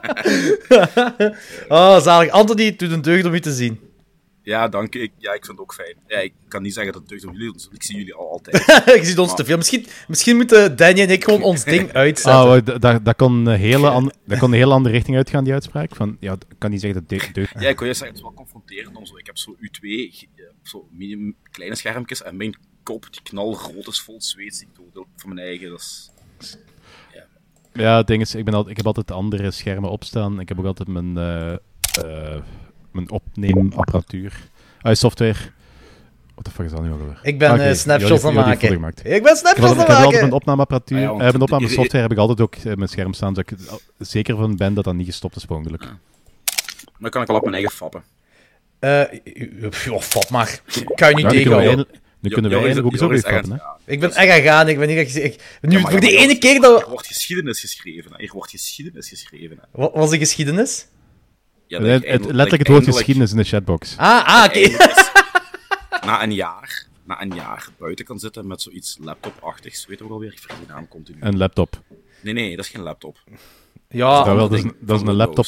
oh, zalig. Anthony, het doet een deugd om je te zien. Ja, dank. Ik, ja, ik vind het ook fijn. Ja, ik kan niet zeggen dat het deugd om jullie Ik zie jullie al altijd. je ziet ons te veel. Misschien, misschien moeten Danny en ik gewoon ons ding uitzetten. Ah, dat, dat, kon een hele an- dat kon een hele andere richting uitgaan, die uitspraak. Van, ja, ik kan niet zeggen dat deugd... deugd- Ja, ik wil je zeggen, het is wel confronterend om zo. Ik heb zo U2, ge- eh, zo medium kleine schermpjes en mijn kop die knalrood is vol zweet. zie Ik doe voor mijn eigen. Dat is... Ja, het ding is, ik, ben al, ik heb altijd andere schermen opstaan. Ik heb ook altijd mijn, eh, eh, mijn opneemapparatuur. Ah, software. Wat de fuck is dat nu alweer? Ik ben Ah, eh, snapshots aan het ik maken. Ik ben Ik snapshots altijd- aan ik het heb altijd mijn maken. opnameapparatuur, Ah ja, want mijn het- opnamesoftware heb ik altijd ook mijn scherm staan, zodat ik er zeker van ben dat dat niet gestopt is per ongeluk. Dan kan ik al op mijn eigen fappen. Eh, joh, fap maar. Ik kan je niet Ja, tegenhouden. Nu kunnen wij Joris- eigenlijk ook zo weer. Ik ben echt aan gaan. Ik ben niet echt... Ik, nu, voor de ene keer Er dat... wordt geschiedenis geschreven. Hè. Er wordt geschiedenis geschreven. Hè. Wat was de geschiedenis? Ja, letterlijk het woord eindelijk- geschiedenis in de chatbox. Ah, ah oké. Na een jaar, na een jaar buiten kan zitten met zoiets laptop-achtigs. Weet je wel alweer? Ik vergeet de naam continu. Een laptop. Nee, nee, dat is geen laptop. Ja, wel, dat, is, een- dat is een laptop.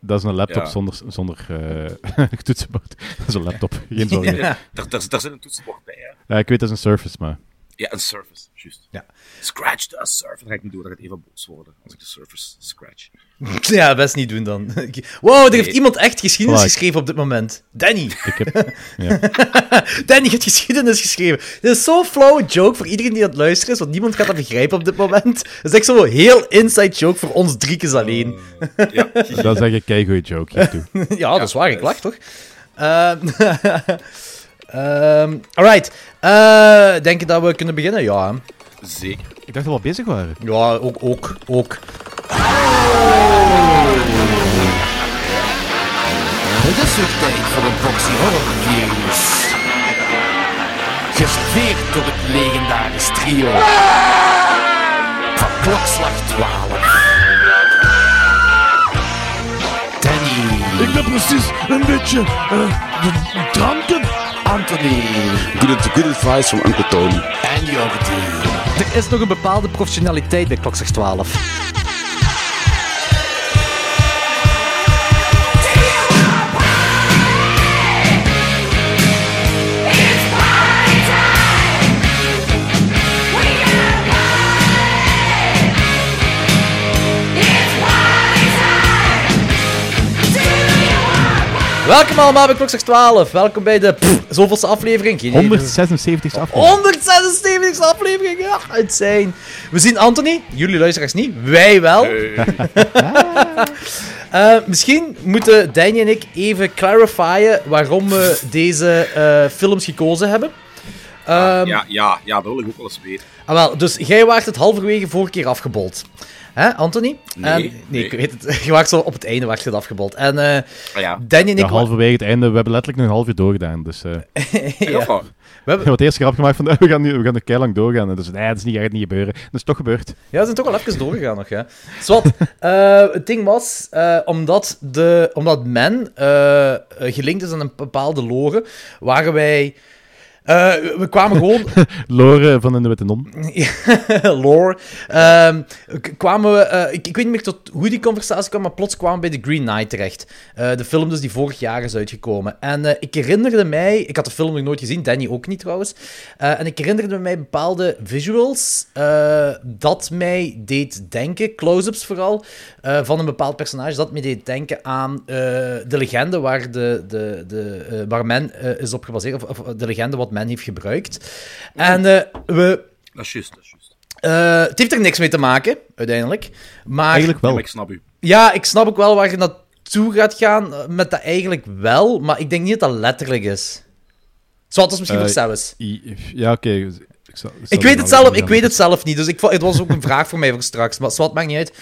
Dat is een laptop Ja. zonder, zonder eh, toetsenbord. Dat is een laptop, geen zorgen. Ja. Daar, daar, daar zit een toetsenbord bij, hè. Ja, ik weet dat is een Surface, maar... Ja, een Surface, juist. Ja. Scratch the Surface. Dat ga ik niet doen, dat gaat even boos worden als ik de Surface scratch. ja, best niet doen dan. Wow, er heeft iemand echt geschiedenis geschreven op dit moment. Danny. Ik heb... Ja. Danny heeft geschiedenis geschreven. Dit is zo'n flauwe joke voor iedereen die aan het luisteren is, want niemand gaat dat begrijpen op dit moment. Dat is echt zo'n heel inside joke voor ons driekes alleen. Ja, Dat is echt een keigoeie joke hiertoe. ja, dat is waar, ik lach toch? Ehm ehm, alright. Eh, denk je dat we kunnen beginnen? Ja. hè. zeker. Ik dacht dat we al bezig waren. Ja, ook, ook, ook. Het is weer tijd voor een boxy horror games. Geserveerd door het legendarisch trio. Van klokslag 12. Danny. Ik ben precies een beetje uh, dranken. Anthony. Good, good advice from Uncle Tony. En Jordi. Er is nog een bepaalde professionaliteit bij Klokslag 12. Welkom allemaal bij Klokslag 12. Welkom bij de pff, zoveelste aflevering. Geen idee. 176 aflevering. 176 aflevering, ja, het zijn. We zien Anthony, jullie luisteraars niet, wij wel. Eh, misschien moeten Danny en ik even clarifyen waarom we deze eh, films gekozen hebben. Ehm, ja, ja, ja, dat wil ik ook wel eens weten. ah, wel, dus jij waart het halverwege vorige keer afgebold. Hè, Anthony? Nee, En- nee, nee. ik weet het. Je waart zo op het einde waart je het afgebold. En eh Ah, ja, Danny en ik... Ja, halverwege het einde. We hebben letterlijk nog een half uur doorgedaan. Dus eh ja. We hebben, het eerste grap gemaakt van we gaan, nu, we gaan nog keilang doorgaan. En dus nee, dat is niet, gaat niet gebeuren. Dat is toch gebeurd. Ja, we zijn toch wel even doorgegaan nog, ja. Zwat, eh, het ding was, eh, omdat, de, omdat men gelinkt is aan een bepaalde lore, waren wij... eh, we kwamen gewoon... Lore van in de Witte Non. lore. Ehm, kwamen we... eh, ik, ik weet niet meer tot hoe die conversatie kwam, maar plots kwamen we bij The Green Knight terecht. Eh, de film dus die vorig jaar is uitgekomen. En ik herinnerde mij... Ik had de film nog nooit gezien, Danny ook niet trouwens. En ik herinnerde mij bepaalde visuals dat mij deed denken, close-ups vooral, van een bepaald personage, dat me deed denken aan de legende waar, de, de, de, waar men is op gebaseerd, of, of de legende wat men heeft gebruikt. En eh, we... Dat is juist, dat is juist. eh, het heeft er niks mee te maken, uiteindelijk. Maar Eigenlijk Ja, wel. maar ik snap u. ja, ik snap ook wel waar je naartoe gaat gaan eh, met dat eigenlijk wel, maar ik denk niet dat dat letterlijk is. Zo, dat is misschien Eh, voor zelfs. Ja, oké. Ik, zal- zal Ik weet het zelf, ik weet het zelf niet, dus ik, het was ook een vraag voor mij voor straks, maar zwart, maakt niet uit.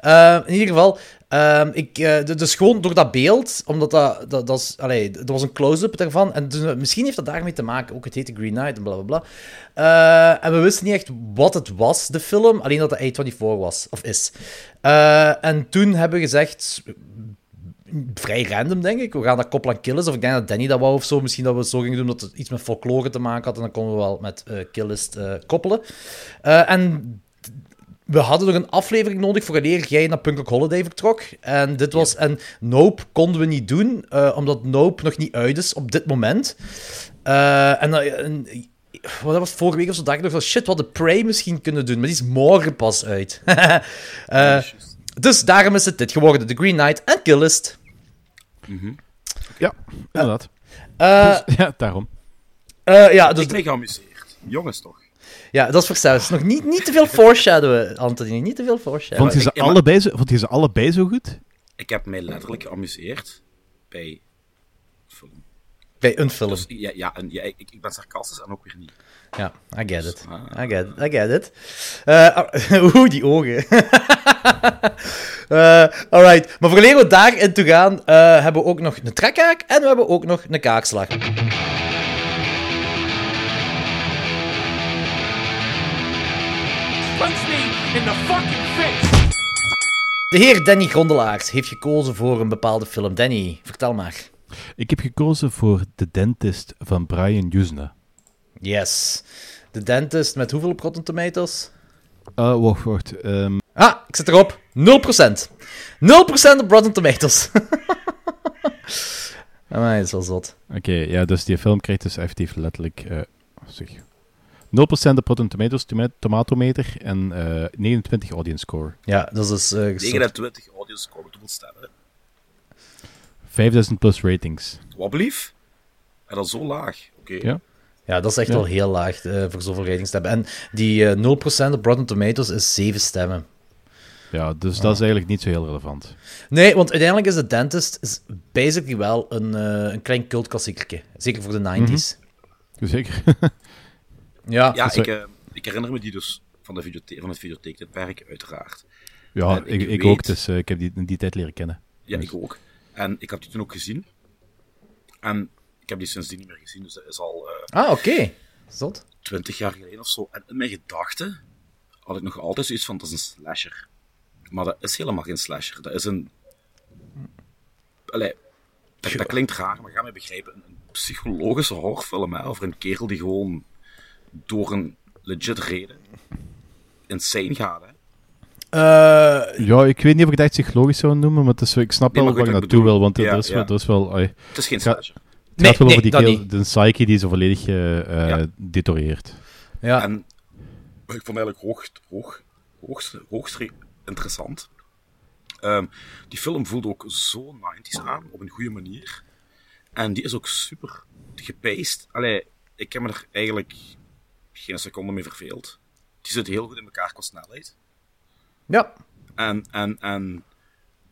Eh, in ieder geval, ehm, ik, eh, dus gewoon door dat beeld, omdat dat, dat, dat is, allee, er was een close-up daarvan, en dus, eh, misschien heeft dat daarmee te maken, ook het heette Green Knight en bla bla bla. Eh, en we wisten niet echt wat het was, de film, alleen dat het A24 was, of is. En toen hebben we gezegd, vrij random, denk ik. We gaan dat aan Killist. Of ik denk dat Danny dat wou of zo. Misschien dat we het zo gingen doen dat het iets met folklore te maken had. En dan konden we wel met Killist koppelen. En we hadden nog een aflevering nodig vooraleer jij naar Punk Rock Holiday vertrok. En dit was... En Nope konden we niet doen, eh, omdat Nope nog niet uit is op dit moment. Eh, en, eh, en wat was het, vorige week of zo dacht ik nog van shit, we hadden Prey misschien kunnen doen, maar die is morgen pas uit. Eh, dus daarom is het dit geworden, The Green Knight en Killist. Ja, inderdaad. Eh, ja, daarom. eh, ja, dus Ik ben geamuseerd. Jongens toch. Ja, dat is voor zelfs. Nog niet, niet te veel foreshadowen, Anthony. Niet te veel foreshadowen. Vond je, ze allebei zo, vond je ze allebei zo goed? Ik heb mij letterlijk geamuseerd bij film. Bij een film. Dus, ja, ja, en, ja ik, ik ben sarcastisch en ook weer niet. Ja, I get it. Ah. I get it. I get it. Eh, Oeh, die ogen. Eh alright. Maar voordat we daarin toe gaan, eh, hebben we ook nog een trekhaak en we hebben ook nog een kaakslag. In the fucking face! De heer Danny Grondelaars heeft gekozen voor een bepaalde film. Danny, vertel maar. Ik heb gekozen voor The Dentist van Brian Usna. Yes. De Dentist met hoeveel op Rotten Tomatoes? Uh, wacht, wacht. ehm, Ah, ik zit erop. 0%. 0% op Rotten Tomatoes. Amai, dat is wel zot. Oké, ja, dus die film krijgt dus effectief letterlijk... eh zeg, 0% op Rotten Tomatoes toma- tomatometer en eh 29 audience score. Ja, dat is dus... eh, gestopt. 29 audience score, hoeveel stemmen? 5000 plus ratings. Wat blief? En dat zo laag. Oké. Ja. Ja, dat is echt Ja. wel heel laag eh, voor zoveel ratings te hebben. En die eh 0% op Rotten Tomatoes is 7 stemmen. Ja, dus dat is eigenlijk niet zo heel relevant. Nee, want uiteindelijk is The Dentist is basically wel een, eh, een klein cultklassiekertje. Zeker voor de 90s. Zeker. Ja, Ja, ik, eh, ik herinner me die dus van, de videothe- van het uiteraard. ja, En ik ik, ik weet- ook, dus eh, ik heb die in die tijd leren kennen. Ja, Dus- ik ook. En ik heb die toen ook gezien. En ik heb die sindsdien niet meer gezien, dus dat is al eh Ah, oké. Zot. 20 jaar geleden of zo. En in mijn gedachten had ik nog altijd zoiets van, dat is een slasher. Maar dat is helemaal geen slasher. Dat is een... Allee, dat, dat klinkt raar, maar ga mij begrijpen. Een, een psychologische horrorfilm hè, over een kerel die gewoon door een legit reden insane gaat. Hè. Eh, Ja, ik weet niet of ik dat echt psychologisch zou noemen, maar het is, ik snap Nee, wel waar ik naartoe wil, want Ja, dat, is ja. dat is wel... ai, Het is geen Ja. slasher. het gaat wel nee, over die de psyche die zo volledig eh Ja. detoreert. ja. En ik vond eigenlijk hoogst, hoog, hoogst, hoogst re- interessant. Ehm, die film voelt ook zo 90s aan, op een goede manier. En die is ook super gepaced. Allee, ik heb me er eigenlijk geen seconde mee verveeld. Die zit heel goed in elkaar qua snelheid. ja. En, en, en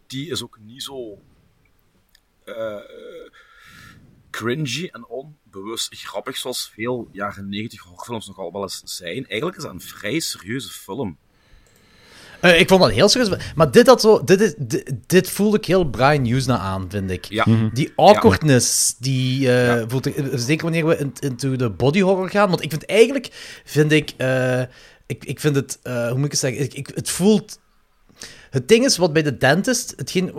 die is ook niet zo eh, cringy en onbewust grappig zoals veel jaren 90 horrorfilms nogal wel eens zijn. Eigenlijk is dat een vrij serieuze film. Eh, ik vond dat heel serieus. Maar dit, had zo, dit, is, dit, dit voelde ik heel Brian Usna aan, vind ik. Ja, Die awkwardness, die eh, Ja. voelt ik, zeker wanneer we in, into de body horror gaan. Want ik vind eigenlijk, vind ik, eh, ik, ik vind het, eh, hoe moet ik het zeggen, ik, ik, het voelt... Het ding is, wat bij de dentist, hetgeen,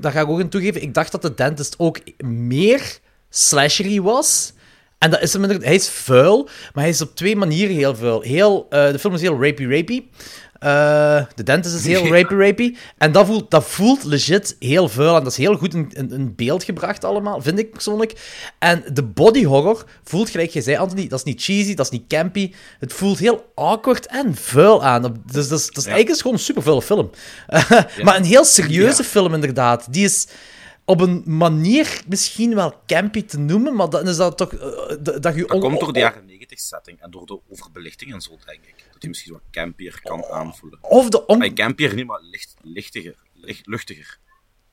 daar ga ik ook in toegeven, ik dacht dat de dentist ook meer slashery was. En dat is hem inderdaad. Hij is vuil, maar hij is op twee manieren heel vuil. Heel, eh, de film is heel rapey-rapey. Eh, de dentist is heel rapey-rapey. En dat voelt, dat voelt legit heel vuil. En dat is heel goed in, in, in beeld gebracht allemaal, vind ik persoonlijk. En de body horror voelt, gelijk jij zei, Anthony, dat is niet cheesy, dat is niet campy. Het voelt heel awkward en vuil aan. Dat- Dus dat is, dat is eigenlijk gewoon een supervuile film. Maar een heel serieuze film, inderdaad. Die is op een manier misschien wel campy te noemen, maar dan is dat toch... eh, dat, dat je dat komt door de jaren 90 setting en door de overbelichting en zo, denk ik. Dat hij misschien wat campier kan aanvoelen. Of de... On... Maar campier niet, maar licht, lichtiger, licht, luchtiger.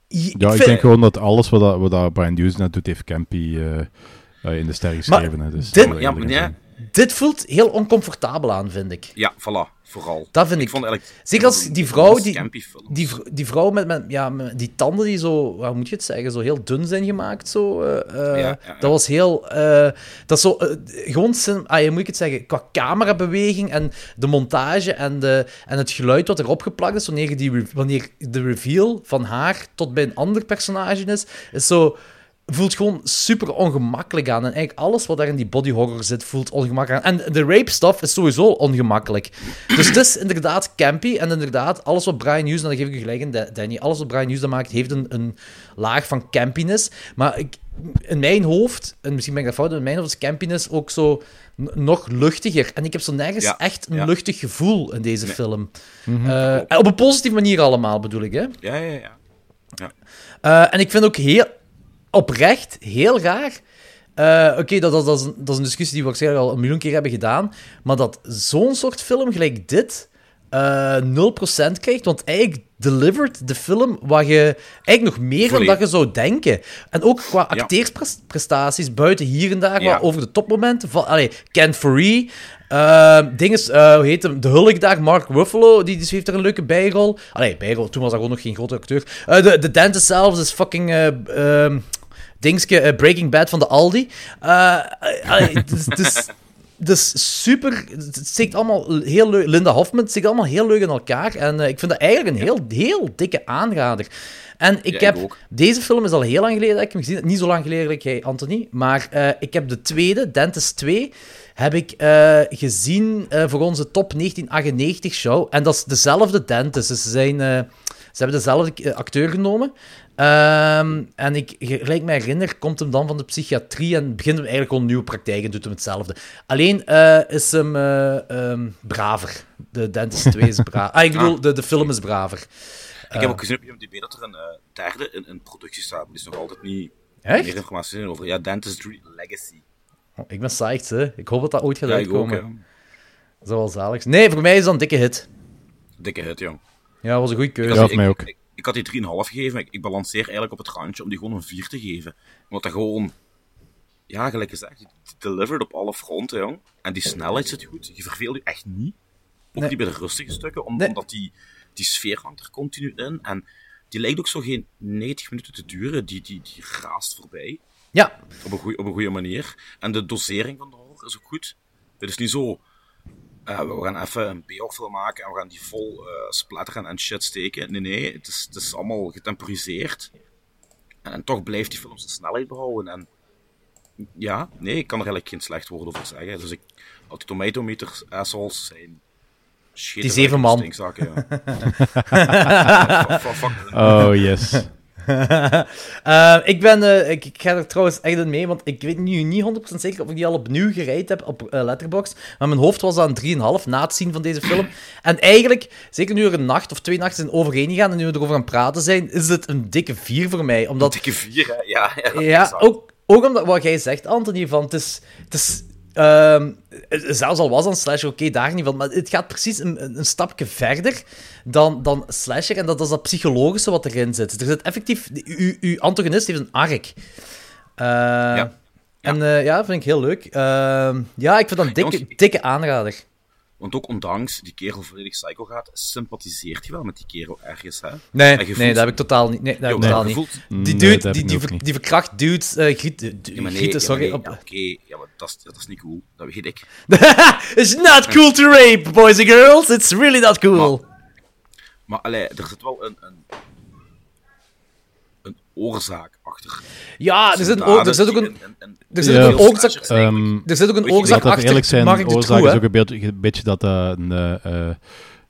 Ja, ik vind- denk gewoon dat alles wat, dat, wat dat Brian Hughes net doet, heeft Campy eh, eh, in de ster geschreven. hè, dus dit- Ja, maar zijn. Dit voelt heel oncomfortabel aan, vind ik. ja, voilà, vooral. Dat vind ik. Ik vond eigenlijk... Zeker als die vrouw, die, die, die vrouw met, met, ja, met die tanden die zo, hoe moet je het zeggen, zo heel dun zijn gemaakt. Zo, eh, Ja, ja, ja. Dat was heel, eh, dat zo, eh, gewoon, ah, hoe moet ik het zeggen, qua camerabeweging en de montage en, de, en het geluid wat erop geplakt is, wanneer, die, wanneer de reveal van haar tot bij een ander personage is, is zo, voelt gewoon super ongemakkelijk aan. En eigenlijk alles wat daar in die body horror zit, voelt ongemakkelijk aan. En de rape stuff is sowieso ongemakkelijk. Dus het is inderdaad campy. En inderdaad, alles wat Brian Hughes, en dan geef ik je gelijk in, Da- Danny, alles wat Brian Hughes dan maakt, heeft een, een laag van campiness. Maar ik, in mijn hoofd, en misschien ben ik dat fout, in mijn hoofd is campiness ook zo nog luchtiger. En ik heb zo nergens Ja, echt een ja. luchtig gevoel in deze film. Mhm. Eh, op een positieve manier allemaal, bedoel ik, hè? Ja, ja, ja. Eh, en ik vind ook heel oprecht, heel raar. eh, Oké, dat, dat, dat, is een, dat is een discussie die we waarschijnlijk al een miljoen keer hebben gedaan. Maar dat zo'n soort film gelijk dit eh 0% krijgt. Want eigenlijk delivered de film wat je eigenlijk nog meer dan dat je zou denken. En ook qua acteersprestaties, buiten hier en daar, Ja. over de topmomenten. Van, allee, Ken Faree. eh dinges, eh, hoe heet hem? De Hulk daar, Mark Ruffalo, die, die heeft er een leuke bijrol. Allee, bijrol, toen was dat gewoon nog geen grote acteur. De, de dentist zelfs is fucking... eh, dingske, eh, Breaking Bad van de Aldi. Eh, eh, is- het is super. Het steekt allemaal heel leuk. Linda Hoffman, het steekt allemaal heel leuk in elkaar. En ik vind dat eigenlijk een heel, heel dikke aanrader. En ik Ja, heb. deze film is al heel lang geleden dat ik hem gezien heb. Niet zo lang geleden jij, Anthony. Maar ik heb de tweede, Dentist 2, heb ik gezien voor onze top 1998 show. En dat is dezelfde dentist. Dus ze, zijn, ze hebben dezelfde acteur genomen. Ehm, en ik, gelijk me herinner, komt hem dan van de psychiatrie en begint hem eigenlijk gewoon nieuwe praktijk en doet hem hetzelfde. Alleen eh, is hem eh, ehm, braver. De Dentist 2 is braver. Ah, ik bedoel, de, de film is braver. Ik heb ook gezien op IMDb dat er een eh, derde in, in productie staat. Er is nog altijd niet Echt? meer informatie over. Ja, Dentistry Legacy. Oh, ik ben psyched, hè. Ik hoop dat dat ooit gaat Ja, ook, uitkomen. zou wel zalig. Nee, voor mij is dat een dikke hit. Dikke hit, jong. Ja, dat was een goede Ik, keuze. Ja, voor mij ook. Ik, ik, had die 3,5 gegeven, maar ik, ik balanceer eigenlijk op het randje om die gewoon een 4 te geven. Omdat dat gewoon, ja, gelijk gezegd, die delivered op alle fronten, jong. En die snelheid zit goed. Je verveelt je echt niet. Ook Nee. niet bij de rustige stukken, om- Nee. omdat die, die sfeer hangt er continu in. En die lijkt ook zo geen 90 minuten te duren. Die, die, die raast voorbij. Ja, Op een, goeie, op een goede manier. En de dosering van de horror is ook goed. Het is niet zo. Eh, we gaan even een B-horrorfilm maken en we gaan die vol eh, splatteren en shit steken. Nee, nee, het is, het is allemaal getemporiseerd. En, en toch blijft die film zijn snelheid behouden. En ja, nee, ik kan er eigenlijk geen slecht woord over zeggen. Dus ik, al die tomatometers, assholes zijn. Die zeven man. Ja. Oh, yes. Eh, ik, ben, eh, ik, ik ga er trouwens echt in mee, want ik weet nu niet 100% zeker of ik die al opnieuw gereid heb op eh, Letterboxd. Maar mijn hoofd was aan 3,5 na het zien van deze film. En eigenlijk, zeker nu er een nacht of twee nachten zijn overheen gegaan en nu we erover aan het praten zijn, is het een dikke 4 voor mij. Omdat Dikke vier, hè? Ja, ja, Ja, ook, ook omdat wat jij zegt, Anthony, van het is. Het is ehm, zelfs al was dan slasher, oké, daar niet van, maar het gaat precies een, een, stapje verder dan, dan slasher, en dat is dat psychologische wat erin zit. Er zit effectief... u- Uw antagonist heeft een arc. Eh, Ja. En eh, ja, vind ik heel leuk. Ehm, ja, ik vind dat een dikke, Jongens, dikke aanrader. Want ook ondanks die kerel volledig psycho gaat, sympathiseert je wel met die kerel ergens, hè? Nee, nee, voelt- dat heb ik totaal niet. Nee, dat heb ik totaal niet. voelt- Die Nee, dude, dat heb die, die, ook ver- niet. die verkracht dudes, Ja, maar nee, grieten, ja, sorry. maar nee, op, ja, oké, ja, maar dat is, dat is niet cool. Dat weet ik. It's not cool to rape, boys and girls. It's really not cool. Maar allee, er zit wel een, een, een oorzaak achter. Ja, er zit, een, daden oor- er zit ook die een, een- een- er zit Ja. ook een oorzaak. Ehm, er zit ook een oorzaak achter eerlijk zijn, Mark de oorzaak True, is ook een beetje, een beetje dat dat een, eh, eh,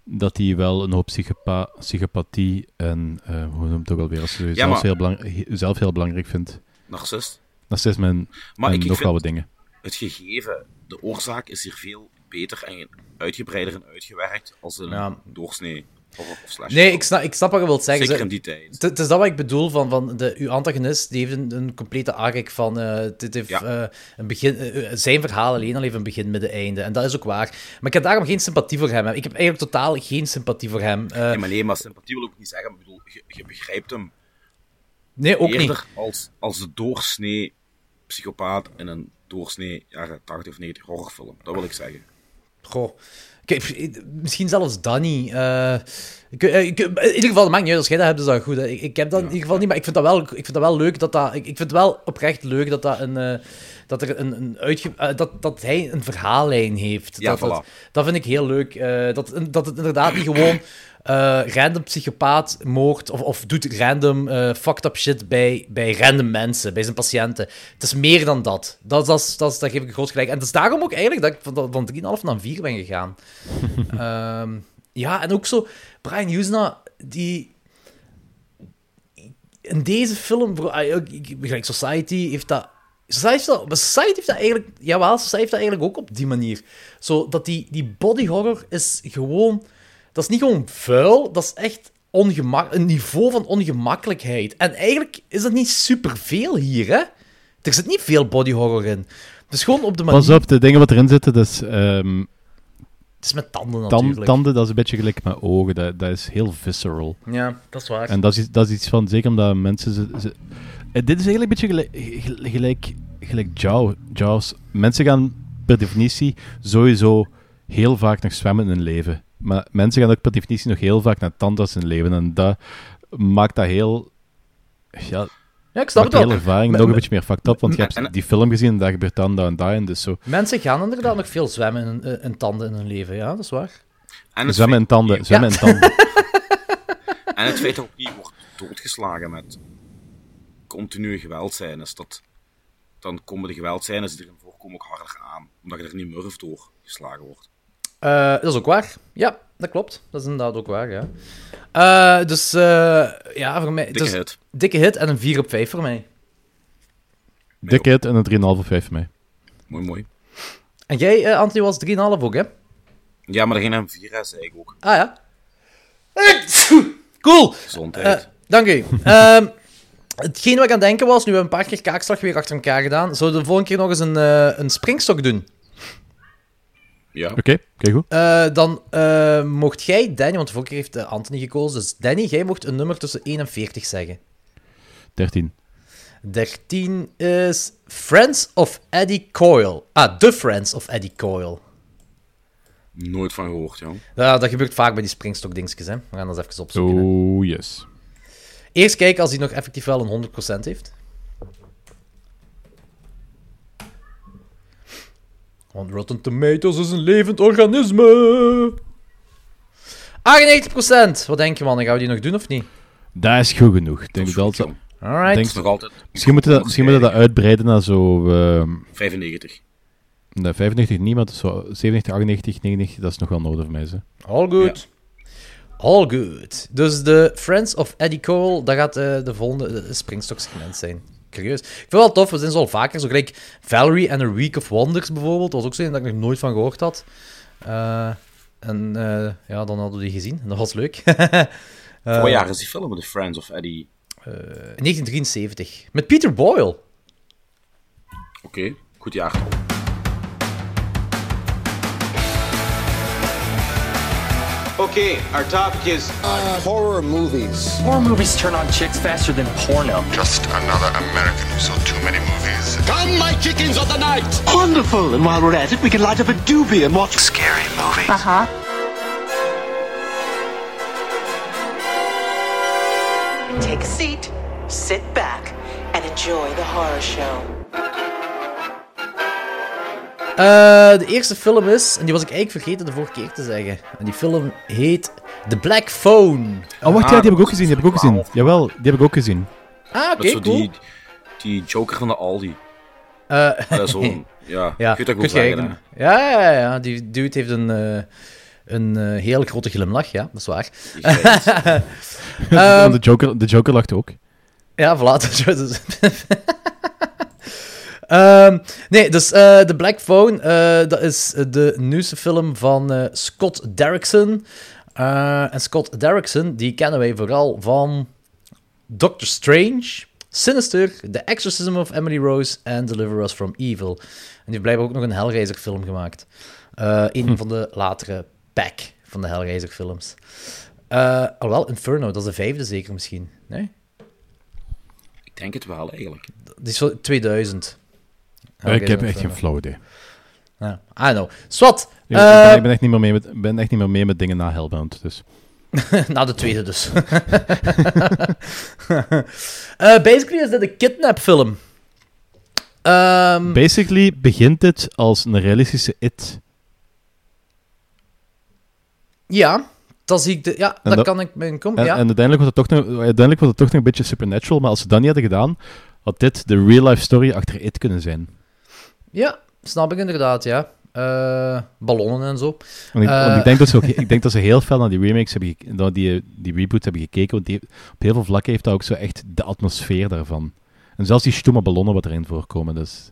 dat hij wel een hoop psychopa psychopathie en uh, hoe noemt het ook alweer, als je Ja, zelf, maar- heel belang, zelf heel belangrijk vindt. narcist. Narcisme en, Maar en ik, nog wel wat dingen. het gegeven, de oorzaak is hier veel beter en uitgebreider en uitgewerkt als een Ja. doorsnee of. Nee, ik snap, ik snap wat je wilt zeggen. Zeker Ze- in die tijd. Het is dat wat ik bedoel van, van de, uw antagonist, die heeft een, een complete arc van, eh, dit heeft Ja. eh, een begin, eh, eh, zijn verhaal alleen al heeft een begin, midden, einde. En dat is ook waar. Maar ik heb daarom geen sympathie voor hem. Ik heb eigenlijk totaal geen sympathie voor hem. Eh, Nee, maar nee, maar sympathie wil ook niet zeggen. Ik bedoel, je, je begrijpt hem nee, ook eerder niet. als, als de doorsnee psychopaat in een doorsnee jaren 80 of 90 horrorfilm. Dat wil ik zeggen. Goh. Misschien zelfs Danny. eh, ik, eh, ik- in ieder geval, het maakt niet uit als jij dat hebt, is dat goed. hè. Ik, heb dat in ieder geval niet, maar ik vind dat wel, ik vind dat wel leuk dat dat... Ik, ik vind het wel oprecht leuk dat, dat, een, eh, dat, er een, een uitge, eh, dat, dat hij een verhaallijn heeft. Ja, dat, dat, vind ik heel leuk. eh, dat, dat het inderdaad niet gewoon eh, random psychopaat moord of, of doet random fucked up shit bij, bij random mensen, bij zijn patiënten. Het is meer dan dat. Dat, dat, dat, geef ik een groot gelijk. En het is daarom ook eigenlijk dat ik van, van 3,5 naar 4 ben gegaan. Ehm, ja, en ook zo, Brian Usna, die in deze film, bro, ah, Society heeft dat. Society heeft dat, maar heeft dat eigenlijk. Jawel, Society heeft dat eigenlijk ook op die manier. Zo dat die, die body horror is gewoon. Dat is niet gewoon vuil, dat is echt ongemak, een niveau van ongemakkelijkheid. En eigenlijk is dat niet superveel hier, hè? Er zit niet veel body horror in. Is gewoon op de manier. Pas op, de dingen wat erin zitten, dat is ehm, Het is met tanden tan- natuurlijk. tanden, dat is een beetje gelijk met ogen. Dat, dat is heel visceral. Ja, dat is waar. En dat is, iets- dat is iets van, zeker omdat mensen... Ze, ze- Eh, dit is eigenlijk een beetje gelijk, gel- gelijk, gelijk Jaw- Jaws. Mensen gaan per definitie sowieso heel vaak nog zwemmen in hun leven. Maar mensen gaan ook per definitie nog heel vaak naar tandarts in hun leven. En dat maakt dat heel... Ja, Ja, ik snap het de wel. hele ervaring nog een beetje meer fucked up. Want je hebt en- die film gezien en daar gebeurt dan, dat en dat. En dus zo. Mensen gaan inderdaad nog veel zwemmen in, in, in tanden in hun leven, ja, dat is waar. En Zwemmen in feit, tanden. Zwemmen in tanden. en het feit dat ook niet wordt doodgeslagen met continue geweldscènes. Dat, dan komen de geweldscènes die erin voorkomen ook harder aan. Omdat je er niet murf door geslagen wordt. Eh, dat is ook waar. Ja, dat klopt. Dat is inderdaad ook waar, ja. Eh, dus eh, ja, voor mij... Dikke dus, hit. Dikke hit en een 4 op 5 voor mij. Dikke hit en een 3,5 of 5 voor mij. Mooi, mooi. En jij, eh, Anthony, was 3,5 ook, hè? Ja, maar er ging een 4 zei ik ook. Ah, ja. Cool. Gezondheid. Dank u. Hetgeen wat ik aan het denken was, nu hebben we een paar keer kaakslag weer achter elkaar gedaan, zouden we de volgende keer nog eens een, eh, een springstok doen. ja. Oké, oké, goed. Eh, dan eh, mocht jij, Danny, want de vorige keer heeft Anthony gekozen, dus Danny, jij mocht een nummer tussen 1 en 40 zeggen. 13. 13 is Friends of Eddie Coyle. Ah, The Friends of Eddie Coyle. Nooit van gehoord, jong. Ja, dat gebeurt vaak bij die springstok-dingetjes, hè. We gaan dat eens even opzoeken. hè. Oh, yes. Eerst kijken als hij nog effectief wel een 100% heeft. Want Rotten Tomatoes is een levend organisme. 98%. Wat denk je, man? Gaan we die nog doen of niet? Dat is goed genoeg. Denk Dat goed. Alright. Denk- nog altijd Misschien moeten we dat, misschien moeten we dat uitbreiden naar zo... ehm 95. nee, 95 niet, maar zo 97, 98, 99, dat is nog wel nodig voor mij. Zo. All good. All good. Dus de Friends of Eddie Cole, dat gaat eh, de volgende eh, Springstock-segment zijn. Curieus. Ik vind het wel tof, we zijn zo al vaker, zo gelijk Valerie and a Week of Wonders bijvoorbeeld, dat was ook zo dat ik nog nooit van gehoord had. Eh, en ja, dan hadden we die gezien, en dat was leuk. Voor jaar is die film, The Friends of Eddie. 1973. Met Peter Boyle. Oké, goed jaar. Okay, our topic is horror movies. Horror movies turn on chicks faster than porno. Just another American who saw too many movies. Come, my chickens of the night! Wonderful! And while we're at it, we can light up a doobie and watch. Scary movies. Uh huh. Take a seat, sit back, and enjoy the horror show. Eh, de eerste film is, en die was ik eigenlijk vergeten de vorige keer te zeggen. En die film heet The Black Phone. Oh, wacht, ja, die heb ik ook gezien. Die heb ik ook gezien. Jawel, die heb ik ook gezien. Ah, oké, cool. die, die Joker van de Aldi. Eh, Dat is zo'n... Ja, Ja, ik weet dat kun goed zeggen, ja, ja, ja, die dude heeft een, eh, een heel grote glimlach, ja, dat is waar. Ehm, de, Joker, de Joker lacht ook. Ja, voilà. Ehm, nee, dus eh The Black Phone, eh, dat is de nieuwste film van eh, Scott Derrickson. Eh, en Scott Derrickson, die kennen wij vooral van Doctor Strange, Sinister, The Exorcism of Emily Rose en Deliver Us from Evil. En die heeft blijkbaar ook nog een Hellraiser film gemaakt. Eh een van de latere pack van de Hellraiser films. Eh alhoewel, Inferno, dat is de vijfde zeker misschien. Nee? Ik denk het wel, eigenlijk. Die is van 2000. Ik heb echt geen flauw idee. Ja, I know. Swat. Ik, eh, ben, ik ben echt niet meer mee met, ben echt niet meer mee met dingen na Hellbound. Dus. na de tweede dus. Eh, basically is dit een kidnap-film. Ehm, Basically begint het als een realistische It. ja, dat zie ik... De, ja, En dat, kan ik me komen, En, ja. en uiteindelijk, was het toch nog, uiteindelijk was het toch nog een beetje supernatural, maar als ze dat niet hadden gedaan, had dit de real-life story achter It kunnen zijn. Ja, snap ik inderdaad, ja. Eh, ballonnen en zo. Want ik, Eh, want ik, denk dat ze ook, ik denk dat ze heel veel naar die remakes hebben naar die, die reboot hebben gekeken, want die, op heel veel vlakken heeft dat ook zo echt de atmosfeer daarvan. En zelfs die stomme ballonnen wat erin voorkomen, dus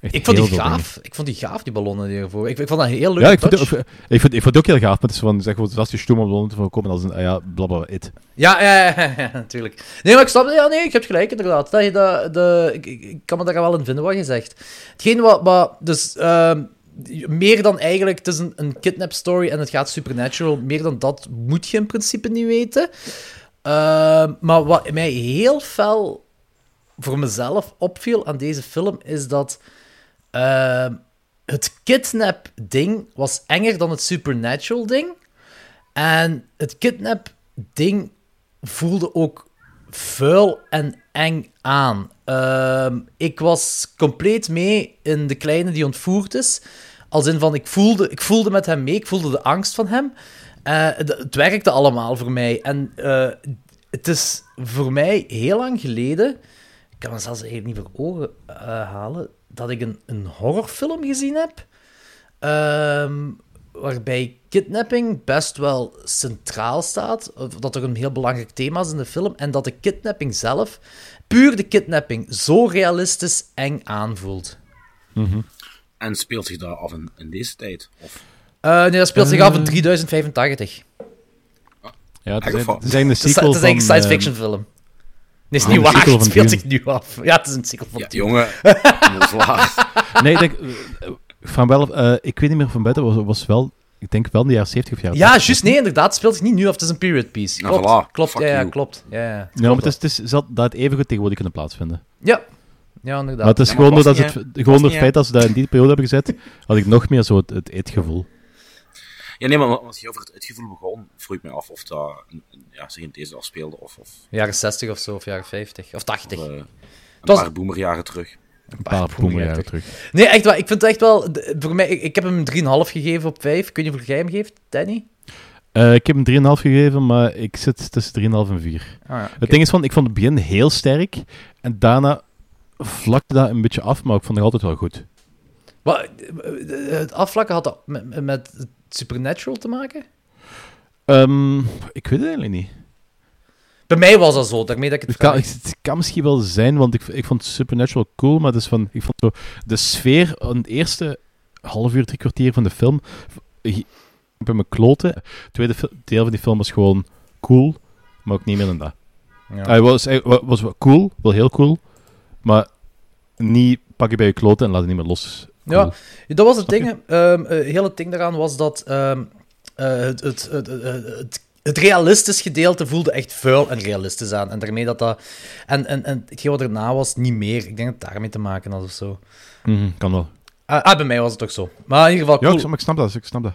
echt Ik vond die gaaf. Ik vond die gaaf, die ballonnen die ervoor. Ik, ik vond dat heel leuk Ja, ik vond, het- ik, vond, ik vond het ook heel gaaf, maar het is van, zeg gewoon, zelfs die stomme ballonnen te voorkomen als een, ah ja, blablabla, It. Ja, ja, ja, natuurlijk. Nee, maar ik snap... Ja, nee, ik heb gelijk, inderdaad. Dat je dat, de, ik, ik, kan me daar wel in vinden, wat je zegt. Hetgeen wat... wat dus, ehm, meer dan eigenlijk... Het is een, een kidnap story en het gaat supernatural. Meer dan dat moet je in principe niet weten. Ehm, maar wat mij heel fel voor mezelf opviel aan deze film, is dat... ehm, het kidnap-ding was enger dan het supernatural-ding. En het kidnap-ding voelde ook vuil en eng aan. Ehm, ik was compleet mee in de kleine die ontvoerd is. Als in van, ik voelde, ik voelde met hem mee, ik voelde de angst van hem. Eh, het werkte allemaal voor mij. En eh, het is voor mij heel lang geleden, ik kan me zelfs eigenlijk niet voor ogen eh, halen, dat ik een, een horrorfilm gezien heb. Ehm, waarbij kidnapping best wel centraal staat. Of dat er een heel belangrijk thema is in de film. En dat de kidnapping zelf, puur de kidnapping, zo realistisch eng aanvoelt. En speelt zich dat af in, in deze tijd? Of... Eh, nee, dat speelt zich af in Eh. 3085. Ja, het is, het een is, sequel het is eigenlijk een van, science eh, fiction film. Nee, is ah, niet waar. Het speelt zich nu af. Ja, het is een sequel van Ja, Dune. jongen. Nee, ik denk, eh, van wel, eh, ik weet niet meer van buiten, was, was wel, ik denk wel in de jaren 70 of jaren Ja, 80. juist. Nee, inderdaad. Het speelt zich niet nu af. Het is een period piece. Nou, Klopt. voilà. Klopt. Ja, klopt. Ja, ja. Ja, maar het is, het is, zal dat even goed tegenwoordig kunnen plaatsvinden. Ja. Ja, inderdaad. Maar het is Ja, maar gewoon, niet, het, gewoon door het feit dat ze dat in die periode hebben gezet, had ik nog meer zo het, het eetgevoel. Ja, nee, maar als je over het, het gevoel begon, vroeg ik me af of dat ja, zich in deze afspeelde of, of Jaren 60 of zo, of jaren 50. Of 80. eh, een was- paar boomerjaren terug. Een paar boemerjaren terug. Nee, echt waar. Ik vind het echt wel... Voor mij, ik, ik heb hem een 3,5 gegeven op 5. Kun je hoeveel jij hem geeft, Danny? Eh, ik heb hem 3,5 gegeven, maar ik zit tussen 3,5 en 4. Ah, ja, Het ding is van, ik vond het begin heel sterk, en daarna vlakte dat een beetje af, maar ik vond het altijd wel goed. Wat, eh, het afvlakken had dat met, met het Supernatural te maken? Ehm, ik weet het eigenlijk niet. Bij mij was dat zo, daarmee dat ik het Het kan, het kan misschien wel zijn, want ik, ik vond Supernatural cool, maar is van, ik vond zo, de sfeer het eerste half uur, drie kwartier van de film, ik ben me kloten. Het tweede deel van die film was gewoon cool, maar ook niet meer dan dat. Ja. Hij was, hij wa- was wel cool, wel heel cool, maar niet pak je bij je kloten en laat het niet meer los. Ja, dat was het ding. Ehm, eh, heel het ding daaraan was dat ehm, eh, het, het, het, het, het, realistisch gedeelte voelde echt vuil en realistisch aan. En daarmee dat dat... En, en, en hetgeen wat erna was, niet meer. Ik denk dat het daarmee te maken had of zo. Mhm, kan wel. Ah, ah, bij mij was het toch zo. Maar in ieder geval, Ja, cool, ik, snap- ik snap dat, ik snap dat.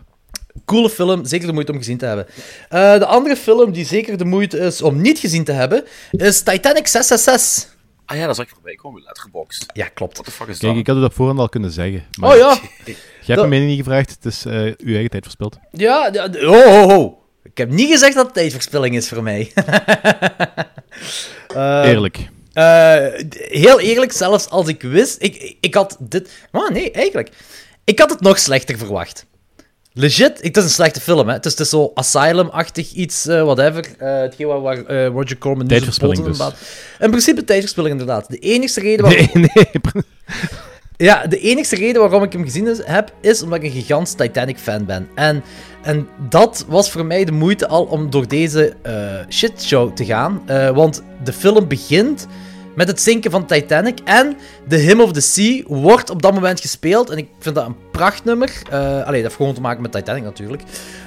coole film. Zeker de moeite om gezien te hebben. Eh, de andere film die zeker de moeite is om niet gezien te hebben, is Titanic 666. Ah ja, dat zag ik voorbij komen, letterboxd. Ja, klopt. What the fuck is Kijk, dat? ik had het op voorhand al kunnen zeggen. Maar Oh ja. Je hebt Dat- me niet gevraagd, het is eh, uw eigen tijd verspild. Ja, oh, oh, oh. Ik heb niet gezegd dat het tijdverspilling is voor mij. Eh, Eerlijk. Eh, heel eerlijk, zelfs als ik wist... Ik, ik, ik had dit... Maar nee, eigenlijk. Ik had het nog slechter verwacht. Legit, het is een slechte film, hè. Het is, het is zo Asylum-achtig iets, eh, whatever. Eh hetgeen waar, waar eh, Roger Corman nu zijn dus. in principe tijdverspilling, inderdaad. De enigste reden waarom... Nee, nee. Ja, de enigste reden waarom ik hem gezien is- heb, is omdat ik een gigantisch Titanic-fan ben. En, en dat was voor mij de moeite al om door deze shitshow te gaan. Want de film begint met het zinken van Titanic. En The Hymn of the Sea wordt op dat moment gespeeld. En ik vind dat een prachtnummer. Eh allee, dat heeft gewoon te maken met Titanic natuurlijk.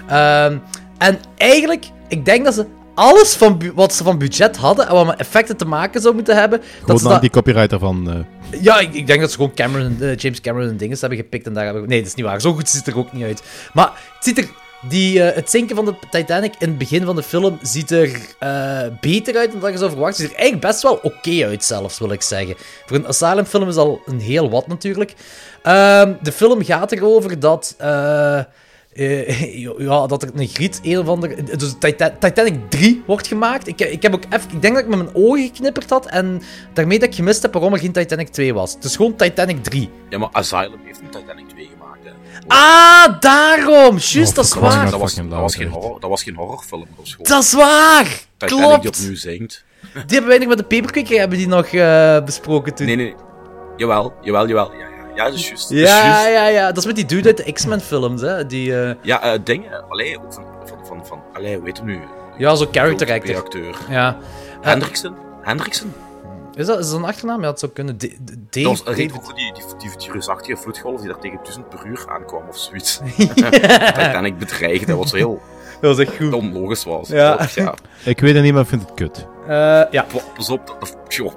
Ehm, en eigenlijk, ik denk dat ze alles van wat ze van budget hadden en wat met effecten te maken zou moeten hebben... dat Gewoon ze de dat anti-copywriter van... eh, ja, ik, ik denk dat ze gewoon Cameron, eh, James Cameron en dingen hebben gepikt en daar hebben... Nee, dat is niet waar. Zo goed ziet het er ook niet uit. Maar het ziet er... Die, eh, het zinken van de Titanic in het begin van de film ziet er eh, beter uit dan dat je zou verwachten. Ziet er eigenlijk best wel oké uit zelfs, wil ik zeggen. Voor een Asylum film is al een heel wat natuurlijk. Ehm, de film gaat erover dat... eh, ja, dat er een griet, een of. Dus Titan- Titanic 3 wordt gemaakt. Ik, ik, heb ook even, ik denk dat ik met mijn ogen geknipperd had en daarmee dat ik gemist heb waarom er geen Titanic 2 was. Het is gewoon Titanic 3. Ja, maar Asylum heeft een Titanic 2 gemaakt, hè. Ah, daarom! Juist, Oh, dat is waar. Dat was, dat, was geen horror, dat was geen horrorfilm, dat was gewoon Dat is waar! Titanic die Klopt! opnieuw zingt. Die hebben wij nog met de Paperquicker hebben die nog eh, besproken toen. Nee, nee. Jawel, jawel, jawel. Ja, ja, ja dat is juist. Ja, ja, ja. Dat is met die dude uit de X-Men films, hè. Die, eh, Ja, eh, dingen. Allee, ook van, van, van, van allee, hoe heet hem nu? ja, zo'n character actor. acteur. Ja. Hendrickson? Is, dat, is dat een achternaam? Ja, dat zou kunnen. D- D- Dave, Dat was een David- ook die, die, die, die reusachtige vloedgolf die daar tegen 1000 per uur aankwam of zoiets. Titanic bedreigd, dat was heel Dat was echt goed. onlogisch was. Ja. Klopt, ja. Ik weet het niet, maar ik vind het kut. Eh, ja. Pa- Pas op, dat, joh,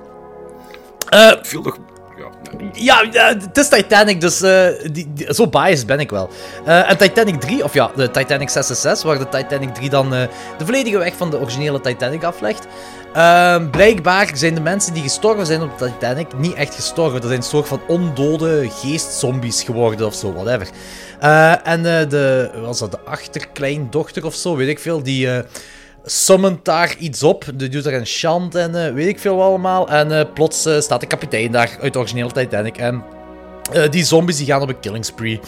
Eh, viel toch... Ja, nee. ja, het is Titanic, dus eh, die, die- zo biased ben ik wel. Eh, en Titanic 3, of ja, de Titanic 666, waar de Titanic 3 dan eh, de volledige weg van de originele Titanic aflegt. Ehm, blijkbaar zijn de mensen die gestorven zijn op de Titanic niet echt gestorven. Dat zijn een soort van ondode geestzombies geworden of zo, whatever. Eh, en eh, de, was dat de achterkleindochter of zo, weet ik veel, die eh summont daar iets op. Die doet er een chant en weet ik veel allemaal. En plots staat de kapitein daar uit de originele Titanic. En eh, die zombies die gaan op een killing spree.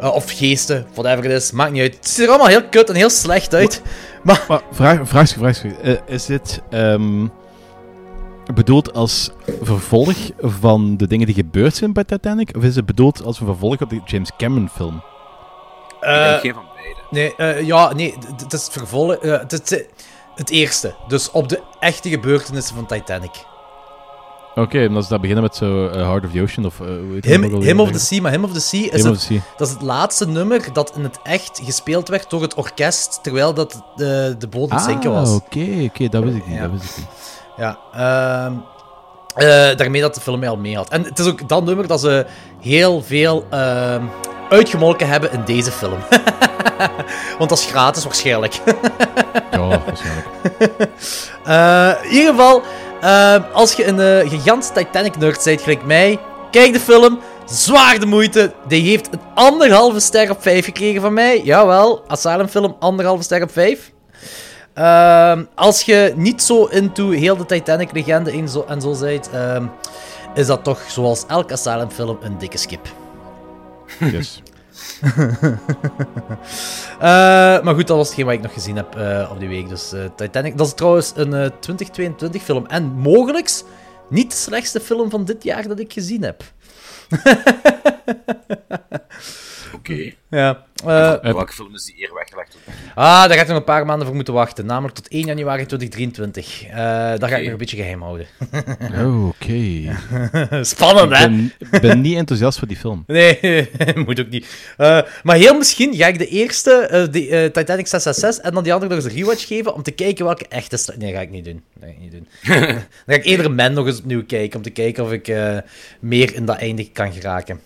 Eh, of geesten, whatever het is, maakt niet uit. Het ziet er allemaal heel kut en heel slecht uit. Maar Maar vraag, vraag, vraag, eh, is dit ehm, bedoeld als vervolg van de dingen die gebeurd zijn bij Titanic? Of is het bedoeld als een vervolg op de James Cameron film? Ik eh, denk geen van beide. Nee, eh, ja, nee, het is het vervolg. eh, het, is het eerste. Dus op de echte gebeurtenissen van Titanic. Oké, en als we dat beginnen met zo eh, Heart of the Ocean of... eh, hoe heet Him? Him of the Sea, maar Him of the Sea is, Him het, Sea. dat is het laatste nummer dat in het echt gespeeld werd door het orkest, terwijl dat de, de boot aan het zinken was. Ah, oké, oké, dat wist ik niet, Ja. dat wist ik niet. Ja, ehm, eh, daarmee dat de film mij al mee had. En het is ook dat nummer dat ze heel veel ehm, uitgemolken hebben in deze film. Want dat is gratis waarschijnlijk. Ja, waarschijnlijk. Eh, in ieder geval, ehm, als je een eh, gigant Titanic-nerd bent, gelijk mij, kijk de film. Zwaar de moeite. Die heeft een anderhalve ster op 5 gekregen van mij. Jawel, Asylum film, anderhalve ster op 5. Ehm, als je niet zo into heel de Titanic-legende en zo, en zo bent, ehm, is dat toch, zoals elke Asylum film, een dikke skip. Yes. Eh, maar goed, dat was hetgeen wat ik nog gezien heb eh, op die week. Dus eh, Titanic. Dat is trouwens een eh, 2022 film. En mogelijks niet de slechtste film van dit jaar dat ik gezien heb. Oké. Ja. eh, Welke film is die eer weggelegd? ah, daar ga ik nog een paar maanden voor moeten wachten. Namelijk tot 1 januari 2023. Eh daar ga ik nog een beetje geheim houden. Oh, oké. Spannend, hè? ben, ik ben niet enthousiast voor die film. Nee, moet ook niet. Eh, maar heel misschien ga ik de eerste, eh, de, eh, Titanic 666, en dan die andere nog eens een rewatch geven om te kijken welke echte... Nee, ga ik niet doen. Nee, niet doen. dan ga ik eerder Men nog eens opnieuw kijken, om te kijken of ik eh, meer in dat einde kan geraken.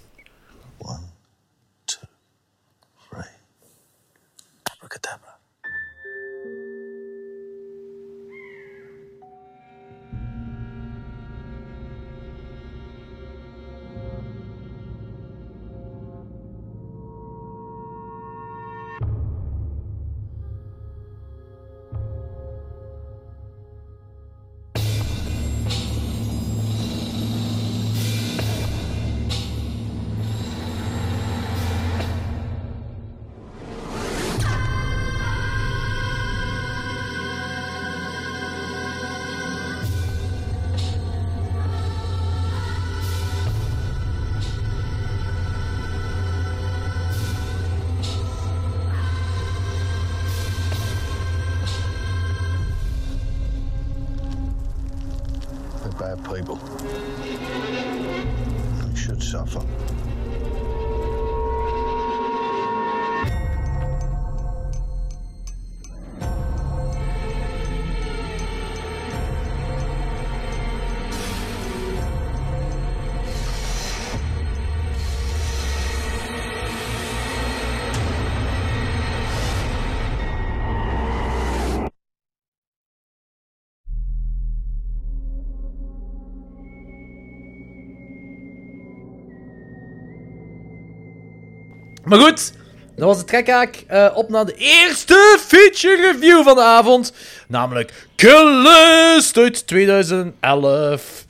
Maar goed, dat was de trekhaak. Eh, op naar de eerste feature review van de avond. Namelijk Killist uit 2011.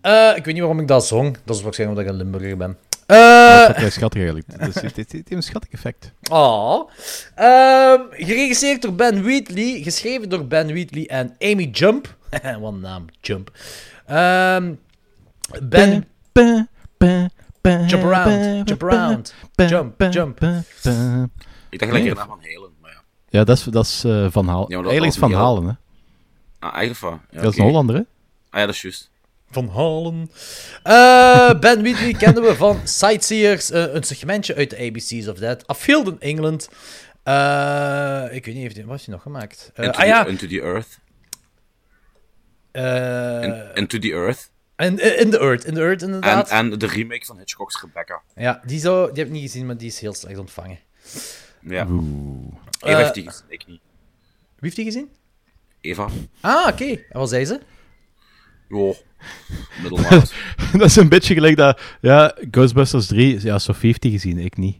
Eh, ik weet niet waarom ik dat zong. Dat is waarschijnlijk omdat ik een Limburger ben. Dat Eh is schattig eigenlijk. Dat is- heeft een schattig effect. Oh. Geregisseerd door Ben Wheatley. Geschreven door Ben Wheatley en Amy Jump. Wat een naam, Jump. Ehm, ben... Jump around, jump around. Jump, jump. Ik dacht lekker naar Van Halen, maar ja. Ja, dat is, dat is eh, Van Halen. Ja, Eigenlijk is Van Halen, hè. Ah, eigenlijk van. Ja, dat is een Hollander, hè. Ah ja, dat is juist. Van Halen. Eh, ben Wheatley kenden we van Sightseers, eh, een segmentje uit de ABC's of That. A Field in England. Eh, ik weet niet, heeft hij, wat heeft hij nog gemaakt? Eh, Into, ah the, ja, Into the Earth. eh, In, Into the Earth. In, in the Earth, in the Earth En, inderdaad. en de remake van Hitchcock's Rebecca. Ja, die, zou, die heb ik niet gezien, maar die is heel slecht ontvangen. Ja. Oeh. Eva Eh, heeft die gezien, ik niet. Wie heeft die gezien? Eva? Ah, oké. En wat zei ze? Jo, middelmaat. dat is een beetje gelijk dat... Ja, Ghostbusters 3, ja, Sophie heeft die gezien, ik niet.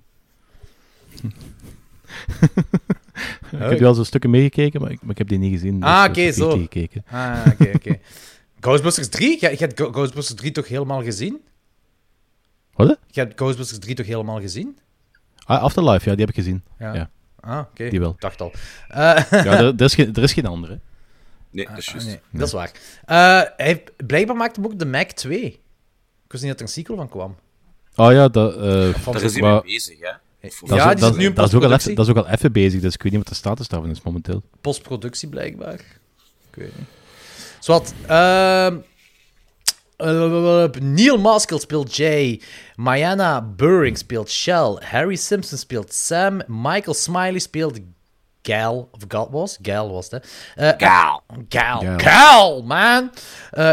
ik heb wel zo'n stukken meegekeken, maar ik, maar ik heb die niet gezien. dus, ah, eh, oké, zo. gekeken. Ah, oké, oké. Ghostbusters 3? Je, je hebt Ghostbusters 3 toch helemaal gezien? Wat? hè? Je hebt Ghostbusters 3 toch helemaal gezien? Ah, Afterlife, ja, die heb ik gezien. Ja. Ja. Ah, oké. Die wel. Ik dacht al. Eh, Ja, er, er is geen, er is geen andere. Nee, dat is ah, juist. nee, dat is waar. Eh, hij heeft, blijkbaar maakte hem ook de Mac 2. Ik wist niet dat er een sequel van kwam. Oh ja, dat... eh, Daar is hij maar- mee bezig, hè? Dat Ja, is, die dat, zit nu in dat is ook al even, dat is ook al even bezig, dus ik weet niet wat de status daarvan is momenteel. Postproductie, blijkbaar. Ik weet niet. Zwat. ehm eh, Neil Maskell speelt Jay. Mariana Buring speelt Shell. Harry Simpson speelt Sam. Michael Smiley speelt Gal. Of Gal was? Gal was het, hè? Eh, Gal. Gal. Gal. Gal, man! Eh,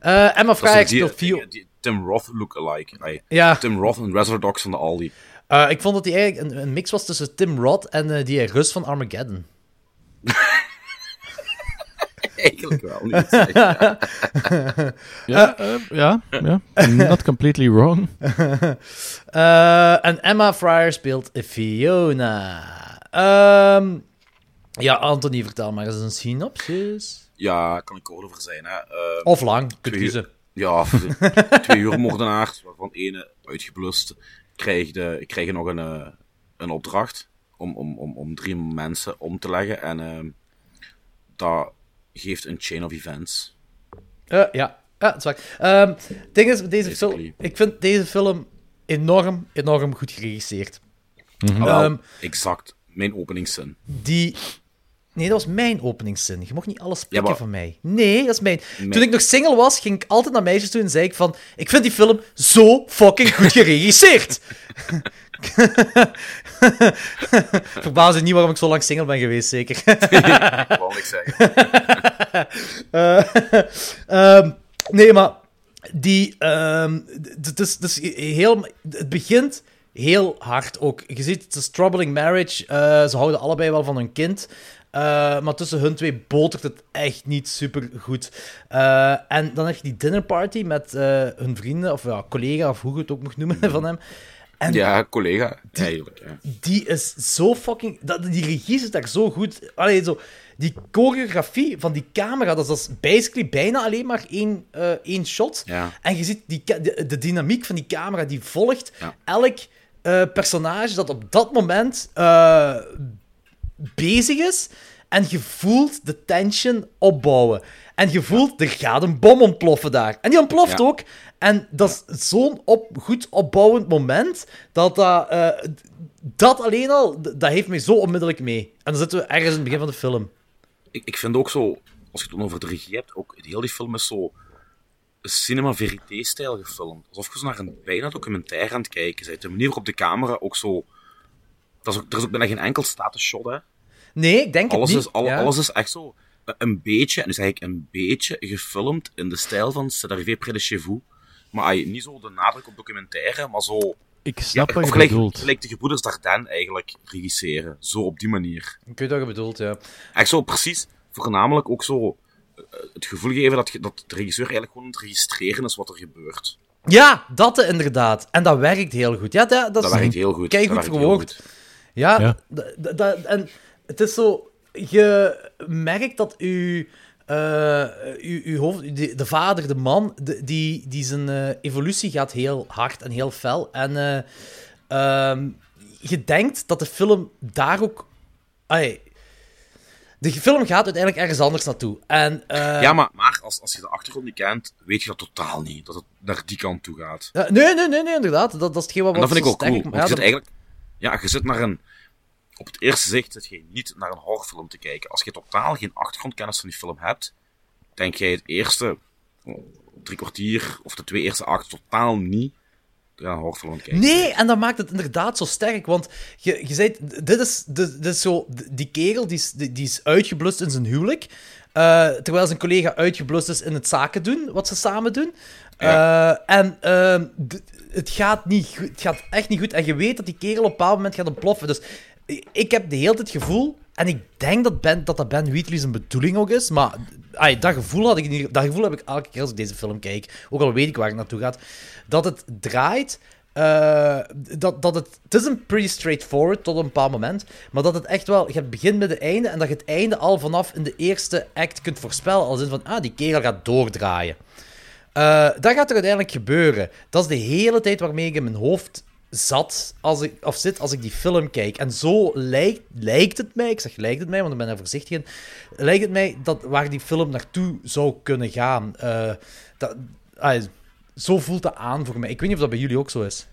Emma die- speelt die Tim Roth lookalike. Ja. Tim Roth en Reservoir Dogs van de Aldi. Eh, ik vond dat hij eigenlijk een, een mix was tussen Tim Roth en eh, die Rus van Armageddon. Eigenlijk wel. Niet. Ja, eh, ja, ja. Not completely wrong. Eh, en Emma Fryer speelt Fiona. Ehm, ja, Anthony, vertel maar eens een synopsis. Ja, kan ik kort over zijn. Hè. Eh, Of lang, kunt twee- kiezen. Ja, twee huurmoordenaars, waarvan ene uitgeblust, krijgen, krijgen nog een, eh, een opdracht om, om, om, om drie mensen om te leggen. En ehm, dat geeft een chain of events. Eh, ja, ja, dat is waar. Ehm, Het ding is, deze film, ik vind deze film enorm, enorm goed geregisseerd. Ehm, exact. Mijn openingszin. die... Nee, dat was mijn openingszin. Je mocht niet alles pikken maar- van mij. Nee, dat is mijn... Mijn- Toen ik nog single was, ging ik altijd naar meisjes toe en zei ik van... Ik vind die film zo fucking goed geregisseerd. Verbaas je niet waarom ik zo lang single ben geweest, zeker. Dat wou ik zeggen. Eh, ehm, nee, maar die. d- Het is, het is heel. Het begint heel hard ook. Je ziet, het is troubling marriage. Eh, ze houden allebei wel van hun kind. Eh, maar tussen hun twee botert het echt niet super goed. en dan heb je die dinnerparty met hun vrienden, of ja, collega, of hoe je het ook mag noemen van hem. En Ja, collega. Eigenlijk. Ja. die is zo fucking... Dat, die regie zit daar zo goed... Allee, zo, die choreografie van die camera, dat is, dat is basically bijna alleen maar één, eh, één shot. Ja. En je ziet die, de, de dynamiek van die camera, die volgt Ja. elk eh, personage dat op dat moment eh, bezig is. En je voelt de tension opbouwen. En je voelt, er gaat een bom ontploffen daar. En die ontploft Ja. ook. En dat is zo'n op, goed opbouwend moment, dat dat... eh, dat alleen al, dat heeft mij zo onmiddellijk mee. En dan zitten we ergens in het begin van de film. Ik, ik vind ook zo, als je het dan over de regie hebt, ook heel die film is zo cinema verité-stijl gefilmd. Alsof je zo naar een bijna documentaire aan het kijken bent. De manier waarop de camera ook zo... Dat is ook, er is ook bijna geen enkel status shot, hè. Nee, ik denk Alles het niet. is, ja. alles is echt zo een beetje, en dus eigenlijk een beetje gefilmd in de stijl van C'est arrivé près de chez vous. Maar ay, niet zo de nadruk op documentaire, maar zo... Ik snap Ja, wat je gelijk, bedoelt. gelijk de gebroeders Dardenne eigenlijk regisseren. Zo op die manier. Ik weet wat je bedoelt, ja. Echt zo precies, voornamelijk ook zo eh, het gevoel geven dat, je, dat de regisseur eigenlijk gewoon aan het registreren is wat er gebeurt. Ja, dat eh, inderdaad. En dat werkt heel goed. Ja, dat, dat, Dat werkt heel goed. Kijk goed verwoord. Ja, Ja. en het is zo... Je merkt dat uw, eh, uw, uw hoofd, de, de vader, de man, de- die, die zijn eh, evolutie gaat heel hard en heel fel. En eh, ehm, je denkt dat de film daar ook... Ai, de film gaat uiteindelijk ergens anders naartoe. En, Ja, maar, maar als, als je de achtergrond niet kent, weet je dat totaal niet. Dat het naar die kant toe gaat. Ja, nee, nee, nee, nee, inderdaad. Dat, dat is hetgeen wat En dat vind ik ook cool. ja, je zit eigenlijk... Ja, je zit naar een... Op het eerste zicht zit je niet naar een horrorfilm te kijken. Als je totaal geen achtergrondkennis van die film hebt, denk jij het eerste oh, drie kwartier of de twee eerste acten totaal niet naar een horrorfilm te kijken. Nee, en dat maakt het inderdaad zo sterk. Want je, je zei, dit is, dit, dit is zo, die kerel die is, die, is uitgeblust in zijn huwelijk. eh, terwijl zijn collega uitgeblust is in het zaken doen, wat ze samen doen. Eh, en ehm, het gaat, niet goed, het gaat echt niet goed. En je weet dat die kerel op een bepaald moment gaat ontploffen. Dus ik heb de hele tijd het gevoel, en ik denk dat ben, dat, dat Ben Wheatley zijn bedoeling ook is, maar ai, dat, gevoel had ik dat gevoel heb ik elke keer als ik deze film kijk. Ook al weet ik waar het naartoe gaat. Dat het draait eh, dat, dat het, het is een pretty straightforward tot een bepaald moment, maar dat het echt wel, je hebt begin, midden, einde, en dat je het einde al vanaf in de eerste act kunt voorspellen, als in van, ah, die kerel gaat doordraaien. Eh, dat gaat er uiteindelijk gebeuren. Dat is de hele tijd waarmee ik in mijn hoofd zat, als ik, of zit als ik die film kijk. En zo lijkt, lijkt het mij, ik zeg lijkt het mij, want ik ben er voorzichtig in, lijkt het mij dat waar die film naartoe zou kunnen gaan. Eh, dat, zo voelt dat aan voor mij. Ik weet niet of dat bij jullie ook zo is.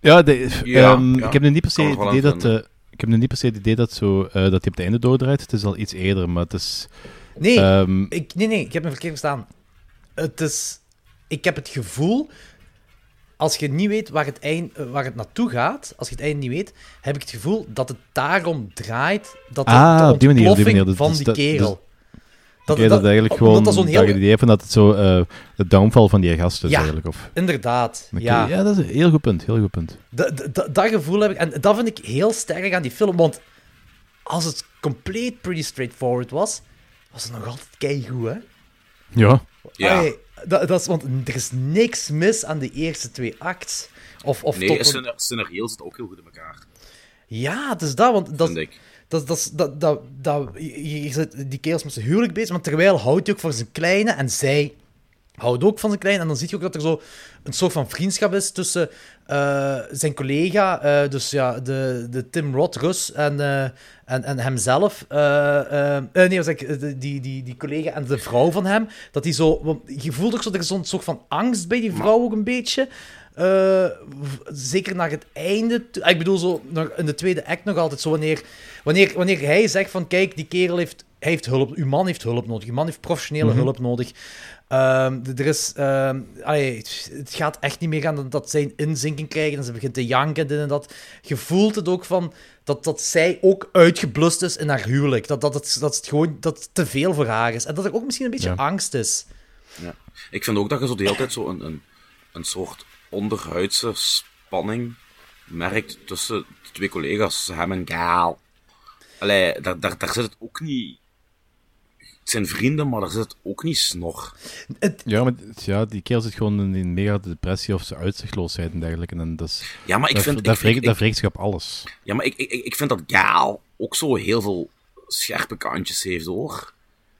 Ja, de, Ja, ehm, ja. ik heb nu niet per se het idee dat... eh, ik heb nu niet per se het idee dat, zo, eh, dat hij op het einde doordraait. Het is al iets eerder, maar het is... Nee, Ehm, ik, nee, nee, ik heb me verkeerd verstaan. Het is... Ik heb het gevoel... Als je niet weet waar het, eind, eh, waar het naartoe gaat, als je het einde niet weet, heb ik het gevoel dat het daarom draait dat de, Ah, de op die manier, op die ontploffing manier. Dus- van dus die dat- kerel. Oké, dat, eigenlijk omdat gewoon... dat Dat heel... je het idee van dat het zo eh, de downfall van die gast is, Ja. eigenlijk. Of, Inderdaad, ja. ja, dat is een heel goed punt. Heel goed punt. Dat, dat, dat gevoel heb ik. En dat vind ik heel sterk aan die film. Want als het compleet pretty straightforward was, was het nog altijd keigoed, hè? Ja. Ja. Allee, dat, dat is, want er is niks mis aan de eerste twee acts. Of, of Nee, tot- scenario zit ook heel goed in elkaar. Ja, het is dat, want dat, Vind ik. dat, dat, dat, dat, dat, je, je zit die kerels met zijn huwelijk bezig, maar terwijl houdt hij ook van zijn kleine en zij houdt ook van zijn kleine. En dan zie je ook dat er zo een soort van vriendschap is tussen eh, zijn collega, eh, dus ja, de, de Tim Roth Rus en, eh, en, en hemzelf. nee, zeg ik, die, die, die collega en de vrouw van hem. Dat die zo, je voelt ook zo, er is soort van angst bij die vrouw ook een beetje. Zeker naar het einde. ah, Ik bedoel, zo in de tweede act nog altijd zo. Wanneer, wanneer, wanneer hij zegt van: Kijk, die kerel heeft, hij heeft hulp. Uw man heeft hulp nodig. Uw man heeft professionele Mhm. hulp nodig. Ehm, er is. ehm, allee, het- gaat echt niet meer gaan dat, dat zij een inzinking krijgen. En ze begint te janken en dit en dat. Je voelt het ook van. Dat, dat zij ook uitgeblust is in haar huwelijk. Dat, dat, het, dat het gewoon dat het te veel voor haar is. En dat er ook misschien een beetje Ja. angst is. Ja. Ik vind ook dat je zo de hele tijd zo een, een, een soort onderhuidse spanning merkt tussen de twee collega's, hem en Gaal. Allee, daar, daar, daar zit het ook niet... Het zijn vrienden, maar daar zit het ook niet snor. Ja, maar ja, die kerel zit gewoon in een mega depressie of zijn uitzichtloosheid en dergelijke. En dat is, Ja, maar ik dat, vind- dat, ik- dat wreekt zich op alles. Ja, maar ik, ik, ik vind dat Gaal ook zo heel veel scherpe kantjes heeft, hoor.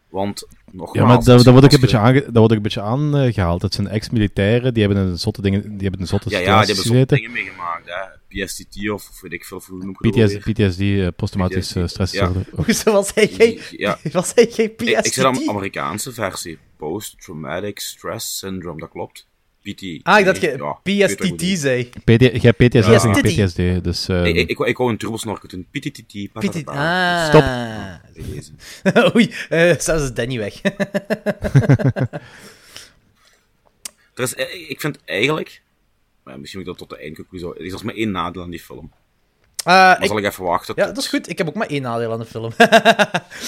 Want, nogmaals... Ja, maar dat, dat wordt ook een je- beetje, aange, dat wordt ook een beetje aangehaald. Het zijn ex-militairen, die hebben een zotte, dingen, die hebben een zotte Ja, ja, die hebben gezeten. dingen meegemaakt, hè. PSTT of, of weet ik veel, hoe noem ik het PTS? PTSD, eh, posttraumatische stressdisorder. Of- Hoezo was hij geen, Ja. was hij geen Ik, ik zit aan de? Amerikaanse versie. Post-Traumatic Stress Syndrome, dat klopt. PT. Ah, ik dacht je Ja, PSTT zei. PD, jij hebt PTSD, Ja. en PTSD. Dus, eh, Ik, ik, ik, wou- een turbosnorkel doen. PTTT. PT. Ah. Oei, eh zelfs is Danny weg. Er is, eh, ik vind eigenlijk... maar misschien moet ik dat tot de eindconclusie... Er is als maar één nadeel aan die film. Dan ik- zal ik even wachten. Ja, dat is goed. Ik heb ook maar één nadeel aan de film.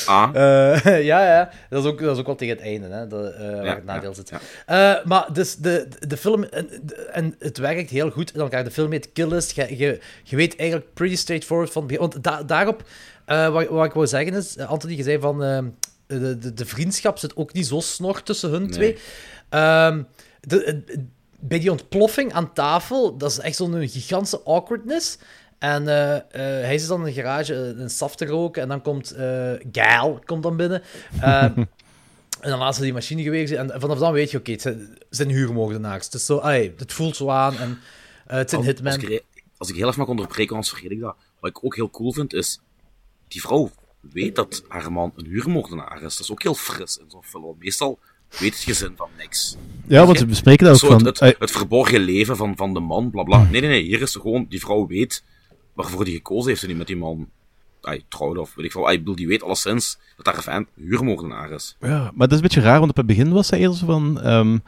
Ah. Eh, ja, ja. Dat is, ook, dat is ook wel tegen het einde, hè, dat, eh, waar Ja, het nadeel ja, zit. ja. Maar dus de, de film... En, en het werkt heel goed in elkaar. De film heet Kill List. Je, je, je weet eigenlijk pretty straightforward van... het begin- Want da- daarop... wat, wat ik wou zeggen is... Anthony, je zei van... eh, de, de, de vriendschap zit ook niet zo snor tussen hun twee. Ehm, de, bij die ontploffing aan tafel, dat is echt zo'n gigantische awkwardness. En eh, eh, hij zit dan in de garage eh, een saf te roken en dan komt Gail komt dan binnen. En dan laat ze die machine geweest en vanaf dan weet je, oké, het zijn, het zijn huurmoordenaars. Het, is zo, allee, het voelt zo aan en het zijn Als, hitmen. als, ik, als ik heel even mag onderbreken, anders vergeet ik dat. Wat ik ook heel cool vind, is... Die vrouw weet dat haar man een huurmoordenaar is. Dat is ook heel fris in zo'n film. Meestal weet het gezin van niks. Ja, want we bespreken dat ook van... het, het, het verborgen leven van, van de man, bla bla. Nee, nee, nee. Hier is er gewoon... Die vrouw weet waarvoor die gekozen heeft en die met die man ay, trouwde of weet ik veel. Ik bedoel, die weet alleszins dat haar een huurmoordenaar is. Ja, maar dat is een beetje raar, want op het begin was hij eerder zo van... ehm,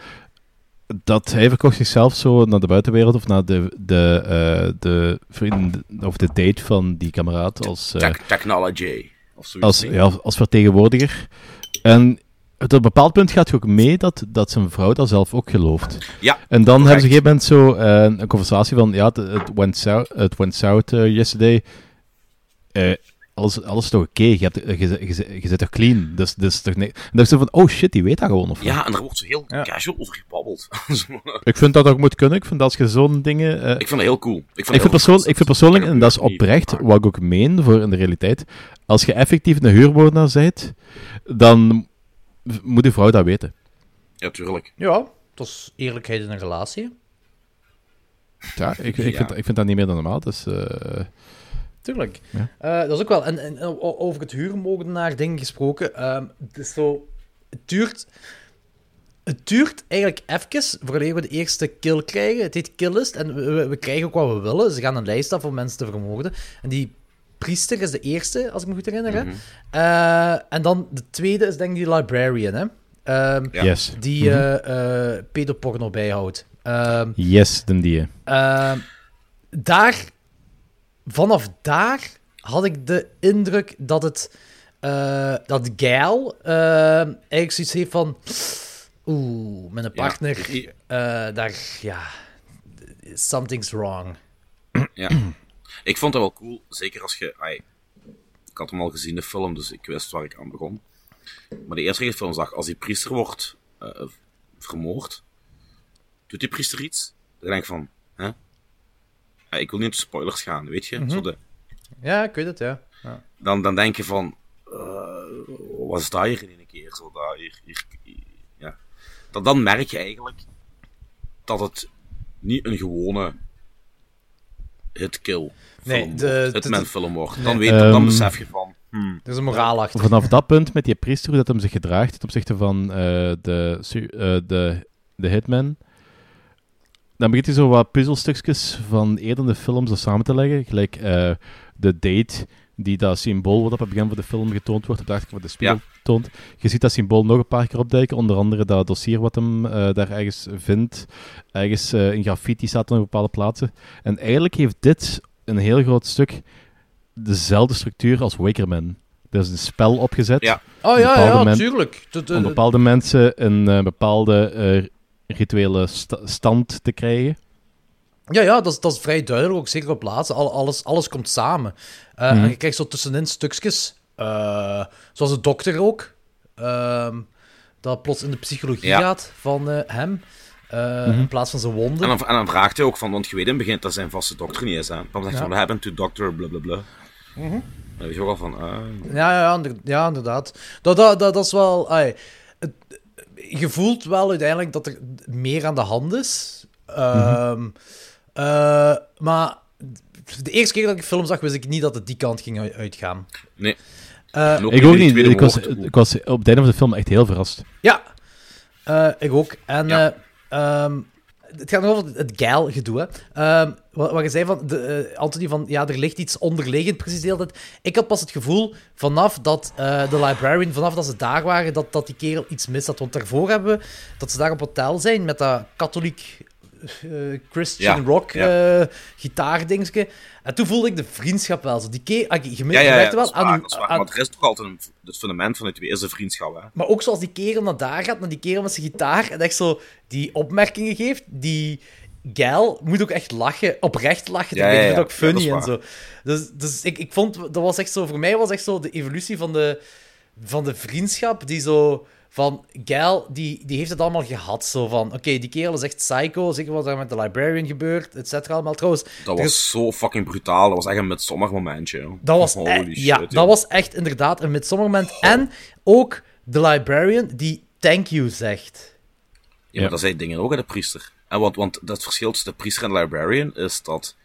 dat hij verkocht zichzelf zo naar de buitenwereld of naar de, de, eh, de vriend of de date van die kameraad als, eh, Tech- technology. Of zoiets. als, ja, als vertegenwoordiger. En tot een bepaald punt gaat je ook mee dat, dat zijn vrouw dat zelf ook gelooft. Ja, En dan hebben ze op een gegeven moment zo eh, een conversatie van, ja, het, went south, het went south eh, yesterday. Eh, alles, alles is toch oké, je, je, je, je, je zit toch clean, dus, dus toch nee. En dan is het van, oh shit, die weet dat gewoon of? Ja, en daar wordt zo heel casual over gebabbeld. Ik vind dat ook moet kunnen. Ik vind dat als je zo'n dingen... ik vind dat heel cool. Ik vind, ik persoon, ik vind persoonlijk, en dat is oprecht, wat ik ook meen voor in de realiteit, als je effectief een huurmoordenaar bent, dan moet je vrouw dat weten. Ja, tuurlijk. Ja, dat is eerlijkheid in een relatie. Ja, ik, ik, Ja. Vind, ik vind dat niet meer dan normaal. Dus, eh, Tuurlijk. Ja. Eh, dat is ook wel. En, en over het huurmoordenaar ding gesproken. ehm, het is zo. Het duurt. Het duurt eigenlijk even voordat we de eerste kill krijgen. Het heet Killist. En we, we- we krijgen ook wat we willen. Ze gaan een lijst af om mensen te vermoorden. En die priester is de eerste, als ik me goed herinner. hè. Mhm. Eh, en dan de tweede is denk ik die librarian. Hè? Ehm, Ja. Yes. Die Mhm. eh, eh, pedoporno bijhoudt. Ehm, Yes, den die. Ehm, daar, vanaf daar had ik de indruk dat het, eh, dat Gail eigenlijk zoiets heeft van, oeh, mijn partner, Ja. eh, daar, ja, something's wrong. Ja. Ik vond dat wel cool, zeker als je... ai, ik had hem al gezien, de film, dus ik wist waar ik aan begon. Maar de eerste film zag, als die priester wordt eh, vermoord, doet die priester iets? Dan denk ik van, hè? Ja, ik wil niet op spoilers gaan, weet je? Mhm. Zo de, Ja, ik weet het, ja. ja. dan, dan denk je van, eh, wat is dat hier in een keer? Zo, dat, hier, hier, hier- ja. dan, dan merk je eigenlijk dat het niet een gewone hitkill Nee, film de- wordt, de- hitman de- film wordt. nee. Dan, weet, dan Ehm, besef je van, hmm, Er is een moraal achter. Vanaf dat punt met die priester, hoe dat hem zich gedraagt ten opzichte van eh, de, eh, de, de hitman, dan begint hij zo wat puzzelstukjes van eerder in de film zo samen te leggen. Gelijk eh, de date die dat symbool wat op het begin van de film getoond wordt, op de achterkant van de spiegel toont. Je ziet dat symbool nog een paar keer opduiken, onder andere dat dossier wat hem eh, daar ergens vindt. Ergens eh, in graffiti staat op bepaalde plaatsen. En eigenlijk heeft dit een heel groot stuk dezelfde structuur als Wakerman. Er is een spel opgezet. Ja. Oh om ja, bepaalde ja, men- tuurlijk. Dat, eh, Om bepaalde mensen een eh, bepaalde eh, rituele sta- stand te krijgen. Ja, ja dat, is, dat is vrij duidelijk, ook zeker op laatste. Al, alles, alles komt samen. Eh, Mhm. En je krijgt zo tussenin stukjes, eh, zoals de dokter ook, ehm, dat plots in de psychologie Ja. gaat van eh, eh, Mhm. in plaats van zijn wonden. en, dan, en dan vraagt hij ook van, want je weet in het begin dat zijn vaste dokter niet is. Hè. Dan zegt hij Ja. van, what happened to doctor, blablabla. Mhm. Dan weet je ook al van, ah, Ja, ja, ja, inder- ja inderdaad. Dat, dat, dat, dat is wel... het, je voelt wel uiteindelijk dat er meer aan de hand is. Ehm, eh, maar de eerste keer dat ik de film zag, wist ik niet dat het die kant ging uitgaan. nee. Eh, ik ook niet. Ik was, ik was op het einde van de film echt heel verrast. Ja, Eh, ik ook. En Ja. Eh, ehm, het gaat nog over het geil-gedoe. Ehm, wat, wat je zei van, de, eh, Anthony, van ja, er ligt iets onderliggend precies de hele. Ik had pas het gevoel, vanaf dat eh, de librarian, vanaf dat ze daar waren, dat, dat die kerel iets mis had. Want daarvoor hebben we dat ze daar op hotel zijn met dat katholiek eh, Christian Ja, rock ja. eh gitaardingetje. En toen voelde ik de vriendschap wel zo. Die ah, je, Ja, ja, merkte wel waar, aan, aan- Maar er is toch altijd een, het fundament van is de vriendschap, hè. maar ook zoals die kerel naar daar gaat, naar die kerel met zijn gitaar, en echt zo die opmerkingen geeft, die geil moet ook echt lachen, oprecht lachen. Ja, ja, vind ja. ook funny en zo. Dus, dus ik, ik vond, dat was echt zo, voor mij was echt zo de evolutie van de, van de vriendschap die zo van Gail, die, die heeft het allemaal gehad. Zo van, oké, die kerel is echt psycho. Zeker wat er met de librarian gebeurt, et cetera. Allemaal trouwens. Dat was is- zo fucking brutaal. Dat was echt een midsommar momentje. joh. dat was, Holy e- shit, ja, joh. dat was echt inderdaad een midsommermoment. En ook de librarian die thank you zegt. Ja, maar dat zei dingen ook aan de priester. En want, want dat verschil tussen de priester en de librarian is dat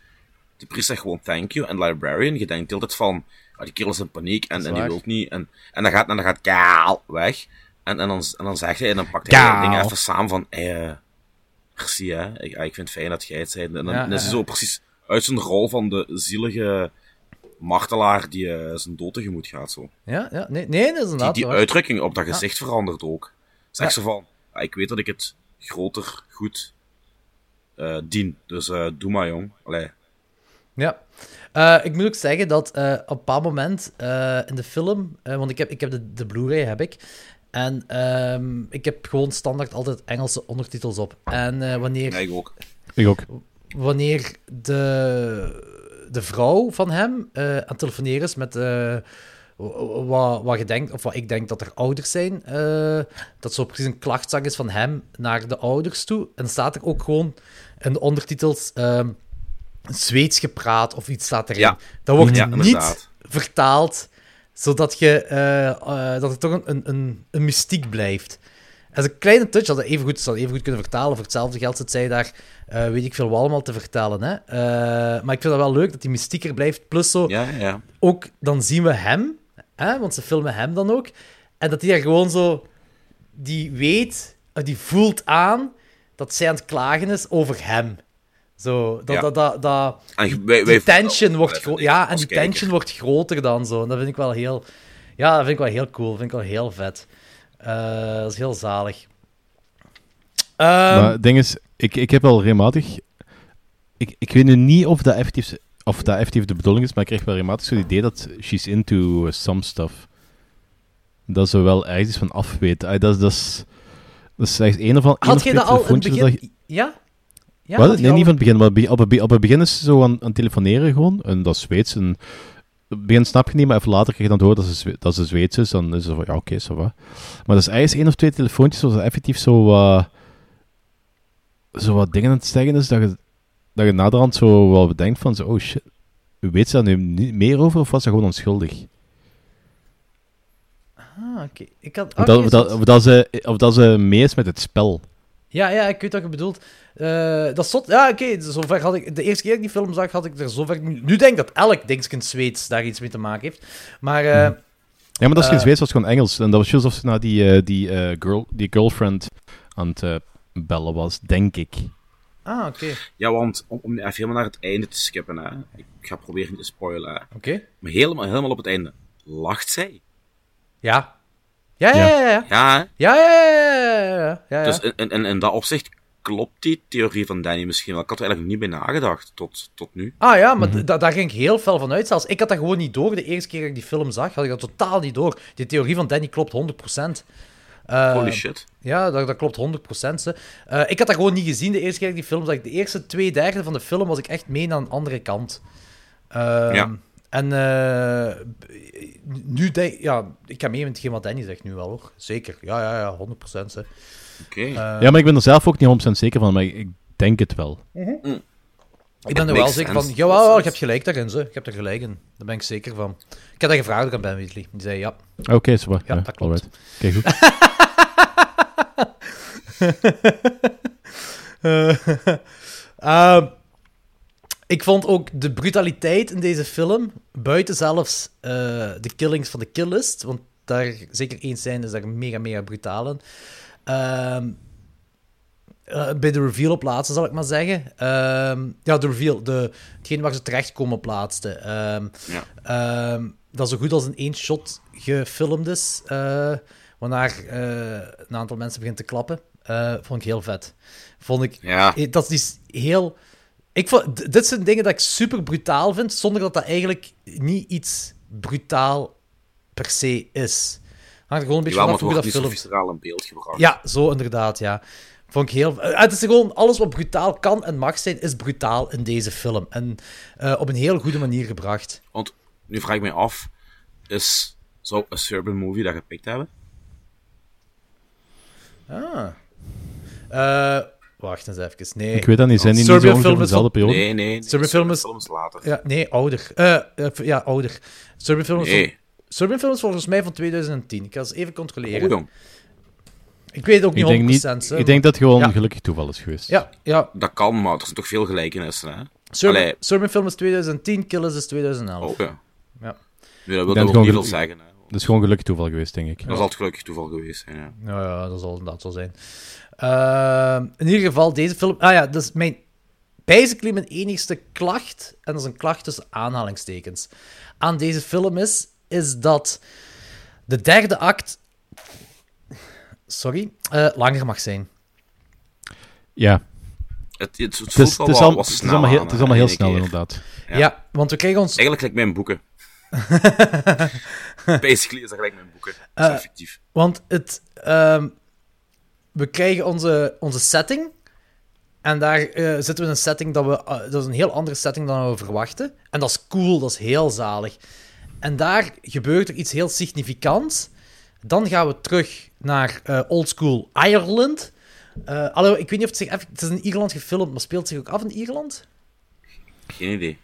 de priester zegt gewoon thank you en de librarian, je denkt altijd van, ah, die kerel is in paniek en, en die wil niet. En, en dan gaat, en dan gaat Gaal weg. En, en, dan, en dan zegt hij, en dan pakt hij dingen even samen van, eh, merci hè, ik, ah, ik vind het fijn dat jij het zei. En dan, Ja, dan is hij zo precies uit zijn rol van de zielige martelaar die eh, zijn dood tegemoet gaat. Zo. Ja, ja nee, nee, dat is Die, inderdaad die waar. uitdrukking op dat gezicht verandert ook. Zeg ze van, "Ah, ik weet dat ik het groter goed eh, dien, dus eh, doe maar jong. Allee. Ja. Ik moet ook zeggen dat op een bepaald moment in de film, want ik heb, ik heb de, de Blu-ray heb ik, en ehm, ik heb gewoon standaard altijd Engelse ondertitels op. En eh, wanneer, Ja, ik ook. Ik ook. wanneer de, de vrouw van hem eh, aan het telefoneren is met eh, wa- wat, wat je denkt, of wat ik denk dat er ouders zijn, eh, dat zo precies een klachtzang is van hem naar de ouders toe. En dan staat er ook gewoon in de ondertitels ehm, Zweeds gepraat of iets staat erin. Ja. Dat wordt Ja, niet inderdaad. vertaald, zodat je, eh, eh, dat het toch een, een, een, mystiek blijft. Dat is een kleine touch, dat even goed, zou even goed kunnen vertalen. Voor hetzelfde geld zit zij daar, eh, weet ik veel, wat allemaal te vertellen. Hè? Maar ik vind dat wel leuk dat die mystiek er blijft. Plus zo, Ja, ja, ook dan zien we hem, hè, want ze filmen hem dan ook. En dat hij daar gewoon zo, die weet, die voelt aan dat zij aan het klagen is over hem. Zo, dat, Ja. dat, dat, dat, En die, wij- die wij- tension wordt wij gro- vinden ja, en die kijker. tension wordt groter dan zo. En dat vind ik wel heel, ja, dat vind ik wel heel cool. Dat vind ik wel heel vet. Eh, dat is heel zalig. Ehm, maar het ding is, ik, ik heb wel regelmatig... Ik, ik weet nu niet of dat, effectief, of dat effectief de bedoeling is, maar ik krijg wel regelmatig zo'n idee dat she's into some stuff. Dat ze wel ergens van af weet. Dat, is- dat, is, dat is slechts één of één had je dat al in het dat? Ja? Ja Nee, niet van het begin. Maar op het, op het begin is ze zo aan, aan het telefoneren gewoon. En dat is Zweeds. En het begin snap je niet, maar even later krijg je dan door dat ze, dat ze Zweeds is. Dan is ze van, ja, oké, zo wat. Maar dat is eigenlijk één of twee telefoontjes waar ze effectief zo wat... zo wat dingen aan het zeggen is, dat je, dat je naderhand zo wel bedenkt van, zo, oh shit, weet ze daar nu niet meer over, of was ze gewoon onschuldig? Ah, oké. Ik had... Of, dat, of, dat, of, dat ze, of dat ze mee is met het spel. Ja, ja, ik weet wat je bedoelt. Eh, dat is zot. Ja, oké. zover had ik... De eerste keer dat ik die film zag, had ik er zover... Nu, nu denk ik dat elk dingetje Zweeds daar iets mee te maken heeft. Maar... eh, Ja, maar dat is geen Eh, Zweeds, dat is gewoon Engels. En dat was juist alsof ze naar die, die, eh, girl, die girlfriend aan het eh, bellen was, denk ik. Ah, oké. Ja, want om, om even helemaal naar het einde te skippen, hè. ik ga proberen niet te spoilen. Oké. Maar helemaal, helemaal op het einde lacht zij. Ja. Ja, ja, ja, ja. Ja? Ja, ja, ja, ja, ja, ja, ja. Dus in, in, in dat opzicht klopt die theorie van Danny misschien wel. Ik had er eigenlijk niet bij nagedacht tot, tot nu. Ah ja, maar da- daar ging ik heel fel van uit. Zelfs ik had dat gewoon niet door. De eerste keer dat ik die film zag, had ik dat totaal niet door. Die theorie van Danny klopt 100%. Eh, Holy shit. Ja, dat, dat klopt 100%. Ze. Eh, ik had dat gewoon niet gezien de eerste keer dat ik die film zag. De eerste twee derde van de film was ik echt mee aan een andere kant. Ehm, Ja. En eh, nu denk ja, ik ga mee met hetgeen wat Danny zegt nu wel hoor. Zeker. Ja, ja, ja, 100%. Ze. Oké. Eh, ja, maar ik ben er zelf ook niet 100% zeker van, maar ik, ik denk het wel. Ik ben er wel zeker van. Jawel, je hebt gelijk daarin, ze. Ik heb er gelijk in. Daar ben ik zeker van. Ik heb dat gevraagd aan Ben Weasley. Die zei ja. Oké, zo. Ja, dat klopt. alright. Oké, goed. Eh, ehm, ik vond ook de brutaliteit in deze film, buiten zelfs eh, de killings van de Killist, want daar zeker één zijn is daar mega, mega brutaal in. Ehm, eh, bij de reveal op laatste, zal ik maar zeggen. Ehm, ja, de reveal, de, hetgeen waar ze terechtkomen op laatste. Ehm, Ja. Dat zo goed als in één shot gefilmd is. eh waarna een aantal mensen begint te klappen. Vond ik heel vet. Vond ik... Ja. Dat is heel... Ik vond, dit zijn dingen dat ik super brutaal vind, zonder dat dat eigenlijk niet iets brutaal per se is. Hangt er gewoon een beetje vanaf hoe dat filmt. in beeld gebracht. Ja, zo inderdaad, ja. Vond ik heel... eh, Het is gewoon, alles wat brutaal kan en mag zijn, is brutaal in deze film. En eh, op een heel goede manier gebracht. Want nu vraag ik mij af, is zou een Serbian movie dat gepikt hebben? Ah. Eh, wacht eens even. Nee. Ik weet dat niet. Zijn die niet zo dezelfde periode? Nee, nee. nee Serbian film is- film is later. Ja, nee, ouder. Eh, eh, ja, ouder. Serbian film is, Nee. van- Serbian film is volgens mij van 2010. Ik ga eens even controleren. Ik weet ook niet Ik denk, 100%. niet, ik denk dat het gewoon Ja. een gelukkig toeval is geweest. Ja, ja. Dat kan, maar er zijn toch veel gelijkenissen, hè? Serbian, Allee. Serbian film is 2010, Killers is 2011. Oh, ja. Ja. Nee, dat wil dat ook niet veel zeggen, hè? Dat is gewoon een gelukkig toeval geweest, denk ik. Dat is altijd gelukkig toeval geweest zijn, ja. Nou ja, dat zal inderdaad zo zijn. Ehm, in ieder geval, deze film... Ah ja, dat is mijn... Basically mijn enigste klacht, en dat is een klacht tussen aanhalingstekens, aan deze film is, is dat de derde act... Sorry, eh, langer mag zijn. Ja. Het, het, het Het voelt is, wel het is, wat- al- wat het is allemaal heel, aan, het is hè, allemaal heel snel, keer. inderdaad. Ja. want we krijgen ons... Eigenlijk lijkt mijn boeken. Basically is dat gelijk mijn boeken. Dat is Eh, effectief. Want het, ehm, we krijgen onze, onze setting. En daar eh, zitten we in een setting dat we. eh, dat is een heel andere setting dan we verwachten. En dat is cool, dat is heel zalig. En daar gebeurt er iets heel significants. Dan gaan we terug naar eh oldschool Ireland. Eh allee, ik weet niet of het zich. Het is in Ierland gefilmd, maar speelt zich ook af in Ierland? Geen idee.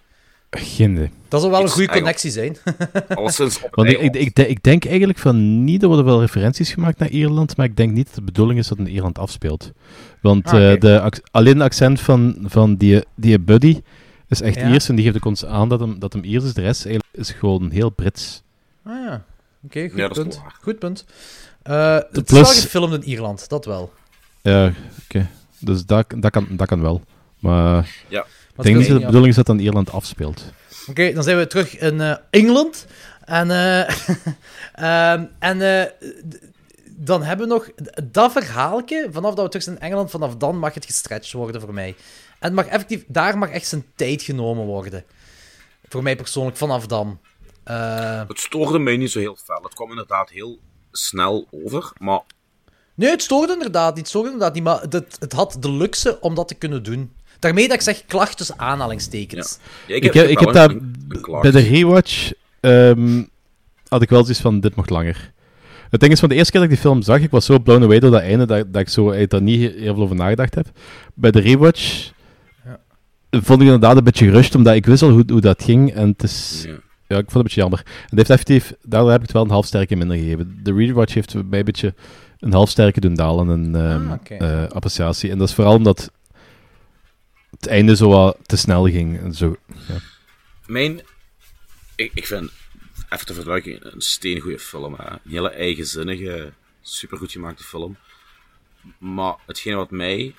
Geen idee. Dat zou wel een goede connectie zijn. Want ik, ik, ik, de- ik denk eigenlijk van niet dat er wel referenties gemaakt naar Ierland, maar ik denk niet dat de bedoeling is dat het in Ierland afspeelt. Want Ah, eh, de, alleen de accent van, van die, die buddy is echt Ja. Iers en die geeft ook ons aan dat hem, dat hem Iers is. De rest eigenlijk is gewoon heel Brits. Ah ja. Oké, goed Ja, is punt. Goed punt. Eh, het is plus- wel gefilmd in Ierland, dat wel. Ja, oké. Dus dat, dat, kan, dat kan wel. Maar Ja. Ik denk het niet dat is de bedoeling is dat het aan Ierland afspeelt. Oké, dan zijn we terug in eh, Engeland. En, eh, ehm, en eh, dan hebben we nog dat verhaaltje. Vanaf dat we terug zijn in Engeland, vanaf dan mag het gestretched worden voor mij. En het mag effectief, daar mag echt zijn tijd genomen worden. Voor mij persoonlijk, vanaf dan. Eh, Het stoorde mij niet zo heel fel. Het kwam inderdaad heel snel over, maar nee, het stoorde inderdaad niet. Het stoorde inderdaad niet, maar het, het had de luxe om dat te kunnen doen. Daarmee dat ik zeg klacht tussen aanhalingstekens. ja, Ik, heb, ik heb daar een- een bij de rewatch ehm, had ik wel zoiets van dit mocht langer. Het ding is, van de eerste keer dat ik die film zag, ik was zo blown away door dat einde dat, dat ik zo eh, daar niet heel veel over nagedacht heb. Bij de rewatch Ja. vond ik inderdaad een beetje gerust, omdat ik wist al hoe, hoe dat ging. En het is, Ja. ja, ik vond het een beetje jammer. En het heeft effectief, daardoor heb ik het wel een half sterke minder gegeven. De rewatch heeft mij een beetje een half sterke doen dalen in ehm, Ah, eh, appreciatie. En dat is vooral omdat het einde zo wat te snel ging. En zo, ja. Mijn... Ik, ik vind, even te verduidelijken, een steengoede film. Hè. Een hele eigenzinnige, supergoed gemaakte film. Maar hetgene wat mij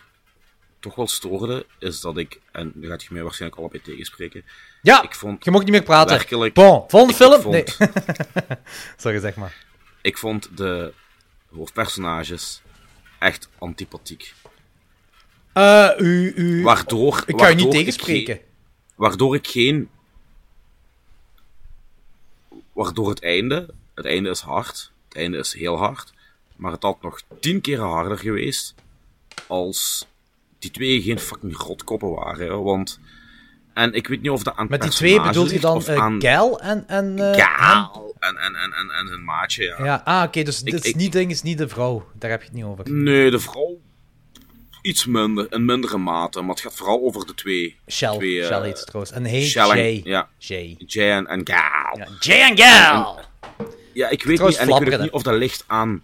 toch wel stoorde, is dat ik, en nu gaat je mij waarschijnlijk allebei tegenspreken, Ja, ik vond je mag niet meer praten. werkelijk... Bon, volgende ik film? vond- Nee. Sorry, zeg maar. Ik vond de hoofdpersonages echt antipathiek. Eh, u, u... Waardoor... Ik ga je niet tegenspreken. waardoor ik geen... Waardoor het einde... Het einde is hard. Het einde is heel hard. Maar het had nog tien keer harder geweest als die twee geen fucking rotkoppen waren. Want... En ik weet niet of dat aan Met die twee personage bedoel je dan eh, aan en... en Gaal en, en, en, en, en zijn maatje, ja. Ja, ah, oké, dus Ik- dit is ik- niet, ding is niet de vrouw. Daar heb je het niet over. Nee, de vrouw iets minder, in mindere mate, maar het gaat vooral over de twee. Shell. twee, eh, Shell heet ze trouwens. En hij Shell Jay. Ja, Jay. Jay en, en Gaal. Ja, Jay en Gal! Ja, ik weet niet, en ik weet niet of dat ligt aan...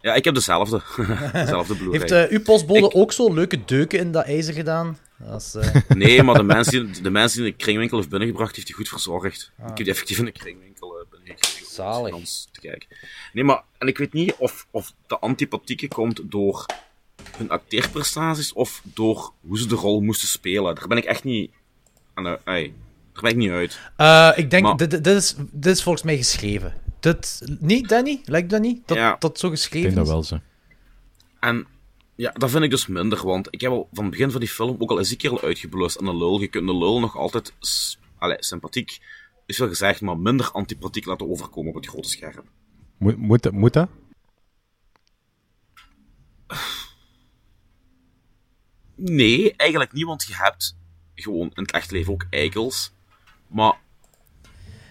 Ja, ik heb dezelfde. dezelfde. Heeft eh, uw postbode Ik- ook zo leuke deuken in dat ijzer gedaan? Eh, Nee, maar de mensen, die, de mensen die de kringwinkel heeft binnengebracht, heeft hij goed verzorgd. Ah. Ik heb die effectief in de kringwinkel uh, binnengekregen. Zalig. te kijken. Nee, maar... En ik weet niet of, of de antipathieke komt door hun acteerprestaties of door hoe ze de rol moesten spelen. Daar ben ik echt niet... Aan de, daar ben ik niet uit. eh, ik denk, Maar- dit, dit, is, dit is volgens mij geschreven. Dit, niet, Danny? Lijkt dat niet? Dat Ja. dat zo Ik geschreven denk dat wel zo. En ja, dat vind ik dus minder, want ik heb al van het begin van die film, ook al is die kerel uitgeblust en de lul, je kunt de lul nog altijd allee, sympathiek, is wel gezegd, maar minder antipathiek laten overkomen op het grote scherm. Moet, moet, dat- moet dat? Nee, eigenlijk niet, want je hebt gewoon in het echt leven ook eikels. Maar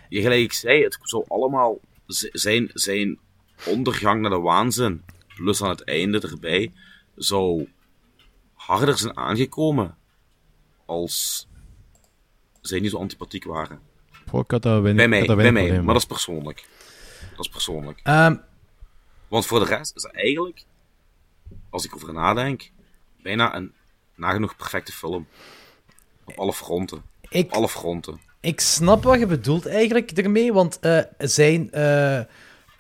je, gelijk ik zei, het zou allemaal zijn, zijn ondergang naar de waanzin, plus aan het einde erbij, zou harder zijn aangekomen als zij niet zo antipathiek waren. Goh, ik had weinig, Bij mij, bij mij, maar dat is persoonlijk. Dat is persoonlijk. Ehm, Want voor de rest is eigenlijk, als ik over nadenk, bijna een nagenoeg perfecte film. Op alle fronten. Ik- Op alle fronten. Ik snap wat je bedoelt eigenlijk ermee, want eh, zijn eh,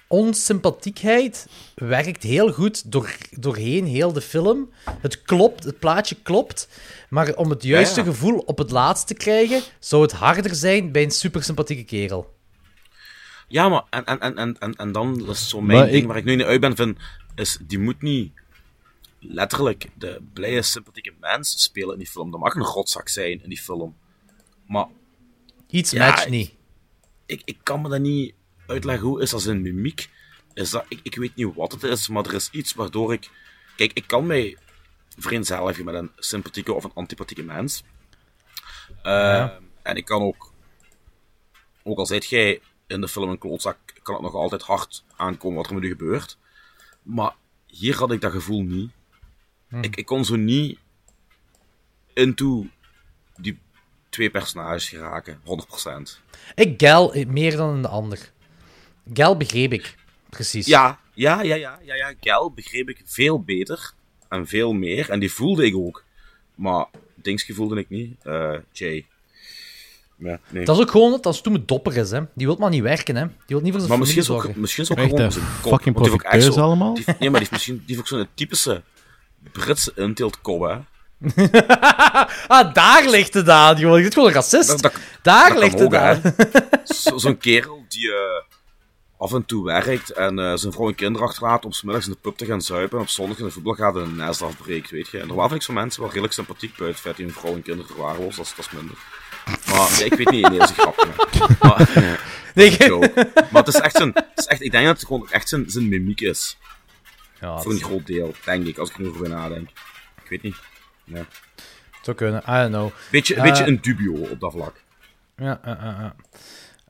onsympathiekheid werkt heel goed door, doorheen heel de film. Het klopt, het plaatje klopt, maar om het juiste Ja, ja. gevoel op het laatst te krijgen, zou het harder zijn bij een super sympathieke kerel. Ja, maar en, en, en, en, en, dan, is zo Maar mijn ding ik- waar ik nu niet uit ben, vind, is die moet niet letterlijk de blije, sympathieke mens spelen in die film. Dat mag een rotzak zijn in die film. Maar Iets Ja, matcht niet. ik, ik kan me dat niet uitleggen hoe is dat zijn mimiek. Is dat, ik, ik weet niet wat het is, maar er is iets waardoor ik... Kijk, ik kan mij vereenzelvigen met een sympathieke of een antipathieke mens. Eh, En ik kan ook... Ook al zijt jij in de film een klootzak, kan het nog altijd hard aankomen wat er met u gebeurt. Maar hier had ik dat gevoel niet. Ik, ik kon zo niet into die twee personages geraken, 100%. Ik Gal eh, meer dan een ander. Gal begreep ik. Precies. Ja, ja, ja, ja, ja, ja. Gal begreep ik veel beter en veel meer. En die voelde ik ook. Maar Dingsje voelde ik niet. Eh Jay. Ja, nee. Dat is ook gewoon dat dat stoeme dopper is, hè. Die wil maar niet werken, hè. Die wil niet voor zijn maar misschien is, familie ook, misschien is ook Echt, gewoon zijn kop. fucking zo- allemaal? Die, nee, maar die heeft misschien die heeft ook zo'n typische Britse inteeltkop, hè. Ah, daar ligt het aan, joh. Je bent gewoon een racist. Dat- dat- daar dat ligt ook, het aan. Zo- Zo'n kerel die eh, af en toe werkt en eh, zijn vrouw en kinderen achterlaat om 's middags in de pub te gaan zuipen en op zondag in de voetbal gaat en een nest afbreekt, weet je. En normaal vind ik zo'n mensen wel redelijk sympathiek buiten het feit dat een vrouw en kinderen verwaarloosd, dat is, dat is minder. Maar ik weet niet, nee, dat is een grapje. hè. Maar, Nee, maar het is echt zijn, het is echt, ik denk dat het gewoon echt zijn, zijn mimiek is. Ja, Voor een groot deel, denk ik, als ik er nu over nadenk. Ik weet niet. Ja. het zou kunnen. I don't know. Beetje, Eh, beetje een dubio op dat vlak. Ja, ja, ja, ja.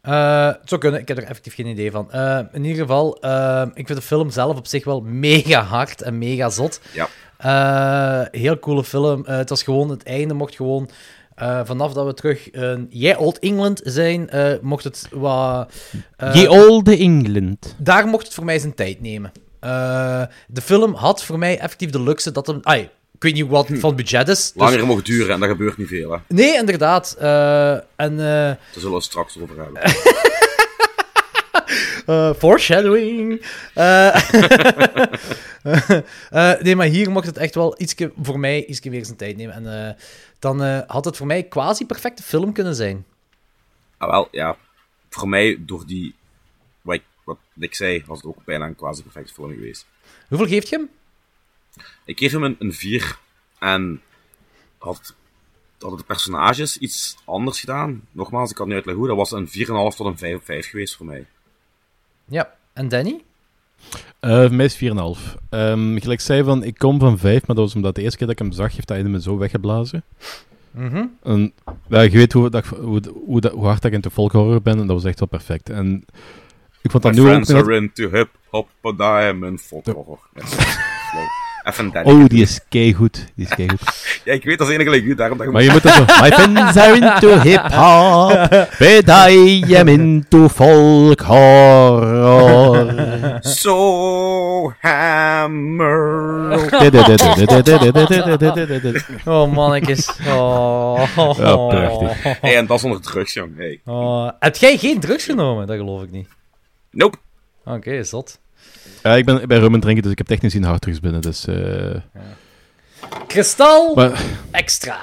Eh, het zou kunnen, ik heb er effectief geen idee van. Eh, in ieder geval, eh, ik vind de film zelf op zich wel mega hard en mega zot. Ja. Eh, heel coole film. Eh, het was gewoon, het einde mocht gewoon, eh, vanaf dat we terug in Jij Old England zijn, eh, mocht het wat... eh, Ye olde England. daar mocht het voor mij zijn tijd nemen. Eh, de film had voor mij effectief de luxe dat hem... Ai, ik weet niet wat van het budget is. dus- Langer mocht duren en dat gebeurt niet veel, hè. Nee, inderdaad. Eh, en... eh, Daar zullen we het straks over hebben. Foreshadowing. Nee, maar hier mocht het echt wel ietsje, voor mij ietsje meer zijn tijd nemen. En dan had het voor mij quasi perfecte film kunnen zijn. Ah, wel, ja. Voor mij, door die... Wat ik, zei, was het ook bijna een quasi perfecte film geweest. Hoeveel geeft je hem? Ik geef hem een, een 4. En had, hadden de personages iets anders gedaan. Nogmaals, ik kan niet uitleggen hoe. Dat was een 4,5 tot een 5 op 5 geweest voor mij. Ja. En Danny? Eh voor mij is 4,5. Ehm gelijk ik zei van, ik kom van 5, maar dat was omdat de eerste keer dat ik hem zag, heeft hij me zo weggeblazen. Mhm. En, ja, je weet hoe, dat, ik- hoe, hoe, dat- hoe hard ik into folk horror ben, en dat was echt wel perfect. En ik vond dat My nu ook... friends are into hip-hop, but I am in folk horror. Ja, slow. Even Danny. Oh, die is keigoed. Die is keigoed. Ja, ik weet dat is enige like u, daarom dat ik Maar je moet dat zo... My friends are into hip-hop, but I am into folk horror. So hammer. Oh, mannetjes. Oh. Ja, prachtig. Hey, en dat zonder drugs, jong. Hey. Oh. Heb jij geen drugs genomen? Dat geloof ik niet. Nope. Oké, zot. Ja, ik ben, ik ben rum aan het drinken, dus ik heb technisch geen harddrugs binnen, dus... eh, Kristal Maar extra.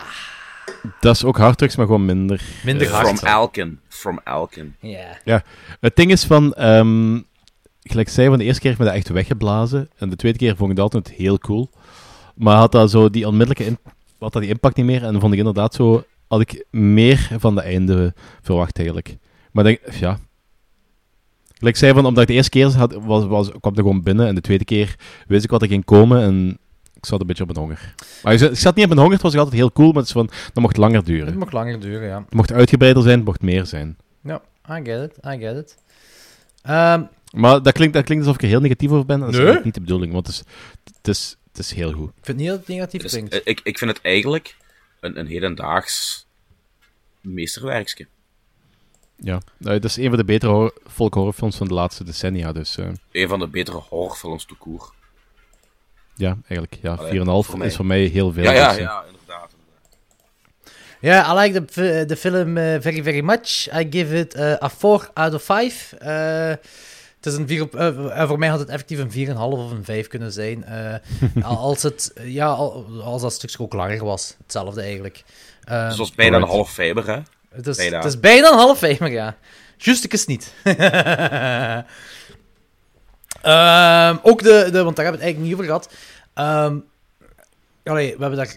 dat is ook harddrugs, maar gewoon minder. Minder hard. From Alkin. From Alkin. Ja. Ja, het ding is van... ehm, gelijk ik zei, van de eerste keer heeft me dat echt weggeblazen. En de tweede keer vond ik dat altijd heel cool. Maar had dat zo die onmiddellijke... had dat die impact niet meer. En dan vond ik inderdaad zo... Had ik meer van de einde verwacht, eigenlijk. Maar denk, ja... Gelijk ik zei, van, omdat ik de eerste keer had, was, was, kwam er gewoon binnen. En de tweede keer wist ik wat er ging komen. En ik zat een beetje op mijn honger. Maar ik zat, niet op mijn honger, het was altijd heel cool. Maar het is van, dat mocht langer duren. Het mag langer duren, ja. Het mocht uitgebreider zijn, het mocht meer zijn. Ja, I get it, I get it. Ehm, Maar dat klinkt, dat klinkt alsof ik er heel negatief over ben. Dat is Nee. niet de bedoeling, want het is, het is, het is heel goed. Ik vind niet dat het negatief klinkt. ik, ik vind het eigenlijk een, een hedendaags meesterwerkje. Ja, het is een van de betere horror, folk horrorfilms van de laatste decennia, dus eh, Een van de betere horrorfilms to court. ja, eigenlijk. Ja, 4,5 Allee, voor mij. is voor mij heel veel. Ja, ja, dus, eh, ja, inderdaad. Ja, I like the, the film eh, very, very much. I give it a 4 out of 5. Eh, het is een 4 op, voor mij had het effectief een 4,5 of een 5 kunnen zijn. Eh, al- als, het, ja, al- als dat stukje ook langer was. Hetzelfde eigenlijk. Eh, Dus bijna een half fiber, hè? Het, is, bijna. het is bijna een half 5, maar ja. Justekes niet. Ehm, ook de, de, want daar hebben we het eigenlijk niet over gehad. Ehm, allee, we hebben daar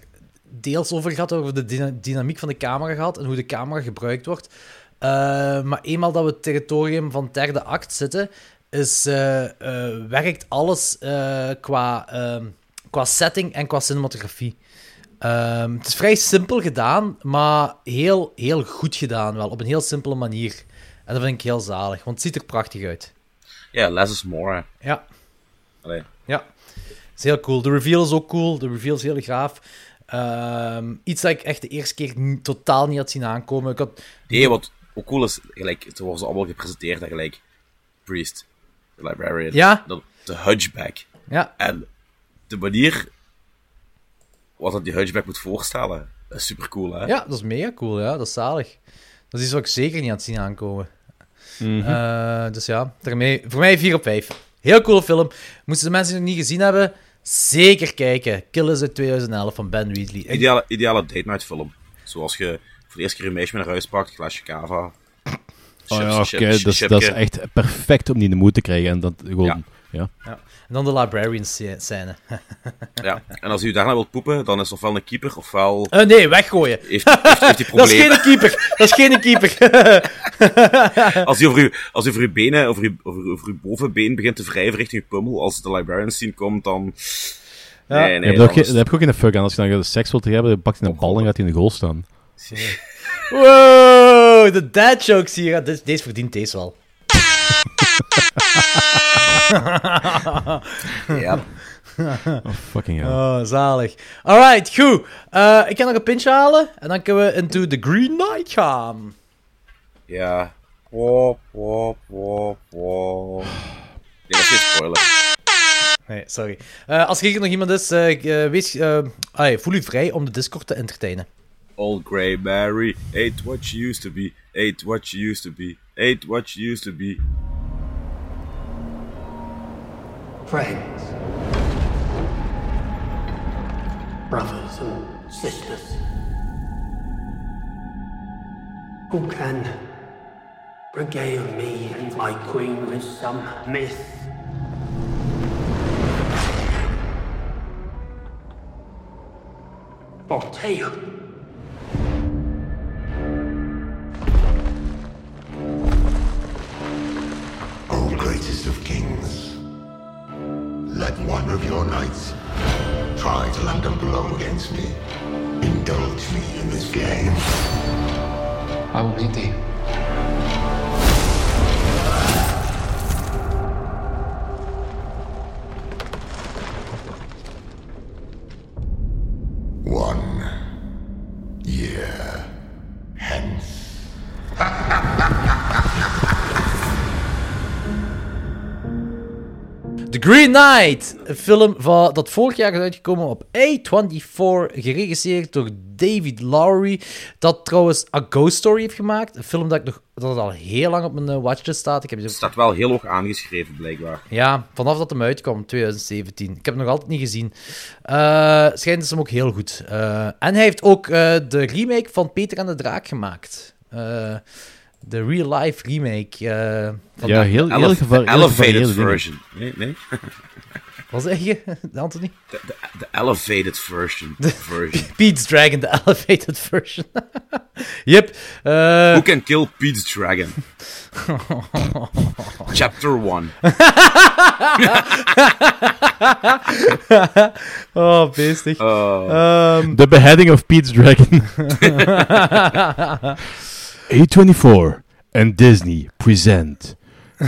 deels over gehad, over de dyna- dynamiek van de camera gehad en hoe de camera gebruikt wordt. Eh, maar eenmaal dat we het territorium van derde act zitten, is, eh, eh, werkt alles eh, qua, ehm, qua setting en qua cinematografie. Ehm, het is vrij simpel gedaan, maar heel, heel goed gedaan wel, op een heel simpele manier. En dat vind ik heel zalig, want het ziet er prachtig uit. Ja, less is more. Ja, Allee. ja. Het is heel cool. De reveal is ook cool. De reveal is heel gaaf. Ehm, iets dat ik echt de eerste keer totaal niet had zien aankomen. Ik had... Nee, wat ook cool is, gelijk, het worden ze allemaal gepresenteerd, hè, gelijk Priest, de Librarian, Ja. de, de Hunchback. Ja, En de manier wat dat die Hunchback moet voorstellen, is super cool, hè? ja, dat is mega cool. Ja, dat is zalig. Dat is iets wat ik zeker niet had zien aankomen. Eh, dus ja, daarmee, voor mij 4 op 5. Heel coole film. Moesten de mensen het nog niet gezien hebben, zeker kijken. Killers uit 2011 van Ben Wheatley. Ideale, ideale date night film. Zoals je voor de eerste keer een meisje met naar huis pakt, glaasje cava. Oh ja, oké, dus dat is echt perfect om die in de moed te krijgen. En dat gewoon, Ja. ja. Ja. En dan de Librarian scène. Ja. En als u daarna wilt poepen, dan is het ofwel een keeper, ofwel Eh, nee, weggooien. heeft, heeft, heeft Dat is geen keeper. Dat is geen keeper. Als u over uw, als u over uw benen, over uw, over, uw- over uw bovenbeen begint te wrijven richting uw pummel, als de librarian scene komt, dan... Ja. Nee, Je nee, hebt dan heb ik ook geen fuck aan. Als je dan seks wilt hebben, dan pakt hij een bal en gaat hij in de goal staan. Wow, de dad jokes hier. Deze verdient deze wel. Ja. Oh, fucking hell. Oh, zalig. Alright, goed. Eh, ik ga nog een pintje halen en dan kunnen we into the Green Knight gaan. Ja. Wop, wop, wop, wop. Nee, dat is geen spoiler. Nee, sorry. Eh, als er hier nog iemand is, eh, ik, eh, wees, eh, ah, voel u vrij om de Discord te entertainen. Old Grey Mary ain't what she used to be, ain't what she used to be, ain't what she used to be. Friends. Brothers and sisters. Who can regale me and my queen with some myth? Or tale? O greatest of kings, one of your knights try to land a blow against me. Indulge me in this game. I will meet thee. Green Knight, een film van, dat vorig jaar is uitgekomen op A24, geregisseerd door David Lowery, dat trouwens A Ghost Story heeft gemaakt. Een film dat, ik nog, dat al heel lang op mijn eh, watchlist staat. Ik heb Het staat wel heel hoog aangeschreven, blijkbaar. Ja, vanaf dat hem uitkwam, 2017. Ik heb hem nog altijd niet gezien. Eh schijnt dus hem ook heel goed. Eh, en hij heeft ook de remake van Peter en de Draak gemaakt. Eh, de real-life remake. eh, van Ja, heel, Elef- de heel elevated version. Nee, nee. Wat zeg je, Anthony? De, de, de elevated version. version. Pete's Dragon, de elevated version. yep. eh, Who can kill Pete's Dragon? Chapter 1. oh, beestig. Oh. Ehm, The Beheading of Pete's Dragon. A24 and Disney present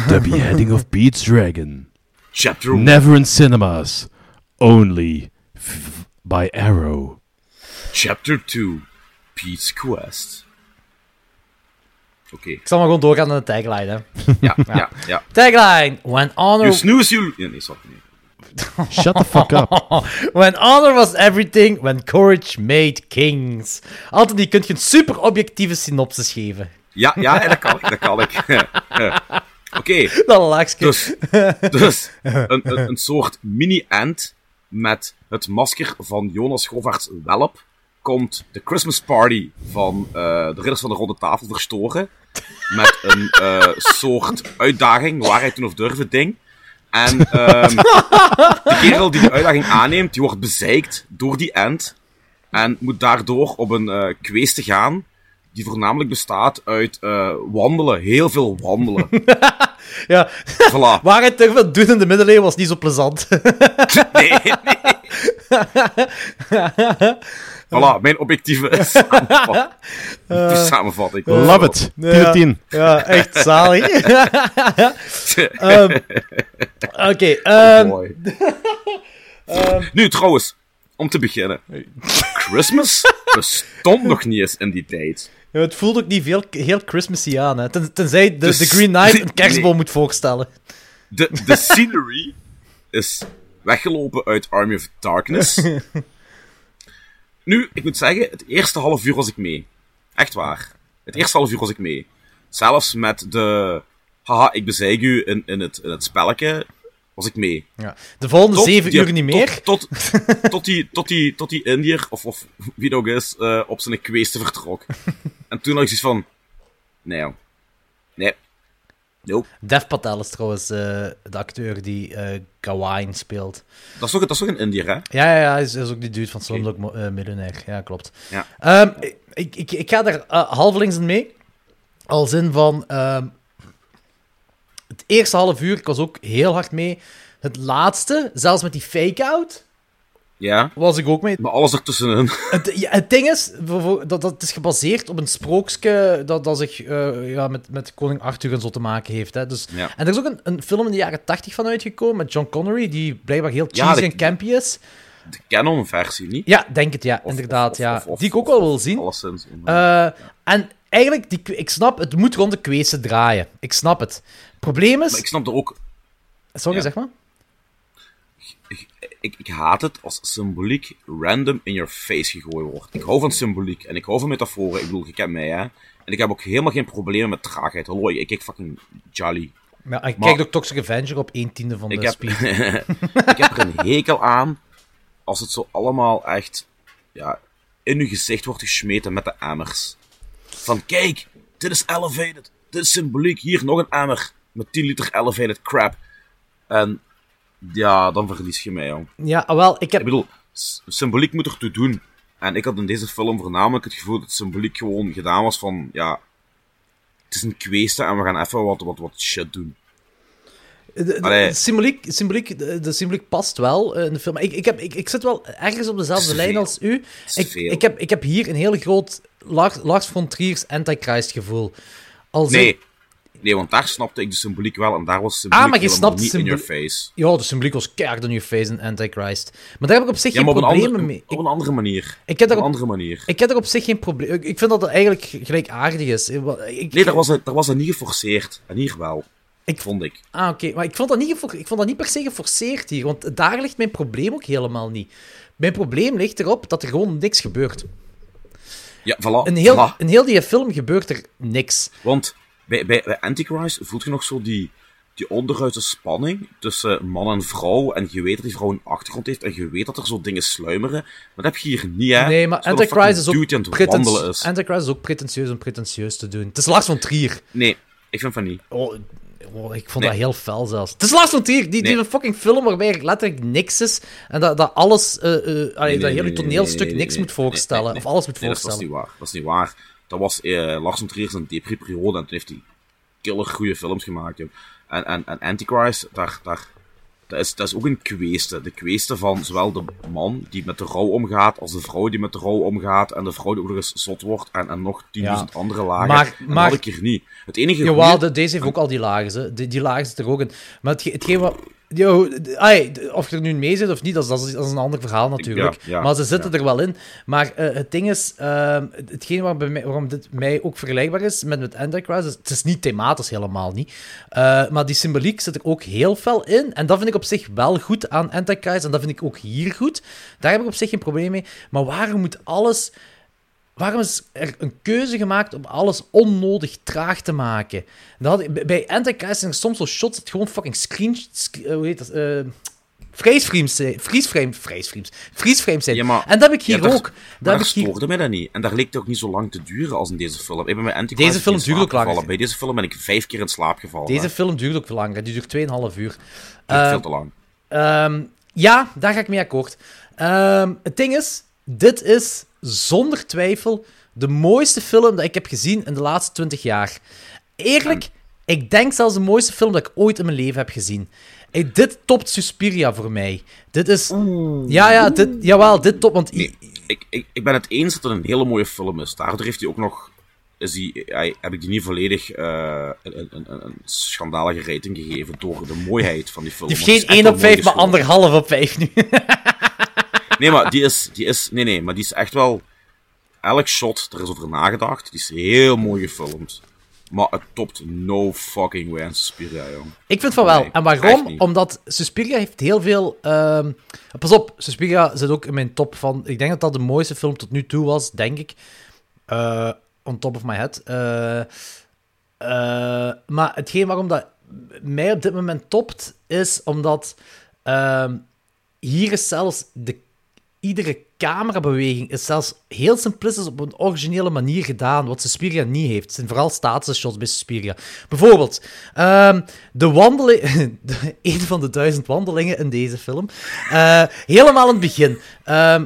The Beheading of Pete's Dragon. Chapter one. Never in cinemas. Only f- by Arrow. Chapter 2. Pete's Quest. Oké. Ik zal maar gewoon doorgaan naar de tagline, hè. Ja, ja, ja. Tagline. When honor... You snooze, you... Ja, nee, sorry. Nee. Shut the fuck up. when honor was everything, when courage made kings. Altijd, die kunt je een super objectieve synopsis geven. Ja, ja, en dat kan ik, dat kan ik. Oké. Dat laagje. Dus, dus een, een, een soort mini-end met het masker van Jonas Govaerts Welp komt de Christmas party van eh, de Ridders van de Ronde Tafel verstoren. Met een eh, soort uitdaging, waarheid doen of durven ding. En ehm, de kerel die de uitdaging aanneemt, die wordt bezeikt door die end. En moet daardoor op een eh kweeste gaan, die voornamelijk bestaat uit eh, wandelen. Heel veel wandelen. Ja. Voilà. Waarheid durven doen in de middeleeuwen was niet zo plezant. Nee, nee. Voilà, mijn objectieve samenvatting. samenvatting. Love it. 10 Ja. op 10. Ja, echt zalig. Ehm, Oké, ehm, Mooi. nu, trouwens, om te beginnen. Christmas bestond nog niet eens in die tijd. ja, het voelt ook niet veel, heel Christmassy aan. Hè. Ten, tenzij de, Dus- de Green Knight een kerstboom Nee. moet voorstellen. De, de scenery is weggelopen uit Army of Darkness. Nu, ik moet zeggen, het eerste half uur was ik mee. Echt waar. Het eerste half uur was ik mee. Zelfs met de... Haha, ik bezeig u in, in, het, in het spelletje, was ik mee. Ja. De volgende Tot zeven die- uur niet meer. Tot, tot, die, tot, die, tot die Indiër, of, of wie het ook is, eh, op zijn kweeste vertrok. en toen had ik zoiets van... Nee. Nee. Nope. Dev Patel is trouwens eh, de acteur die eh Gawain speelt. Dat is toch, dat is toch een Indiër, hè? Ja, ja, ja, hij is, is ook die dude van Slumdog Mo- eh, Millionaire. Ja, klopt. Ja. Ehm, ik, ik, ik ga daar eh, halvelings in mee. Als in van... ehm, het eerste half uur, ik was ook heel hard mee. Het laatste, zelfs met die fake-out, Ja. was ik ook mee. Maar alles ertussenin. Het, ja, het ding is, dat, dat is gebaseerd op een sprookje dat, dat zich eh, ja, met, met koning Arthur en zo te maken heeft. Hè. Dus, Ja. En er is ook een, een film in de jaren 80 van uitgekomen met John Connery, die blijkbaar heel cheesy en campy is. De canon-versie, niet? Ja, denk het, ja, Of- inderdaad. of- ja. of- die ik ook wel wil zien. Alleszins. Eh, en eigenlijk, die, ik snap, het moet rond de kweesten draaien. Ik snap het. Probleem is... Maar ik snap er ook... Sorry, zeg maar. Ik, ik, haat het als symboliek random in your face gegooid wordt. Ik hou van symboliek en ik hou van metaforen. Ik bedoel, je kent mij, hè. En ik heb ook helemaal geen problemen met traagheid. Hallo, ik kijk fucking jolly. Ja, ik Maar- kijk ook Toxic Avenger op 1 tiende van de heb, speed. ik heb er een hekel aan als het zo allemaal echt ja, in uw gezicht wordt gesmeten met de emmers. Van kijk, dit is elevated, dit is symboliek, hier nog een emmer met 10 liter elevated crap. En ja, dan verlies je mij, jong. Ja, ah, wel, ik heb... Ik bedoel, symboliek moet ertoe doen. En ik had in deze film voornamelijk het gevoel dat symboliek gewoon gedaan was van, ja, het is een kweeste en we gaan even wat, wat, wat shit doen. De, de- Allee. de symboliek, symboliek, de, symboliek past wel eh, in de film. Ik, ik, heb, ik, ik zit wel ergens op dezelfde lijn als u. Ik, ik, heb, ik heb hier een heel groot Lars, Lars von Trier's Antichrist gevoel. Als Nee. Nee, want daar snapte ik de symboliek wel en daar was de symboliek Ah, maar je snapt niet in your face. Ja, de symboliek was keihard in your face in Antichrist. Maar daar heb ik op zich Ja, geen een, problemen andere, mee. op een andere manier. Ik heb op daar een op- andere manier. Ik heb er op zich geen probleem... Ik ik vind dat het eigenlijk gelijkaardig is. Ik, Nee, daar was, het, daar was het niet geforceerd. En hier wel. Ik- Vond ik. Ah, oké. Maar ik vond, dat niet ik vond dat niet per se geforceerd hier, want daar ligt mijn probleem ook helemaal niet. Mijn probleem ligt erop dat er gewoon niks gebeurt. Ja, voilà. In heel, voilà. in heel die film gebeurt er niks. Want bij, bij, bij Antichrist voelt je nog zo die, die onderhuidse spanning tussen man en vrouw. En je weet dat die vrouw een achtergrond heeft. En je weet dat er zo dingen sluimeren. Maar dat heb je hier niet, hè. Nee, maar Antichrist is, ook is. Antichrist is ook pretentieus om pretentieus te doen. Het is Lars van Trier. Nee, ik vind van niet. Oh, oh, ik vond Nee. dat heel fel zelfs. Het is Lars van Trier, die, die een fucking film waarbij er letterlijk niks is. En dat, dat alles, eh, eh, allee, Nee, dat hele nee, nee, toneelstuk nee, nee, niks moet voorstellen. Of alles moet nee, dat, is voorstellen. niet waar. Dat is niet waar. Dat was eh, Lars von Trier zijn depri-periode en toen heeft hij killer goede films gemaakt. joh. En, en, en Antichrist, daar, daar, dat is, dat is ook een kweeste. De kweeste van zowel de man die met de rouw omgaat, als de vrouw die met de rouw omgaat, en de vrouw die ook nog eens zot wordt, en, en nog 10.000 Ja. andere lagen. Maar- maar- had ik hier niet. Het enige Jawel, goeie- deze heeft ook al die lagen. Hè. Die, die lagen zit er ook in. Maar hetge- hetgeen wat... Yo, of je er nu mee zit of niet, dat is, dat is, dat is een ander verhaal natuurlijk. ja, maar ze zitten er wel in. Maar eh, het ding is, het- hetgeen waar bij mij, waarom dit mij ook vergelijkbaar is met, met is, het is niet thematisch helemaal niet. Eh, maar die symboliek zit er ook heel fel in. En dat vind ik op zich wel goed aan Antichrist. En dat vind ik ook hier goed. Daar heb ik op zich geen probleem mee. Maar waarom moet alles... Waarom is er een keuze gemaakt om alles onnodig traag te maken? Dat bij Antichrist zijn er soms zo shots dat gewoon fucking screen... sc- eh, hoe heet dat? eh freeze-frames zijn. Freeze-frame, freeze-frames. Freeze-frames zijn. Ja, maar- en dat heb ik Ja, hier daar- ook. Dat daar heb ik hier... stoorde mij dat niet. En daar leek het ook niet zo lang te duren als in deze film. Ik ben bij Antichrist Deze film duurt ook langer. Bij deze film ben ik vijf keer in slaap gevallen. Deze hè. film duurt ook veel langer. Die duurt 2,5 uur. Duurt Eh, veel te lang. Ehm, ja, daar ga ik mee akkoord. Ehm, het ding is, dit is zonder twijfel de mooiste film dat ik heb gezien in de laatste 20 jaar. Eerlijk, ik denk zelfs de mooiste film dat ik ooit in mijn leven heb gezien. Dit topt Suspiria voor mij. Dit is... Ja, ja, dit, jawel, dit top, want... Ik, ik, ik ben het eens dat het een hele mooie film is. Daardoor heeft hij ook nog... Is die, hij- heb ik die niet volledig eh, een, een, een, een schandalige rating gegeven door de mooiheid van die film. Die heeft Want het geen is 1 echt op wel 5, maar mooi geschoten. anderhalf op 5 nu. Nee, maar die is, die is... Nee, nee, maar die is echt wel... Elk shot, er is over nagedacht. Die is heel mooi gefilmd. Maar het topt no fucking way aan Suspiria, jong. Ik vind van wel. Nee, en waarom? Omdat Suspiria heeft heel veel... ehm, Pas op, Suspiria zit ook in mijn top van... Ik denk dat dat de mooiste film tot nu toe was, denk ik. Eh, on top of my head. Eh, eh, maar hetgeen waarom dat mij op dit moment topt, is omdat... ehm, hier is zelfs de iedere camerabeweging is zelfs heel simplistisch op een originele manier gedaan, wat Suspiria niet heeft. Het zijn vooral statische shots bij Suspiria. Bijvoorbeeld, ehm, de wandeling... de- een van de duizend wandelingen in deze film. Eh, helemaal in het begin. ehm,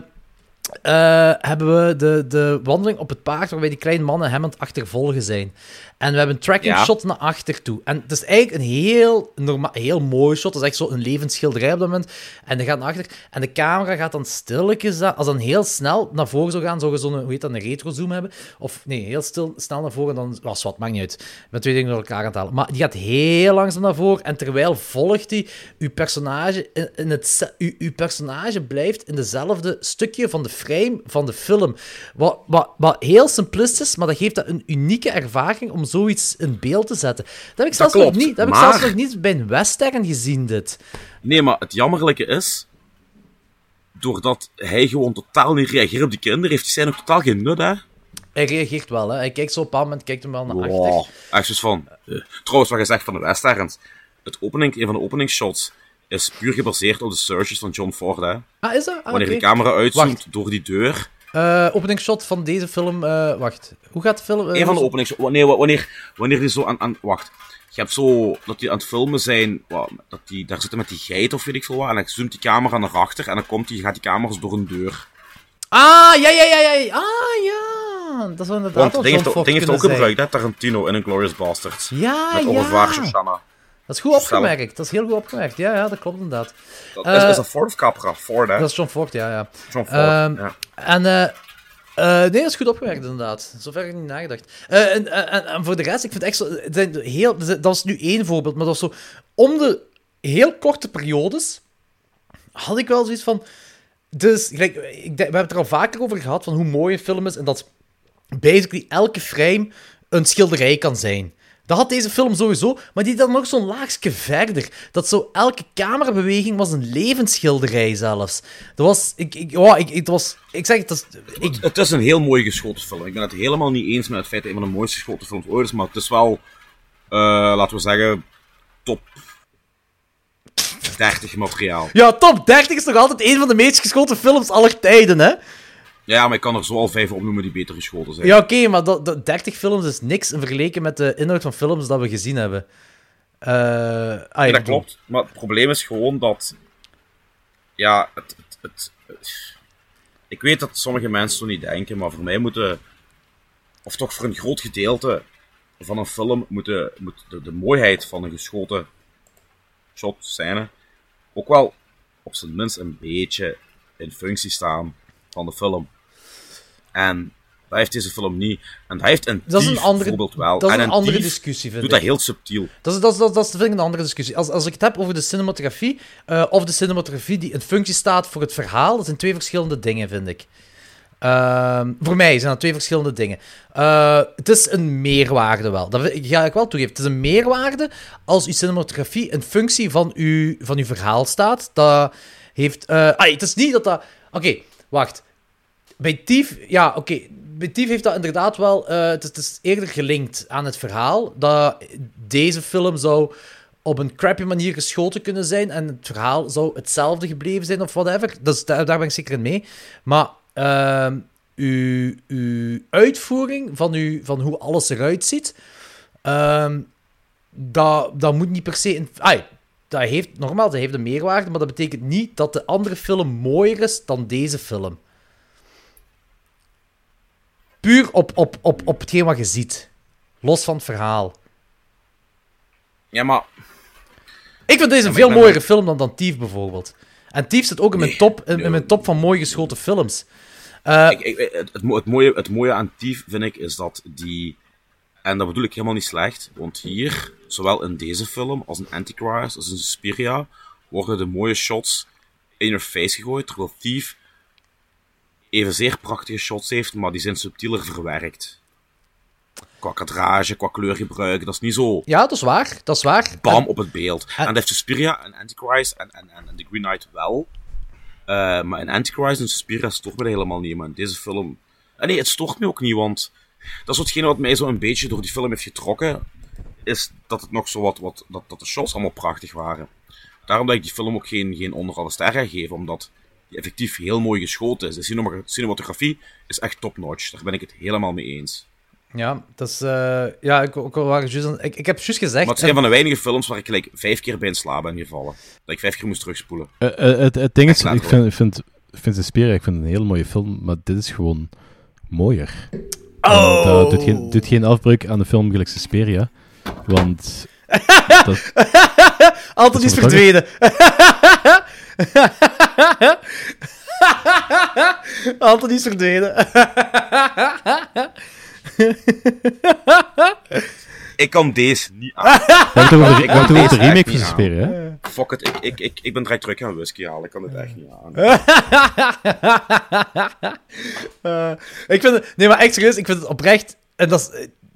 eh, hebben we de, de wandeling op het paard waarbij die kleine mannen hem aan het achtervolgen zijn. En we hebben een tracking Ja. shot naar achter toe. En het is eigenlijk een heel, norma- heel mooi shot. Het is echt zo een levensschilderij op dat moment. En die gaat naar achter. En de camera gaat dan stilletjes... Als dan heel snel naar voren zou gaan, zou je zo'n, hoe heet dat, een retro-zoom hebben. Of nee, heel stil, snel naar voren. En dan was wat, maakt niet uit. Met twee dingen door elkaar aan het halen. Maar die gaat heel langzaam naar voren. En terwijl volgt hij uw personage... In, in het, uw, uw personage blijft in dezelfde stukje van de frame van de film. Wat, wat, wat heel simplistisch, maar dat geeft dat een unieke ervaring om zoiets in beeld te zetten. Dat heb ik zelfs, nog, niet, dat heb ik zelfs nog niet bij een western gezien, dit. Nee, maar het jammerlijke is... Doordat hij gewoon totaal niet reageert op die kinderen, heeft hij zijn ook totaal geen nut, hè? Hij reageert wel, hè. Hij kijkt zo op een moment, kijkt hem wel naar Wow. achter. Echt zoiets van... eh, trouwens, wat je zegt van de westerns. Het opening, een van de openingsshots is puur gebaseerd op de searches van John Ford, hè? Ah, is dat? Ah, Wanneer de camera uitzoomt Wacht. door die deur. Eh, openingsshot van deze film... eh, wacht. Hoe gaat de film... eh, Een van de openings... Nee, wa- wanneer, wanneer die zo aan, aan... Wacht. Je hebt zo... Dat die aan het filmen zijn... Dat die daar zitten met die geit of weet ik veel wat. En dan zoomt die camera naar achter. En dan komt die, gaat die camera door een deur. Ah, ja, ja, ja, ja. Ah, ja. Dat zou inderdaad Want wel ding heeft, ding heeft ook gebruikt, hè? Tarantino in Inglourious Basterds. Ja, Met ja. Revoir, Shoshana. Dat is goed opgemerkt. Dat is heel goed opgemerkt. Ja, ja, dat klopt inderdaad. Dat Eh, is, is dat Ford of Capra? Ford, hè? Dat is John Ford, ja, ja. John Ford, Ehm, ja. En, eh, eh, nee, dat is goed opgemerkt, inderdaad. Zover heb ik niet nagedacht. En, en, voor de rest, ik vind echt zo... het zijn heel, dat was nu één voorbeeld, maar dat was zo... Om de heel korte periodes had ik wel zoiets van... Dus, gelijk, ik we hebben het er al vaker over gehad, van hoe mooi een film is, en dat basically elke frame een schilderij kan zijn. Dat had deze film sowieso, maar die dan nog zo'n laagje verder. Dat zo elke camerabeweging was een levensschilderij zelfs. Dat was... Ik, ik, ja, ik, het was, ik zeg het, dat is- ik, Het is een heel mooi geschoten film. Ik ben het helemaal niet eens met het feit dat het een van de mooiste geschoten films ooit is, maar het is wel, eh, laten we zeggen, top 30 materiaal. Ja, top 30 is nog altijd een van de meest geschoten films aller tijden, hè? Ja, maar ik kan er zo al vijf opnoemen die beter geschoten zijn. Ja, oké, maar dat, dat 30 films is niks in vergelijking met de inhoud van films dat we gezien hebben. Ah, ja, dat klopt. Maar het probleem is gewoon dat. Ja, het, het, Ik weet dat sommige mensen zo niet denken, maar voor mij moeten. Of toch voor een groot gedeelte van een film moeten, moet de, de mooiheid van een geschoten shot, scène, ook wel op zijn minst een beetje in functie staan van de film. En dat heeft deze film niet. En dat heeft een Dat is een andere- bijvoorbeeld wel. dat is en een andere discussie, vind doet ik. dat heel subtiel. Dat is, dat, is, dat, is, dat is vind ik een andere discussie. Als, als ik het heb over de cinematografie, eh, of de cinematografie die in functie staat voor het verhaal, dat zijn twee verschillende dingen, vind ik. Ehm, voor mij zijn dat twee verschillende dingen. Eh, het is een meerwaarde wel. Dat ga ik wel toegeven. Het is een meerwaarde als uw cinematografie in functie van uw, van uw verhaal staat. Dat heeft... ah, het is niet dat dat... Oké, wacht. Bij Thief, ja, oké. Bij Thief heeft dat inderdaad wel. eh, het, is, eerder gelinkt aan het verhaal. Dat deze film zou op een crappy manier geschoten kunnen zijn. En het verhaal zou hetzelfde gebleven zijn of whatever. Dus daar, daar ben ik zeker in mee. Maar ehm, uw, uw uitvoering van, uw, van hoe alles eruit ziet. ehm, dat, dat moet niet per se. In, ai, dat heeft, nogmaals, dat heeft een meerwaarde. Maar dat betekent niet dat de andere film mooier is dan deze film. Puur op, op, op, op hetgeen wat je ziet. Los van het verhaal. Ja, maar Ik vind deze een veel ben- mooiere film dan, dan Thief bijvoorbeeld. En Thief zit ook in mijn, top, in, in mijn top van mooi geschoten films. Eh, ik, ik, het, het, mo- het mooie, het mooie aan Thief vind ik is dat die. En dat bedoel ik helemaal niet slecht, want hier, zowel in deze film als in Antichrist, als in Suspiria, worden de mooie shots in your face gegooid, terwijl Thief evenzeer prachtige shots heeft, maar die zijn subtieler verwerkt. Qua kadrage, qua kleurgebruik, dat is niet zo ja, dat is waar. Dat is waar. bam En- op het beeld. En dat heeft Suspiria en Antichrist en, en, en, en The Green Knight wel. Eh, maar in Antichrist en Suspiria stoort me helemaal niet. Maar in deze film... En nee, het stoort me ook niet, want... Dat is hetgene wat mij zo een beetje door die film heeft getrokken. Is dat het nog zo wat... wat dat, dat de shots allemaal prachtig waren. Daarom dat ik die film ook geen, geen onder alle sterren ga geven. Omdat die effectief heel mooi geschoten is. De cinema- cinematografie is echt top-notch. Daar ben ik het helemaal mee eens. Ja, dat is... eh, ja, ik, ik, ik, ik heb juist gezegd... Maar het is een van de weinige films waar ik gelijk vijf keer bij in slaap ben gevallen. Dat ik vijf keer moest terugspoelen. Eh, eh, het, het ding is, ik vind, ik vind, ik vind Suspiria ik vind het een hele mooie film, maar dit is gewoon mooier. En Oh. dat doet geen, doet geen afbreuk aan de film gelijk Suspiria, want... dat, Anton is dat is verdwenen. Anton is verdwenen. Ik kan deze niet aan. Het over de- Ik het over de remake Suspiria, hè? aan. Fuck it, ik, ik, ik, ik ben direct terug gaan whisky halen. Ik kan dit echt niet aan. Eh, ik vind het, nee, maar echt serieus, ik vind het oprecht. En dat is,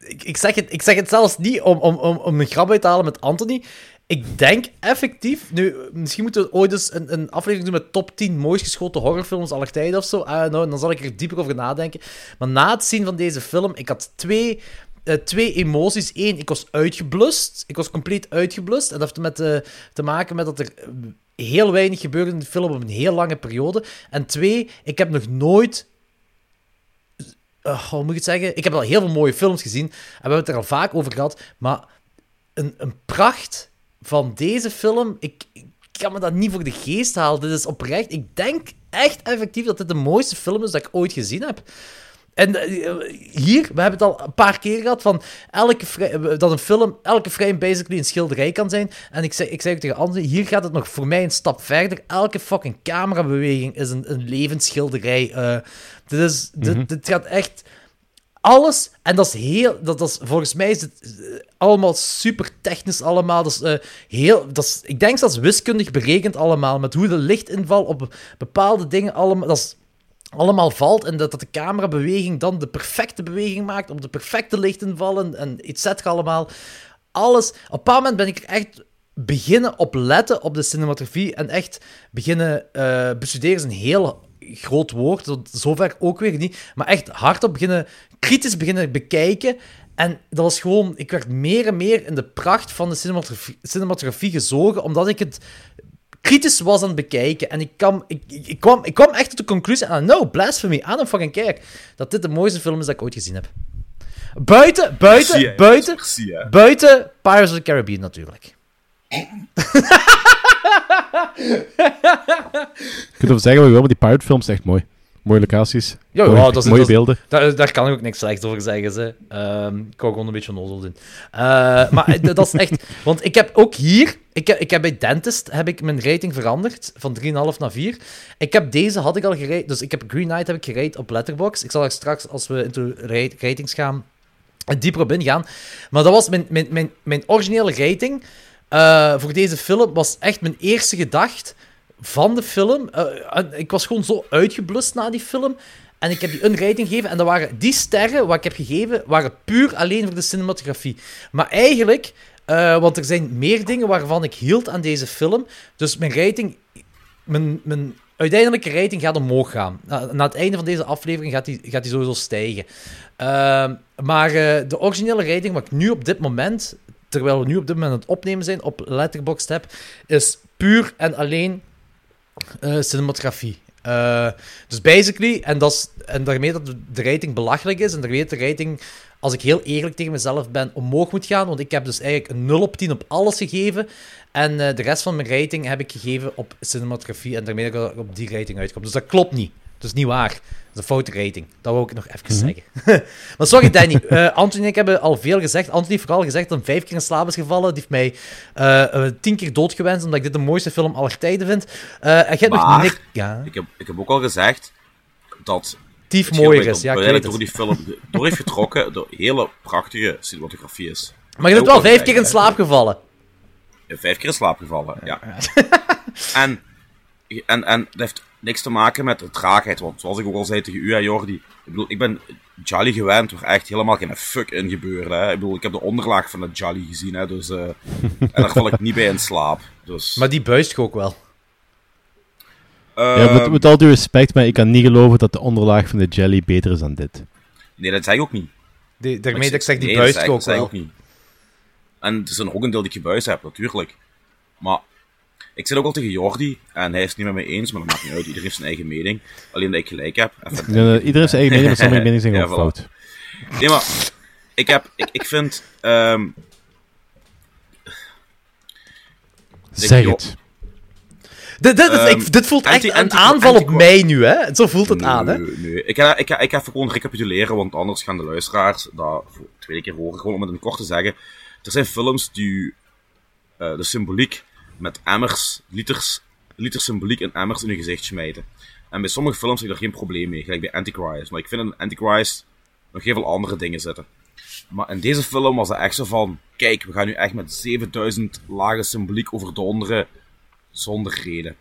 ik, ik, zeg het, ik zeg het zelfs niet om, om, om, om een grap uit te halen met Anthony. Ik denk effectief, nu, misschien moeten we ooit eens een, een aflevering doen met top 10 mooist geschoten horrorfilms aller tijden of zo. Dan zal ik er dieper over nadenken. Maar na het zien van deze film, ik had twee, eh, twee emoties. Eén, ik was uitgeblust. Ik was compleet uitgeblust. En dat heeft eh, te maken met dat er eh, heel weinig gebeurde in de film op een heel lange periode. En twee, ik heb nog nooit uh, hoe moet ik het zeggen? Ik heb al heel veel mooie films gezien. En we hebben het er al vaak over gehad. Maar een, een pracht van deze film. Ik, ik kan me dat niet voor de geest halen. Dit is oprecht. Ik denk echt effectief dat dit de mooiste film is dat ik ooit gezien heb. En eh, hier, we hebben het al een paar keer gehad van elke fra- dat een film, elke frame basically een schilderij kan zijn. En ik zei, ik zei ook tegen Anne, hier gaat het nog voor mij een stap verder. Elke fucking camerabeweging is een, een levend schilderij. Eh, dit, is, dit, Mhm. dit gaat echt alles. En dat is heel. Dat, dat is, volgens mij is het eh, allemaal super technisch allemaal. Dat is, eh, heel, dat is, ik denk zelfs wiskundig berekend allemaal. Met hoe de lichtinval op bepaalde dingen allemaal. Dat is, allemaal valt en dat, dat de camerabeweging dan de perfecte beweging maakt op de perfecte lichtinval en, en et cetera allemaal. Alles. Op een bepaald moment ben ik echt beginnen op letten op de cinematografie en echt beginnen eh, bestuderen is een heel groot woord, dat- zover ook weer niet, maar echt hardop beginnen, kritisch beginnen bekijken. En dat was gewoon, ik werd meer en meer in de pracht van de cinematografie, cinematografie gezogen, omdat ik het kritisch was aan het bekijken. En ik, kwam, ik, ik, kwam, ik kwam echt tot de conclusie, ah, no, blasphemy, I don't fucking care, dat dit de mooiste film is dat ik ooit gezien heb. Buiten, buiten, buiten, buiten Pirates of the Caribbean natuurlijk. Ik kunt zeggen wat je wil, maar die pirate film is echt mooi. Mooie locaties. Ja, mooie, ja, dat is, mooie dat is- beelden. Daar, daar kan ik ook niks slechts over zeggen. Ze. Ehm, ik kan gewoon een beetje nozel doen. Eh, maar dat is echt... Want ik heb ook hier... Ik heb, ik heb bij Dentist heb ik mijn rating veranderd van 3,5 naar 4. Ik heb deze had ik al gereden. Dus ik heb Green Knight heb ik gereden op Letterboxd. Ik zal er straks, als we into ra- ratings gaan, dieper op ingaan. Maar dat was mijn, mijn, mijn, mijn originele rating eh, voor deze film. Was echt mijn eerste gedacht van de film. Eh, ik was gewoon zo uitgeblust na die film. En ik heb die een rating gegeven. En dat waren die sterren wat ik heb gegeven, waren puur alleen voor de cinematografie. Maar eigenlijk, eh, want er zijn meer dingen waarvan ik hield aan deze film. Dus mijn rating, mijn, mijn uiteindelijke rating gaat omhoog gaan. Na, het einde van deze aflevering gaat die, gaat die sowieso stijgen. Ehm, maar de originele rating, wat ik nu op dit moment, terwijl we nu op dit moment aan het opnemen zijn, op Letterboxd heb, is puur en alleen eh, cinematografie. Eh, dus basically, en, dat en daarmee dat de rating belachelijk is, en daarmee dat de rating, als ik heel eerlijk tegen mezelf ben, omhoog moet gaan, want ik heb dus eigenlijk een 0 op 10 op alles gegeven, en eh, de rest van mijn rating heb ik gegeven op cinematografie, en daarmee dat ik op die rating uitkom. Dus dat klopt niet. Dat is niet waar. Dat is een foute rating. Dat wou ik nog even zeggen. maar sorry, Danny. Eh Anthony en ik hebben al veel gezegd. Anthony heeft vooral gezegd dat hij vijf keer in slaap is gevallen. Die heeft mij eh, eh, tien keer doodgewenst, omdat ik dit de mooiste film aller tijden vind. Eh en jij hebt nog Maar, niks... Ja. ik, heb, ik heb ook al gezegd dat... Tief mooier is, ja, ik door die film door heeft getrokken, door hele prachtige cinematografie is. Maar je bent wel vijf keer in slaap gevallen. Vijf keer in slaap gevallen, ja. en, en, en dat heeft niks te maken met de traagheid, want zoals ik ook al zei tegen u en Jordi, ik bedoel, ik ben Jolly gewend waar echt helemaal geen fuck in gebeurde. Hè. Ik bedoel, ik heb de onderlaag van de Jolly gezien, hè, dus, eh, en daar val ik niet bij in slaap. Dus, Maar die buist ook wel. ja, met, Ehm, met al due respect, maar ik kan niet geloven dat de onderlaag van de jelly beter is dan dit. Nee, dat zei ik ook niet. Die, daarmee dat ik zeg, die nee, buist dat ook dat wel. ik niet. En het is een, ook een deel die ik gebuist heb, natuurlijk. Maar ik zit ook al tegen Jordi, en hij is het niet met mij eens, maar dat maakt niet uit. Iedereen heeft zijn eigen mening. Alleen dat ik gelijk heb. Even Ja, iedereen heeft zijn eigen mening, maar sommige meningen zijn gewoon fout. Nee, maar ik, heb, ik, ik vind... ehm, Zeg het. Dit, dit, is- Ehm, ik, dit voelt echt anti- een anti- aanval op mij nu, hè? Zo voelt het aan, hè? Nee, nee. Ik, ga, ik, ga, ik ga even gewoon recapituleren, want anders gaan de luisteraars dat voor de tweede keer horen. Gewoon om het in kort te zeggen. Er zijn films die eh, de symboliek met emmers, liters, liters symboliek in emmers in je gezicht smijten. En bij sommige films heb ik daar geen probleem mee, gelijk bij Antichrist. Maar ik vind in Antichrist nog heel veel andere dingen zitten. Maar in deze film was het echt zo van: kijk, we gaan nu echt met 7000 lagen symboliek overdonderen zonder reden.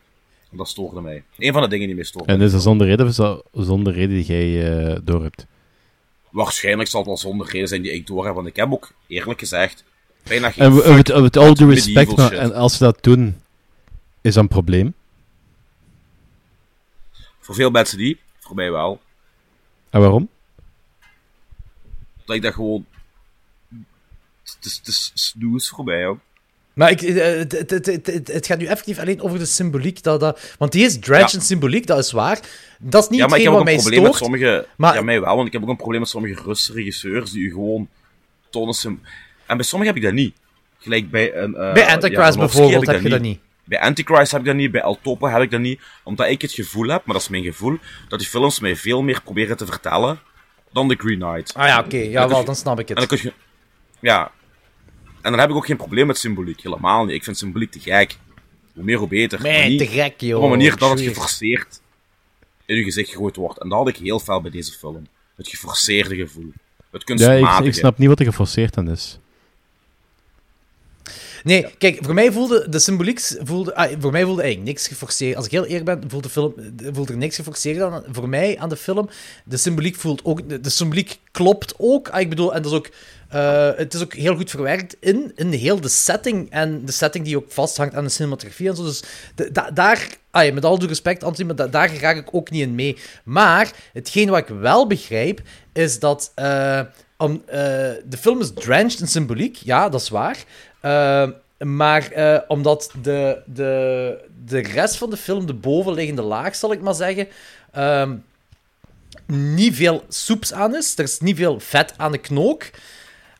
En dat stoorde mij. Een van de dingen die mij stoorde. En is dat zonder reden of is dat zonder reden die jij eh door hebt? Waarschijnlijk zal het wel zonder reden zijn die ik door heb, want ik heb ook eerlijk gezegd bijna geen. En we- met, met all due respect, maar en als ze dat doen, is dat een probleem? Voor veel mensen niet, voor mij wel. En waarom? Dat ik dat gewoon. Het is, het is snoes voor mij ook. Maar ik, eh, het, het, het, het, gaat nu effectief alleen over de symboliek. Dat, dat, want die is drenched Ja. symboliek, dat is waar. Dat is niet ja, maar ik heb wat ook een probleem met sommige. maar- Ja, mij wel, want ik heb ook een probleem met sommige Russische regisseurs die u gewoon tonen. En bij sommigen heb ik dat niet. Gelijk bij een. eh, Bij Antichrist bijvoorbeeld heb je dat niet. Bij Antichrist heb ik dat niet, bij El Topo heb ik dat niet. Omdat ik het gevoel heb, maar dat is mijn gevoel, dat die films mij veel meer proberen te vertellen dan The Green Knight. Ah ja, oké. Ja, wel, je- dan snap ik En dan het. kun je... Ja. En dan heb ik ook geen probleem met symboliek. Helemaal niet. Ik vind symboliek te gek. Hoe meer, hoe beter. Maar Nee, niet te gek, joh. Op een manier dat het geforceerd in je gezicht gegooid wordt. En dat had ik heel fel bij deze film. Het geforceerde gevoel. Het Ja, kunstmatige. ik, ik snap niet wat er geforceerd aan is. Nee, kijk, voor mij voelde de symboliek voelde, ah, voor mij voelde eigenlijk niks geforceerd. Als ik heel eerlijk ben, voelt, de film, voelt er niks geforceerd aan. Voor mij aan de film. De symboliek voelt ook, de, de symboliek klopt ook. Ah, ik bedoel, en dat is ook, eh, het is ook heel goed verwerkt in, in de heel de setting. En de setting die ook vasthangt aan de cinematografie en zo. Dus de- da- daar, ah, ja, met al due respect, Anthony, maar da- daar raak ik ook niet in mee. Maar hetgeen wat ik wel begrijp, is dat. eh, om, eh, de film is drenched in symboliek, ja, dat is waar. Eh, maar eh, omdat de, de, de rest van de film, de bovenliggende laag, zal ik maar zeggen, ehm, niet veel soeps aan is. Er is niet veel vet aan de knook.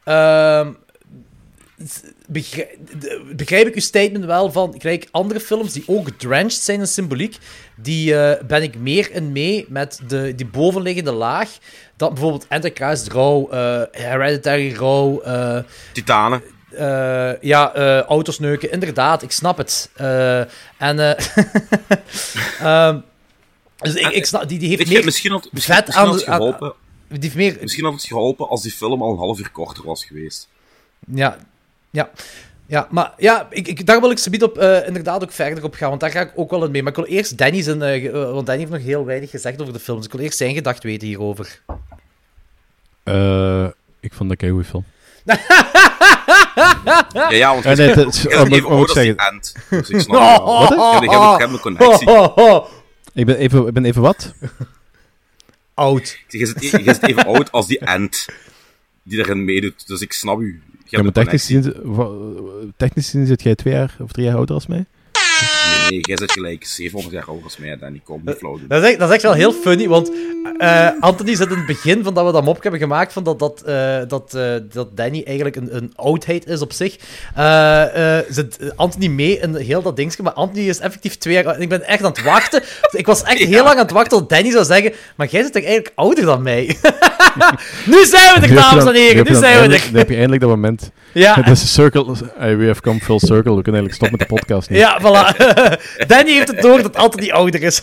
Ehm, begrijp, begrijp ik uw statement wel van, kijk, andere films die ook drenched zijn in symboliek, die eh, ben ik meer en mee met de, die bovenliggende laag. Dat bijvoorbeeld Enterprise Raw, uh, Hereditary Raw... Titanen. Ja, auto's neuken, inderdaad, ik snap het. en... um, dus ik, ik snap, die, die heeft meer misschien had, misschien, vet misschien aan, had geholpen, aan, die heeft meer... Misschien had het geholpen als die film al een half uur korter was geweest. Ja, ja. Ja, maar ja, ik, ik, daar wil ik ze op uh, inderdaad ook verder op gaan, want daar ga ik ook wel in mee. Maar ik wil eerst Danny zijn, uh, want Danny heeft nog heel weinig gezegd over de film, dus ik wil eerst zijn gedacht weten hierover. Uh, ik vond dat een goede film. Ja, ja, want nee, het is even oud als die end. Dus ik snap oh, Wat? Ja, ik heb een connectie. Ik ben even, ik ben even wat? Oud. Je zit, je zit even oud als die end die erin meedoet, dus ik snap u. Ja, maar technisch gezien, technisch gezien zit jij twee jaar of drie jaar ouder als mij? Nee, nee, jij zit gelijk 700 jaar ouder als mij, Danny. Kom, niet flauw doen. Dat is, echt, dat is echt wel heel funny, want uh, Anthony zit in het begin van dat we dat mop hebben gemaakt, van dat, dat, uh, dat, uh, dat Danny eigenlijk een, een oudheid is op zich. zit Anthony mee in heel dat dingetje, maar Anthony is effectief twee jaar Ik ben echt aan het wachten. ik was echt heel lang aan het wachten tot Danny zou zeggen, maar jij zit toch eigenlijk ouder dan mij? nu zijn we er, dames en heren, nu zijn we er. Nu heb je eindelijk dat moment. Ja. Het is circle, we have come full circle, we kunnen eigenlijk stoppen met de podcast nu. Ja, voilà. Danny heeft het door dat Anthony ouder is.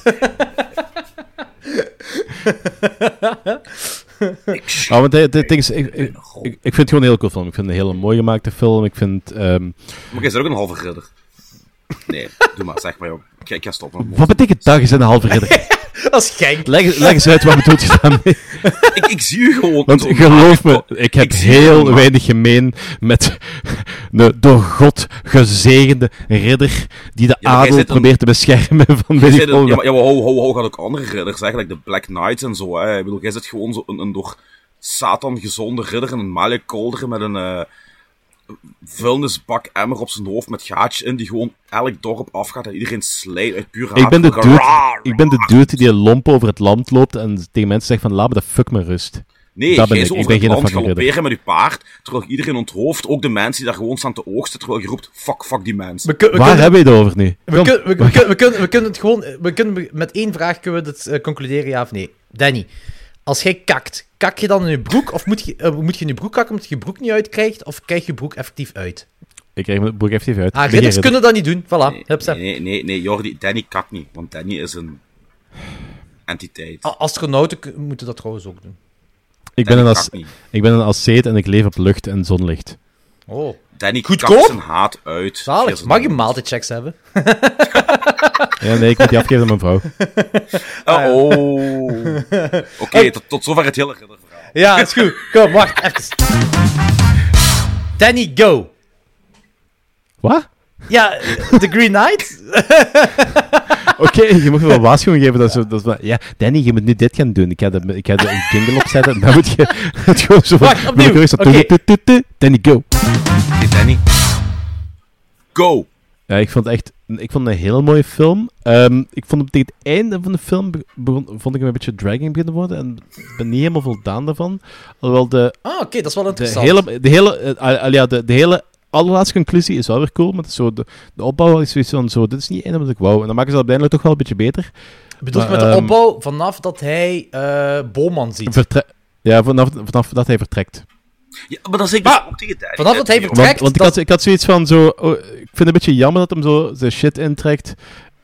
oh, want dit, is, ik, ik, ik, vind het gewoon een heel cool film. Ik vind het een hele mooi gemaakte film. Ik vind... Um... Maar is er ook een halve ridder? Nee, doe maar, zeg maar joh. Ik, ik ga stoppen. Wat betekent dat, is een halve ridder? Als genk. Leg, leg eens uit, wat bedoelt je daarmee? ik, ik zie u gewoon. Want geloof me, ik heb heel weinig gemeen met de door God gezegende ridder die de ja, adel probeert een... te beschermen van weet ik Ja, maar, ja, maar gaat ook andere ridders, eigenlijk de Black Knights en zo. Hè. Ik bedoel, jij zit gewoon zo een, een door Satan gezonde ridder in een maljekolder met een... Uh, vuilnisbak emmer op zijn hoofd met gaatjes in, die gewoon elk dorp afgaat en iedereen slijt uit puur ik ben, de dude, ik ben de dude die lomp over het land loopt en tegen mensen zegt van, laat me de fuck me rust. Nee, dat ben ik. ik ben geen land galopperen met je paard, terwijl iedereen onthoofd, ook de mensen die daar gewoon staan te oogsten, terwijl je roept, fuck, fuck die mensen. We, we Waar hebben we het over nu? We, kun, we, we, kunnen, we kunnen het gewoon, we kunnen met één vraag kunnen we het uh, concluderen, ja of nee. Danny, als jij kakt, kak je dan in je broek? Of moet je, uh, moet je in je broek kakken omdat je je broek niet uitkrijgt? Of krijg je broek effectief uit? Ik krijg mijn broek effectief uit. Ah, ridders kunnen dat niet doen. Voilà. Nee, nee, nee, nee, nee, Jordi, Danny kakt niet. Want Danny is een entiteit. Astronauten moeten dat trouwens ook doen. Ik ben, een as, ik ben een asceet en ik leef op lucht en zonlicht. Oh. Danny Goedkoop? zijn haat uit. Zalig. Mag je maaltijdchecks hebben? ja, nee, ik moet die afgeven aan mijn vrouw. Oh. Oké, okay, tot, tot zover het hele verhaal. Ja, is goed. Kom, wacht, even. Danny, go. Wat? Ja, The Green Knight? Oké, je moet me wel waarschuwing geven. Dat, zo, dat ja, Danny, je moet nu dit gaan doen. Ik ga de, ik ga de jingle opzetten. Dan moet je het gewoon zo... Wacht, opnieuw. Okay. Danny, go. Hey, Danny. Go. Ja, ik vond het echt ik vond het een heel mooie film. Um, ik vond het tegen het einde van de film begon, vond ik hem een beetje dragging beginnen worden. En ik ben niet helemaal voldaan daarvan. Alhoewel de... Ah, oké, okay, dat is wel interessant. De hele, de hele, uh, ja, de, de hele allerlaatste conclusie is wel weer cool. Maar zo de, de opbouw is zoiets van, zo, dit is niet één wat ik wou. En dan maken ze dat uiteindelijk toch wel een beetje beter. Bedoel je met de um, opbouw vanaf dat hij uh, Bolman ziet? Ja, vanaf, vanaf dat hij vertrekt. Ja, maar dan zeg ik dus ook tegen Vanaf dat hij vertrekt... Want, want ik, had, ik had zoiets van zo... Oh, ik vind het een beetje jammer dat hem zo zijn shit intrekt.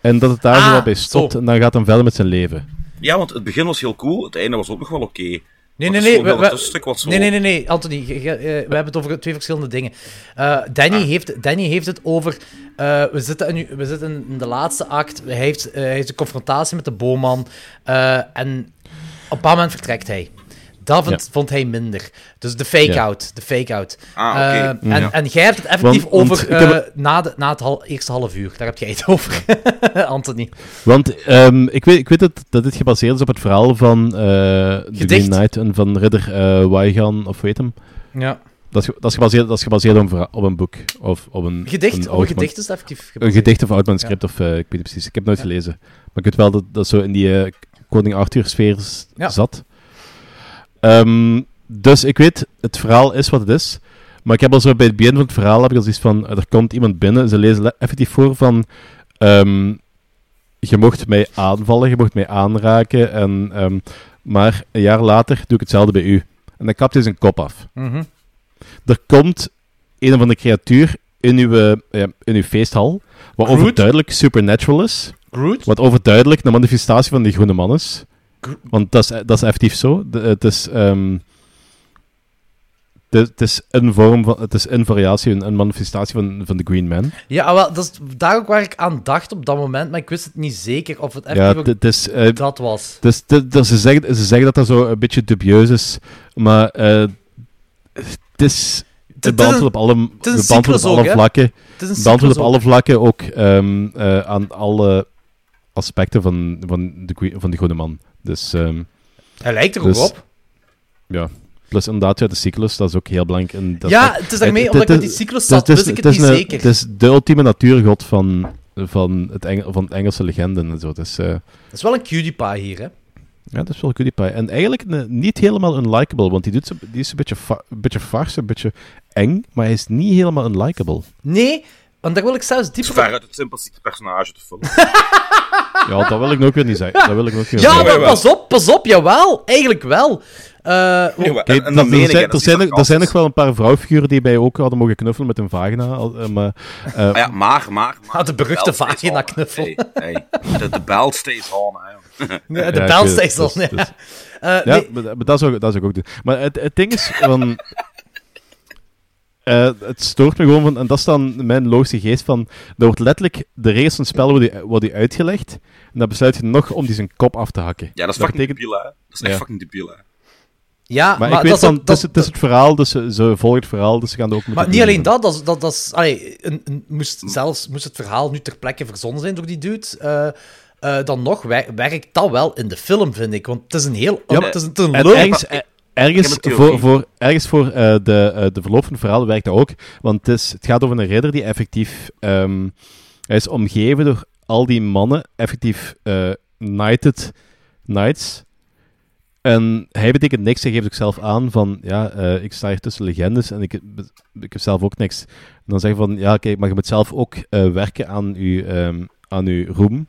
En dat het daar ah, zo bij stopt. Zo. En dan gaat hij verder met zijn leven. Ja, want het begin was heel cool. Het einde was ook nog wel oké. Okay. Nee, nee, nee. We, we, nee, nee, nee, nee, Anthony. Je, je, we hebben het over twee verschillende dingen. Uh, Danny, ah. heeft, Danny heeft het over. Uh, we, zitten nu, we zitten in de laatste act. Hij heeft, uh, hij heeft een confrontatie met de boomman. en op een bepaald moment vertrekt hij. Dat vond, vond hij minder. Dus de fake-out. De fake-out. Ah, okay. uh, en, en jij hebt het effectief want, over want uh, na, de, na het hal, eerste half uur. Daar heb jij het over, Anthony. Want um, ik, weet, ik weet dat, dat dit gebaseerd is op het verhaal van uh, The Green Knight en van Ridder uh, Weigan, of weet hem. Ja. Dat is, dat is gebaseerd, dat is gebaseerd op, een, op een boek. Of op een gedicht. Een, oh, een gedicht is effectief gebaseerd. Een gedicht of oud manuscript, ja. of ik weet niet precies. Ik heb nooit ja. gelezen. Maar ik weet wel dat dat zo in die Koning Arthur-sfeer ja. Um, dus ik weet, het verhaal is wat het is. Maar ik heb al zo bij het begin van het verhaal heb ik al zoiets van, er komt iemand binnen, ze lezen le- effectief voor van, ehm, je mocht mij aanvallen, je mocht mij aanraken, en, ehm, maar een jaar later doe ik hetzelfde bij u. En dan kapt hij zijn kop af. Mhm. Er komt een of andere creatuur in uw, eh, in uw feesthal, wat Groot? overduidelijk supernatural is. Groot? Wat overduidelijk een manifestatie van die groene man is. Want dat is, dat is effectief zo. De- het is... ehm, het is een vorm van... Het is een variatie, een, een manifestatie van, van de Green Man. Ja, wel, dat is daar ook waar ik aan dacht op dat moment, maar ik wist het niet zeker of het Ja, ook het is... eh, dat was. Dus de- de- ze, zeggen, ze zeggen dat dat zo een beetje dubieus is, maar eh, het is... Het is beantwoordt op alle, is beantwoordt op alle vlakken. Het is beantwoordt op alle vlakken ook ehm, eh, aan alle aspecten van, van, de, van de Groene Man. Dus, ehm, Hij lijkt er dus- ook op. Ja. Plus inderdaad, ja, de cyclus, dat is ook heel belangrijk. in dat Ja, het is daarmee, Het- omdat het- ik met die cyclus het- zat, het is- wist ik het het is niet een- zeker. Het is de ultieme natuurgod van, van, het Engel, van het Engelse legenden en zo. Dus, eh, Dat is wel een cutie pie hier, hè. ja, dat is wel PewDiePie. En eigenlijk een- niet helemaal unlikable, want die, doet die is een beetje, een beetje een beetje eng, maar hij is niet helemaal unlikable. Nee, want daar wil ik zelfs dieper Ver uit het sympathieke personage te vullen. Ja, dat wil ik nog weer niet zeggen. Dat wil ik nog weer Ja, maar pas op, pas op, jawel. Eigenlijk wel. Eh, Jawel, Kijk, en- en er- dat er, zijn, er, zijn, er zijn nog wel een paar vrouwfiguren die bij ook hadden mogen knuffelen met een vagina. eh, Maar, eh, Maar ja, maar, maar, maar Ah, de beruchte belt stays vagina on, hè. knuffel. Hey, hey. De, de belt stays on, hè. de Ja, bel stays on, dus- ja. dus- Eh, ja, nee, maar, maar dat, zou, dat zou ik ook doen. Maar het, het ding is, van, eh, het stoort me gewoon, van, en dat is dan mijn logische geest van, er wordt letterlijk, de regels van het spel worden, worden uitgelegd, en dan besluit je nog om die zijn kop af te hakken. Ja, dat is fucking betekent- debiel, hè. Dat is echt Ja. fucking debiel, hè. ja, Maar, maar, ik weet dat van, ook- het, is, dat- het is het verhaal, dus ze, ze volgen het verhaal, dus ze gaan er ook Maar niet alleen dat, dat, dat, dat is... Allee, een, een- moest, zelfs moest het verhaal nu ter plekke verzonnen zijn door die dude, eh, eh, dan nog wer- werkt dat wel in de film, vind ik. Want het is een heel... Ja, het is een, het is een En ergens, eh, ergens, voor, voor, ergens voor eh, de, eh, de verloop van het verhaal werkt dat ook. Want het, is, het gaat over een ridder die effectief... ehm, hij is omgeven door al die mannen, effectief eh knighted knights. En hij betekent niks. Hij geeft ook zelf aan van... Ja, ik sta hier tussen legendes en ik, ik heb zelf ook niks. En dan zeg je van... Ja, kijk, maar je moet zelf ook werken aan uw, ehm, aan uw roem.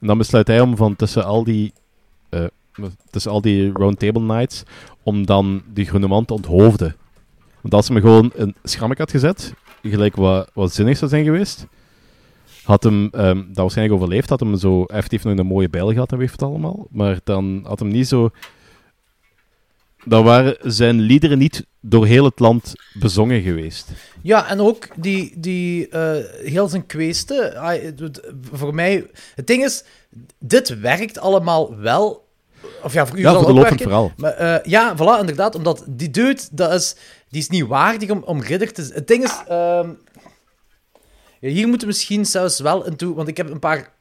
En dan besluit hij om van tussen al die... tussen al die Roundtable Knights, om dan die groene man te onthoofden. Want als hij me gewoon een schrammik had gezet, gelijk wat, wat zinnig zou zijn geweest, had hem ehm, dat waarschijnlijk overleefd, had hem zo effectief nog een mooie bijl gehad en weet het allemaal, maar dan had hem niet zo... Dan waren zijn liederen niet door heel het land bezongen geweest. Ja, en ook die, die eh, heel zijn kweesten. voor mij, het ding is, dit werkt allemaal wel. Of ja, voor u Ja, zal voor de ook loop van het werken. Maar, eh, ja, voilà, inderdaad. Omdat die dude, dat is, die is niet waardig om, om ridder te zijn. Het ding is, ehm, ja, hier moeten we misschien zelfs wel in toe, want ik heb een paar.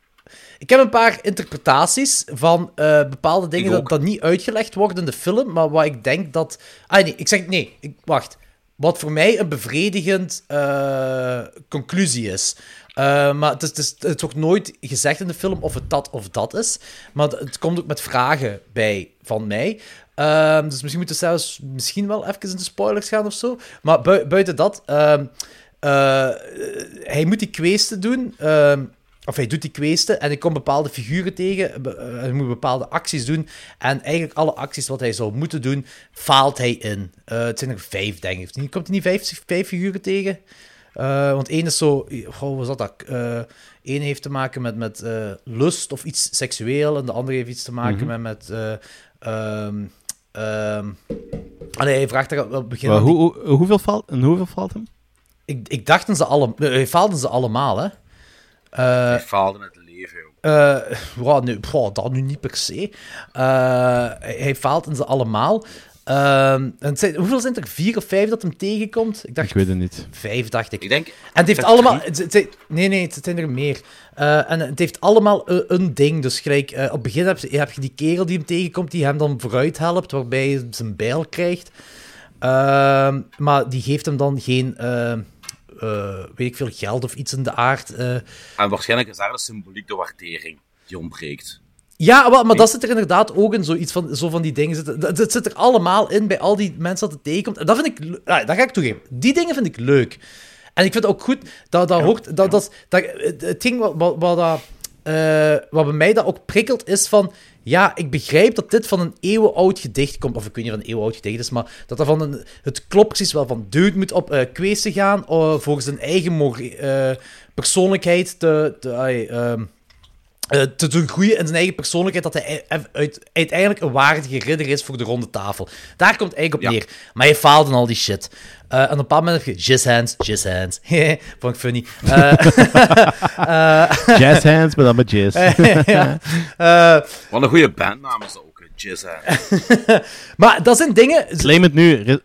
Ik heb een paar interpretaties van eh, bepaalde dingen dat niet uitgelegd worden in de film, maar wat ik denk dat... Ah nee, ik zeg... Nee, ik, wacht. Wat voor mij een bevredigend eh, conclusie is. Eh, maar het is, het, het nooit gezegd in de film of het dat of dat is. Maar het, komt ook met vragen bij van mij. Ehm, dus misschien moeten we zelfs misschien wel even in de spoilers gaan of zo. Maar bui- buiten dat... ehm, eh, hij moet die kweesten doen. ehm, of hij doet die kweesten en hij komt bepaalde figuren tegen. eh, hij moet bepaalde acties doen. En eigenlijk alle acties wat hij zou moeten doen, faalt hij in. Het zijn er vijf, denk ik. Komt hij niet vijf figuren tegen? Eh, want één is zo... Goh, wat zat dat? Eh Eén heeft te maken met, met eh, lust of iets seksueel. En de andere heeft iets te maken Mhm. met... met eh, ehm, ehm, allee, hij vraagt er op het begin... Maar aan die- hoe, hoe, hoeveel, valt, en hoeveel valt hem? ik, ik dachten ze alle, hij faalden ze allemaal, hè. Eh, Hij faalde met het leven, joh. eh, ja, nu, boah, dat nu niet per se. Eh, hij, hij faalt in ze allemaal. Ehm, en het zijn, hoeveel zijn er? Vier of vijf dat hem tegenkomt? Ik dacht Ik weet het niet. vijf, dacht ik. Ik denk... En het heeft allemaal... Het, het nee, nee, het zijn er meer. Eh, en het heeft allemaal een, een ding. Dus gelijk, eh, op het begin heb je, heb je die kerel die hem tegenkomt, die hem dan vooruit helpt, waarbij hij zijn bijl krijgt. Ehm, maar die geeft hem dan geen, eh, eh, weet ik veel, geld of iets in de aard. eh. En waarschijnlijk is daar de symboliek de waardering die ontbreekt. Ja, wel, maar dat zit er inderdaad ook in, zoiets van, zo van die dingen. Dat, dat zit er allemaal in bij al die mensen dat het tegenkomt. En dat vind ik... Ja, dat ga ik toegeven. Die dingen vind ik leuk. En ik vind het ook goed dat dat hoort... Dat, dat, dat, het ding wat, wat, wat, uh, wat bij mij dat ook prikkelt, is van... Ja, ik begrijp dat dit van een eeuwenoud gedicht komt. Of ik weet niet of een eeuwenoud gedicht is, maar dat er van een... Het klopt precies wel van... Dude moet op uh, kweesten gaan uh, voor zijn eigen persoonlijkheid te... te uh, te doen groeien in zijn eigen persoonlijkheid, dat hij uit, uiteindelijk een waardige ridder is voor de ronde tafel. Daar komt het eigenlijk op neer. Maar hij faalde in al die shit. Uh, en op een bepaald moment heb je jazz hands, jazz hands. Vond ik funny. Uh, uh, jazz hands, maar dan met jazz. ja. Wat een goede bandnaam is dat ook, jazz hands. maar dat zijn dingen... Claim het nu,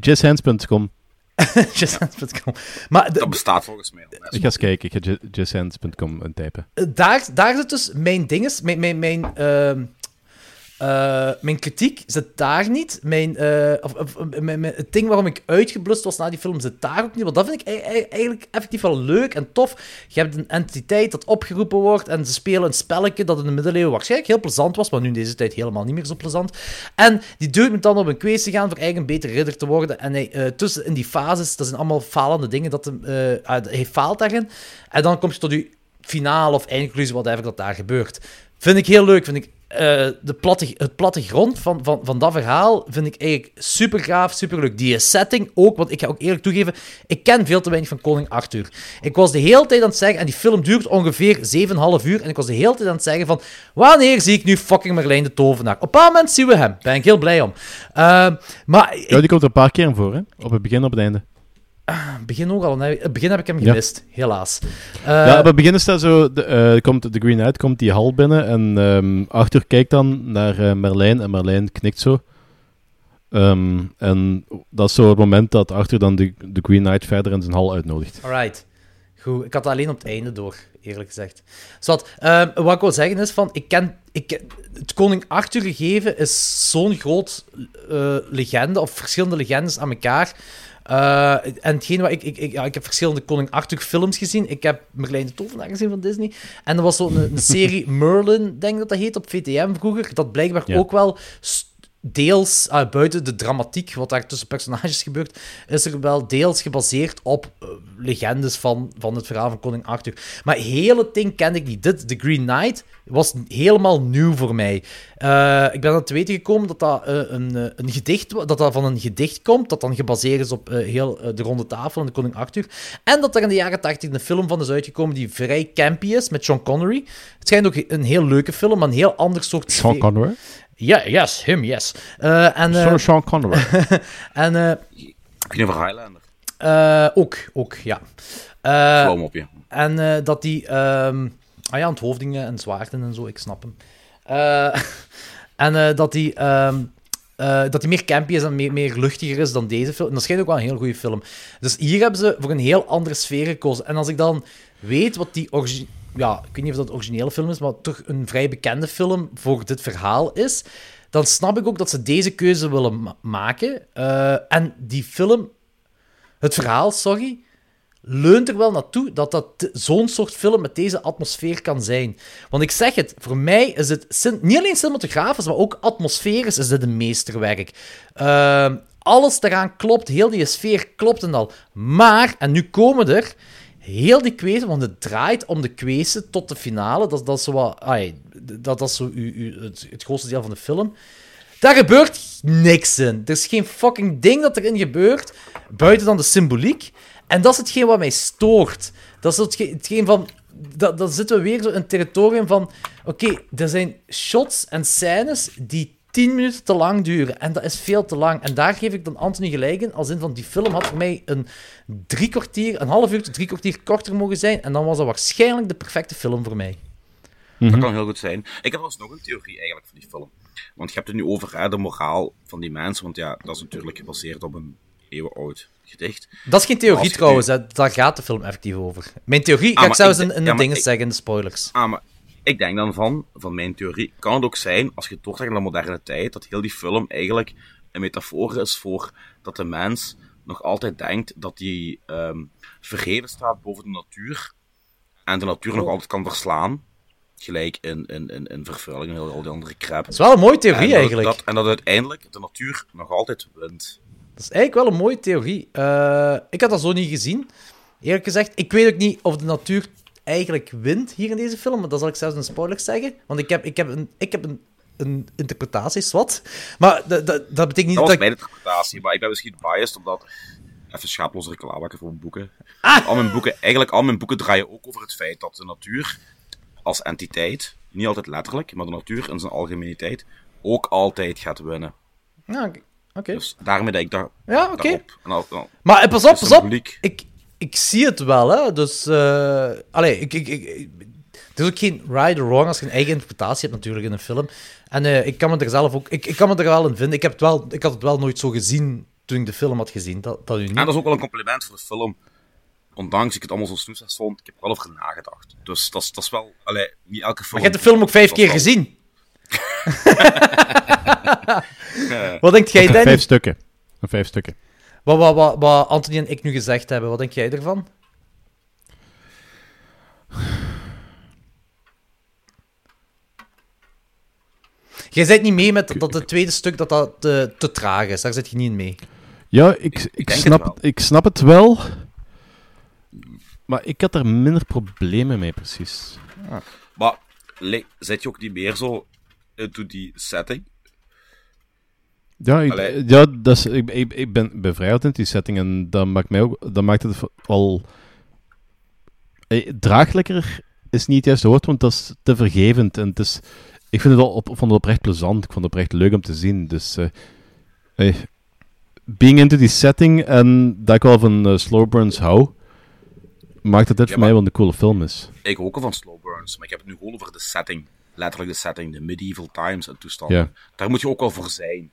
jazzhands.com. jazzhands.com. Maar dat bestaat volgens mij al. Ik ga eens kijken, ik ga jazzhands.com typen. Daar, daar zit dus mijn dinges, mijn, mijn, mijn, uh, uh, mijn kritiek zit daar niet. Mijn, uh, of, of, mijn, het ding waarom ik uitgeblust was na die film zit daar ook niet. Want dat vind ik eigenlijk effectief wel leuk en tof. Je hebt een entiteit dat opgeroepen wordt en ze spelen een spelletje dat in de middeleeuwen waarschijnlijk heel plezant was, maar nu in deze tijd helemaal niet meer zo plezant. En die dude moet dan op een quest gaan voor eigen beter ridder te worden. En hij, uh, tussen in die fases, dat zijn allemaal falende dingen, dat hij, hij faalt daarin. En dan kom je tot je finale of eindconclusie, whatever dat daar gebeurt. Vind ik heel leuk, vind ik uh, de platte, het plattegrond van, van, van dat verhaal vind ik eigenlijk super gaaf, super leuk. Die setting ook, want ik ga ook eerlijk toegeven, ik ken veel te weinig van Koning Arthur. Ik was de hele tijd aan het zeggen, en die film duurt ongeveer 7,5 uur, en ik was de hele tijd aan het zeggen van, wanneer zie ik nu fucking Merlijn de Tovenaar? Op een bepaald moment zien we hem, ben ik heel blij om. Uh, maar, ja, die komt er een paar keer voor, hè? Op het begin en op het einde. Begin ook al. Het begin heb ik hem gemist, ja. helaas. Uh, ja, op het begin staat zo, de, uh, komt de Green Knight komt die hal binnen en um, Arthur kijkt dan naar uh, Merlijn en Merlijn knikt zo. Um, en dat is zo het moment dat Arthur dan de, de Green Knight verder in zijn hal uitnodigt. Alright. Goed, ik had het alleen op het einde door, eerlijk gezegd. Zat, uh, wat ik wil zeggen is van, ik ken, ik, het Koning Arthur gegeven is zo'n groot legende, of verschillende legendes aan elkaar. Uh, en hetgeen wat ik, ik, ik, ja, ik heb verschillende Koning Arthur films gezien. Ik heb Merlijn de Tovenaar gezien van Disney. En er was zo'n een, een serie Merlin, denk ik dat dat heet, op VTM vroeger. Dat blijkbaar ja. ook wel deels, uh, buiten de dramatiek, wat daar tussen personages gebeurt, is er wel deels gebaseerd op uh, legendes van, van het verhaal van Koning Arthur. Maar heel het ding kende ik niet. Dit, The Green Knight, was helemaal nieuw voor mij. Uh, ik ben aan te weten gekomen dat dat, een, een gedicht, dat dat van een gedicht komt, dat dan gebaseerd is op heel de ronde tafel en de Koning Arthur. En dat er in de jaren 80 een film van is uitgekomen die vrij campy is, met Sean Connery. Het schijnt ook een heel leuke film, maar een heel ander soort Sean Connery? Ja, yeah, yes, him, yes. Uh, en, uh, Sean Connery. en, uh, Kun je over Highlander? ook, ook, ja. Gewoon op je. En dat die... Um, ah ja, onthoofdingen en zwaarden en zo, ik snap hem. en dat die... Um, dat hij meer campy is en meer, meer luchtiger is dan deze film. En dat schijnt ook wel een heel goede film. Dus hier hebben ze voor een heel andere sfeer gekozen. En als ik dan weet wat die origine ja, ik weet niet of dat een originele film is, maar toch een vrij bekende film voor dit verhaal is, dan snap ik ook dat ze deze keuze willen ma maken. Uh, en die film, het verhaal, sorry, leunt er wel naartoe dat dat zo'n soort film met deze atmosfeer kan zijn. Want ik zeg het, voor mij is het niet alleen cinematografisch, maar ook atmosferisch is dit een meesterwerk. Uh, alles daaraan klopt, heel die sfeer klopt en al. Maar, en nu komen er heel die kwezen, want het draait om de kwezen tot de finale. Dat, dat is zo wat, dat, dat is zo u, u, het, het grootste deel van de film. Daar gebeurt niks in. Er is geen fucking ding dat erin gebeurt, buiten dan de symboliek. En dat is hetgeen wat mij stoort. Dat is hetgeen, van... Dat, dan zitten we weer zo in het territorium van... Oké, er zijn shots en scènes die 10 minuten te lang duren. En dat is veel te lang. En daar geef ik dan Anthony gelijk in. Als in van die film had voor mij een drie kwartier, een half uur tot drie kwartier korter mogen zijn. En dan was dat waarschijnlijk de perfecte film voor mij. Dat kan heel goed zijn. Ik heb wel nog een theorie eigenlijk van die film. Want je hebt het nu over hè, de moraal van die mensen. Want ja, dat is natuurlijk gebaseerd op een eeuwenoud gedicht. Dat is geen theorie trouwens, nu... daar gaat de film effectief over. Mijn theorie, ah, ga ik zelfs in, in de ja, dingen ik... zeggen, in de spoilers. Ah, maar ik denk dan van, van mijn theorie, kan het ook zijn, als je doortrekt naar de moderne tijd, dat heel die film eigenlijk een metafoor is voor dat de mens nog altijd denkt dat hij um, verheven staat boven de natuur en de natuur oh. nog altijd kan verslaan. gelijk in, in, in, in vervuiling en al die andere crap. Dat is wel een mooie theorie en dat, eigenlijk. Dat, en dat uiteindelijk de natuur nog altijd wint. Dat is eigenlijk wel een mooie theorie. Uh, ik had dat zo niet gezien, eerlijk gezegd. Ik weet ook niet of de natuur eigenlijk wint hier in deze film, maar dat zal ik zelfs een spoiler zeggen. Want ik heb, ik heb, een, ik heb een, een interpretatie, wat. Maar dat, betekent niet dat... Dat was mijn interpretatie, maar ik ben misschien biased, omdat... Even schaaploze reclame maken voor mijn boeken. Ah! Al mijn boeken. Eigenlijk al mijn boeken draaien ook over het feit dat de natuur als entiteit, niet altijd letterlijk, maar de natuur in zijn algemeniteit, ook altijd gaat winnen. Ja, oké. Okay. Dus daarmee dat ik daar. Ja, oké. Okay. Maar eh, pas op, pas op. Ik, ik zie het wel, hè. Dus, uh, allee, ik, ik, ik, er is ook geen right or wrong als je een eigen interpretatie hebt natuurlijk in een film. En uh, ik kan me er zelf ook... Ik, ik kan me er wel in vinden. Ik, heb het wel, ik had het wel nooit zo gezien toen ik de film had gezien. Dat, dat u niet. En dat is ook wel een compliment voor de film. Ondanks ik het allemaal zo snoesjes vond, ik heb er wel over nagedacht. Dus dat is, dat is wel... Allee, niet elke film... Maar je hebt de film ook vijf keer wel... gezien. uh, wat denkt jij, Danny? Vijf stukken. Vijf stukken. Wat, wat, wat, wat Anthony en ik nu gezegd hebben, wat denk jij ervan? Jij zit niet mee met dat het tweede stuk dat dat te, te traag is. Daar zit je niet in mee. Ja, ik, ik, ik snap, het ik snap het wel. Maar ik had er minder problemen mee, precies. Ah. Maar zit je ook niet meer zo into die setting? Ja, ik, ja dat ik, ik, ik ben, ben vrij in die setting en dat maakt, mij ook, dat maakt het al... Draaglijker is niet het juiste woord, want dat is te vergevend. En het is, ik vind het wel op, vond het oprecht plezant, ik vond het oprecht leuk om te zien. Dus uh, eh, being into die setting en dat ik wel van uh, slow burns hou, maakt het dit ja, voor mij wel een coole film is. Ik ook al van slow burns, maar ik heb het nu gewoon over de setting. Letterlijk de setting, de medieval times en toestanden. Ja. Daar moet je ook wel voor zijn.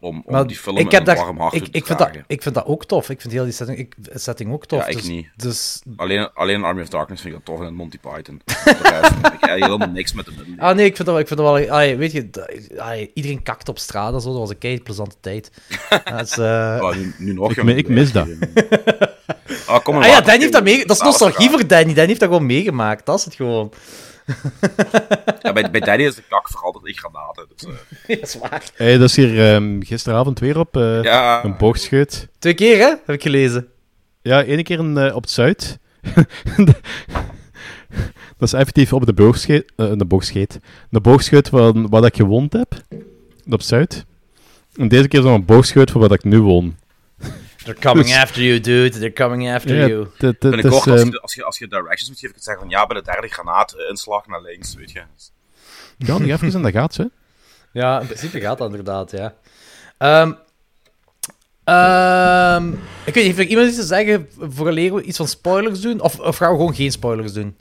Om, om maar die film ik heb een warm hart ik, te ik vind, dat, ik vind dat ook tof. Ik vind heel die setting, ik, setting ook tof. Ja, ik dus, niet. Dus... Alleen, alleen Army of Darkness vind ik dat tof en Monty Python. Rest heb ik helemaal niks met de middel. Ah nee, ik vind dat, ik vind dat wel... Allee, weet je, allee, iedereen kakt op straat en zo. Dat was een kei plezante tijd. Dat is, uh... oh, nu, nu nog, ik, ik mis dat. ah, kom maar ah, ja, Danny heeft dat mee... Dat is nostalgie voor Danny. Danny heeft dat gewoon meegemaakt. Dat is het gewoon. ja, bij, bij Danny is de kak veranderd in granaten. Dus, uh... ja, zwaar. Hey, dat is hier um, gisteravond weer op uh, ja. een boogscheut. Twee keer, hè? Heb ik gelezen. Ja, ene keer in, uh, op het Zuid. dat is effectief op de boogscheut. de boogscheut. De boogscheut waar, waar ik gewoond heb. Op Zuid. En deze keer is het een boogscheut voor waar ik nu woon. They're coming dus, after you, dude. They're coming after ja, you. Binnenkort, als, je, als, je, als je directions moet geven, kun je zeggen van ja, bij de derde granaat, inslag naar links, weet je. Ja, nog even en dat gaat ze. Ja, in principe gaat dat inderdaad, ja. Um, um, ik weet niet, heeft er iemand iets te zeggen voor we iets van spoilers doen? Of, of gaan we gewoon geen spoilers doen?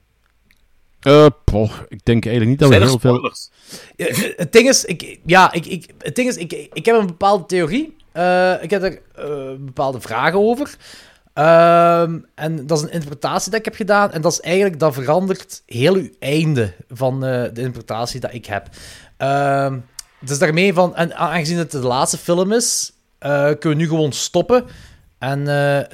Uh, poh, ik denk eigenlijk niet dat Zijn we heel spoilers? veel... Het ding is, ik, ja, ik, ik, het ding is ik, ik heb een bepaalde theorie. Uh, ik heb er uh, bepaalde vragen over. Uh, en dat is een interpretatie dat ik heb gedaan. En dat is eigenlijk, dat verandert heel uw einde van de interpretatie dat ik heb. Ehm, dus daarmee van, en aangezien het de laatste film is, kunnen we nu gewoon stoppen. En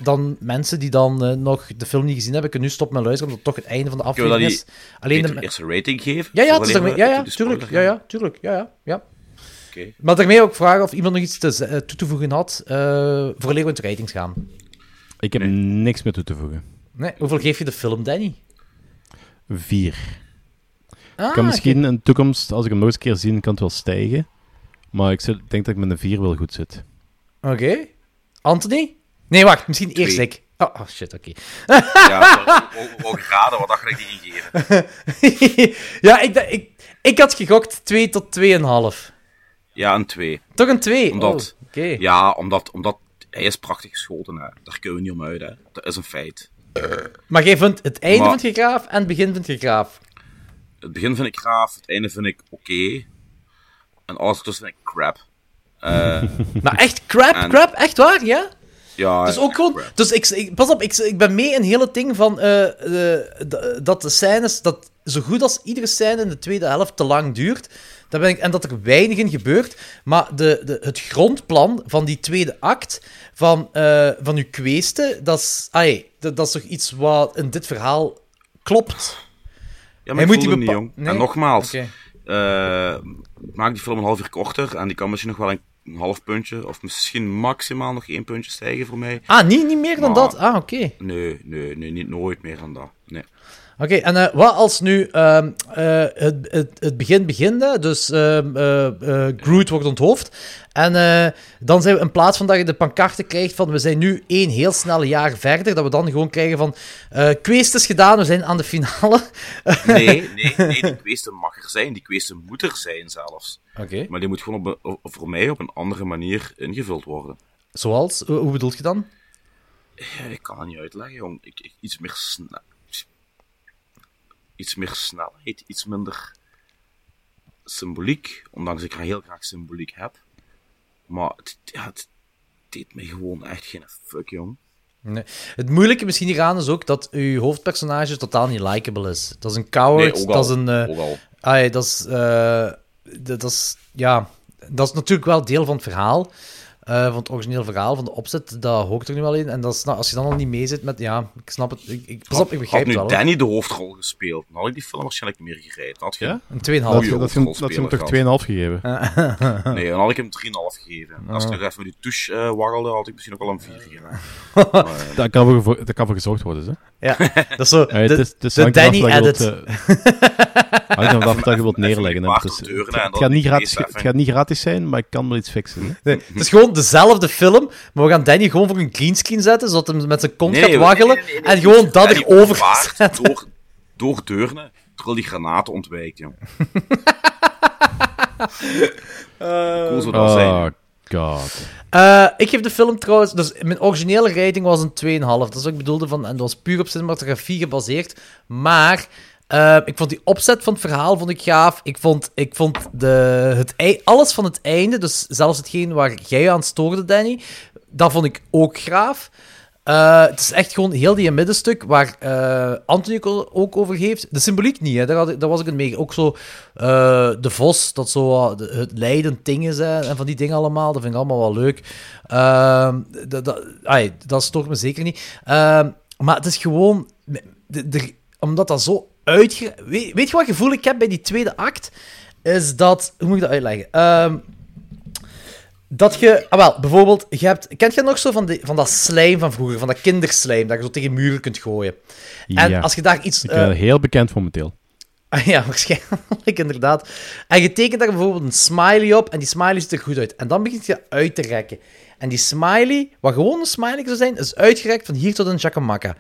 dan mensen die dan nog de film niet gezien hebben, kunnen nu stoppen met luisteren, omdat het toch het einde van de aflevering is. Alleen de eerste rating geven? Ja, ja, het is daarmee, ja, ja, tuurlijk. Ja, ja, tuurlijk. Ja, ja, ja. Okay. Maar daarmee ook vragen of iemand nog iets te, uh, toe te voegen had, uh, voor we het ratings gaan. Ik heb nee. niks meer toe te voegen. Nee, hoeveel geef je de film, Danny? Vier. Ah, ik kan misschien okay. in de toekomst, als ik hem nog eens een keer zie, kan het wel stijgen. Maar ik zit, denk dat ik met een vier wel goed zit. Oké. Okay. Anthony? Nee, wacht, misschien Twee. eerst ik. Oh, oh shit, oké. ja, ook graden, wat dacht ik die ingeven? ja, ik, ik, ik had gegokt 2 tot 2,5. Ja, een 2. Toch een 2? Omdat, oh, okay. Ja, omdat, omdat hij is prachtig geschoten. Hè. Daar kunnen we niet om uit. Hè. Dat is een feit. Maar jij vindt het einde maar, vind je graaf en het begin vind je graaf? Het begin vind ik graaf, het einde vind ik oké. Okay. En alles ertussen vind ik crap. Uh, maar echt crap? En... Crap? Echt waar? Ja? Ja, dus ook gewoon. Dus ik, ik, pas op, ik, ik ben mee in het hele ding van. Uh, de, dat de scènes. Dat zo goed als iedere scène in de tweede helft te lang duurt. Dat ben ik, en dat er weinig in gebeurt. Maar de, de, het grondplan van die tweede act. Van, uh, van uw kweesten. Dat is, dat, dat is toch iets wat in dit verhaal klopt. Ja, maar Hij moet die niet, jong. Nee? En nogmaals, Oké. eh, maak die film een half uur korter en die kan misschien nog wel een, een half puntje of misschien maximaal nog één puntje stijgen voor mij. Ah, niet, niet meer dan Maar- dat? Ah, oké. Nee, nee, nee, niet nooit meer dan dat. Nee. Oké, en eh, wat als nu ehm, eh, het, het, het begin begint, dus ehm, eh, Groot wordt onthoofd, en dan zijn we in plaats van dat je de pancarten krijgt van we zijn nu één heel snelle jaar verder, dat we dan gewoon krijgen van quest is gedaan, we zijn aan de finale. Nee, nee, nee, die kweeste mag er zijn. Die kweeste moet er zijn zelfs. Oké. Maar die moet gewoon op een- voor mij op een andere manier ingevuld worden. Zoals? Hoe hoe bedoel je dan? Ja, ik kan het niet uitleggen, jong. Ik, ik- iets meer snel. Iets meer snelheid, iets minder symboliek. Ondanks ik heel graag symboliek heb. Maar het, ja, het deed me gewoon echt geen fuck, jong. Nee. Het moeilijke misschien hieraan is ook dat uw hoofdpersonage totaal niet likable is. Dat is een coward, Nee, dat is een... al. ah, dat is... dat is... Ja, dat is natuurlijk wel deel van het verhaal. Eh, van het origineel verhaal, van de opzet, dat hoort er nu wel in. En dat is, nou, als je dan al niet mee zit met... Ja, ik snap het. Ik, ik, pas op, ik begrijp had nu het wel. hè. Danny de hoofdrol gespeeld, dan had ik die film waarschijnlijk niet meer gereid. Dan had je Ja? Een 2,5. Dat, goede dat, je hem toch 2,5 gehad. gegeven. Nee, dan had ik hem 3,5 gegeven. Als ik nog even met die touche eh warrelde, had ik misschien ook wel een 4 gegeven. Dat kan, voor, dat kan voor gezocht worden, hè? Ja, dat is zo. De de hangt eraf Danny je edit. eh, hangt eraf dat je wilt neerleggen. Het, gaat niet gratis, feest het gaat niet gratis zijn, maar ik kan wel iets fixen. het is gewoon dezelfde film, maar we gaan Danny gewoon voor een greenscreen zetten, zodat hij met zijn kont Nee, gaat waggelen. nee, nee, nee, en gewoon dat erover zetten. Door, door deurne, terwijl die granaten ontwijkt, jong. cool zou dat zijn. Oh, god. Eh, ik geef de film trouwens... Dus mijn originele rating was een 2,5. Dat is wat ik bedoelde van... En dat was puur op cinematografie gebaseerd. Maar... eh, ik vond die opzet van het verhaal vond ik gaaf. Ik vond, ik vond de, het, alles van het einde, dus zelfs hetgeen waar jij aan stoorde, Danny, dat vond ik ook gaaf. Eh, het is echt gewoon heel die middenstuk waar Anthony ook- over heeft. De symboliek niet, hè. Daar, had daar was ik het mee. Ook zo eh, de vos, dat zo het leidend ding is en van die dingen allemaal. Dat vind ik allemaal wel leuk. Ehm, dat, stoort me zeker niet. Ehm, maar het is gewoon... omdat dat zo uitge... Weet, weet je wat gevoel ik heb bij die tweede act? Is dat... Hoe moet ik dat uitleggen? Ehm, dat je, ah wel, bijvoorbeeld, je hebt, kent je nog zo van, die, van dat slijm van vroeger, van dat kinderslijm, dat je zo tegen muren kunt gooien? En Ja. als je daar iets... Ik eh, heel bekend momenteel. Ah, Ja, waarschijnlijk, inderdaad. En je tekent daar bijvoorbeeld een smiley op en die smiley ziet er goed uit. En dan begint je uit te rekken. En die smiley, wat gewoon een smiley zou zijn, is uitgerekt van hier tot een Jacamacca.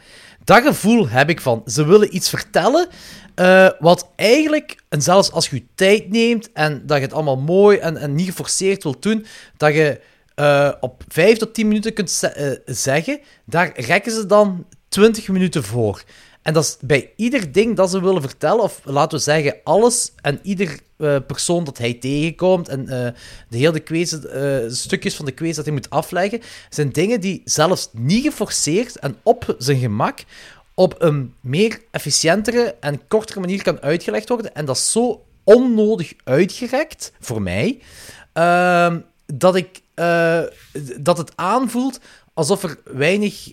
Dat gevoel heb ik van, ze willen iets vertellen eh, wat eigenlijk, en zelfs als je tijd neemt en dat je het allemaal mooi en, en niet geforceerd wilt doen, dat je eh, op 5 tot 10 minuten kunt eh, zeggen, daar rekken ze dan 20 minuten voor. En dat is bij ieder ding dat ze willen vertellen, of laten we zeggen alles en ieder eh, persoon dat hij tegenkomt en eh, de hele quiz, eh, stukjes van de quiz dat hij moet afleggen, zijn dingen die zelfs niet geforceerd en op zijn gemak op een meer efficiëntere en kortere manier kan uitgelegd worden. En dat is zo onnodig uitgerekt, voor mij, ehm, dat, ik, dat het aanvoelt alsof er weinig,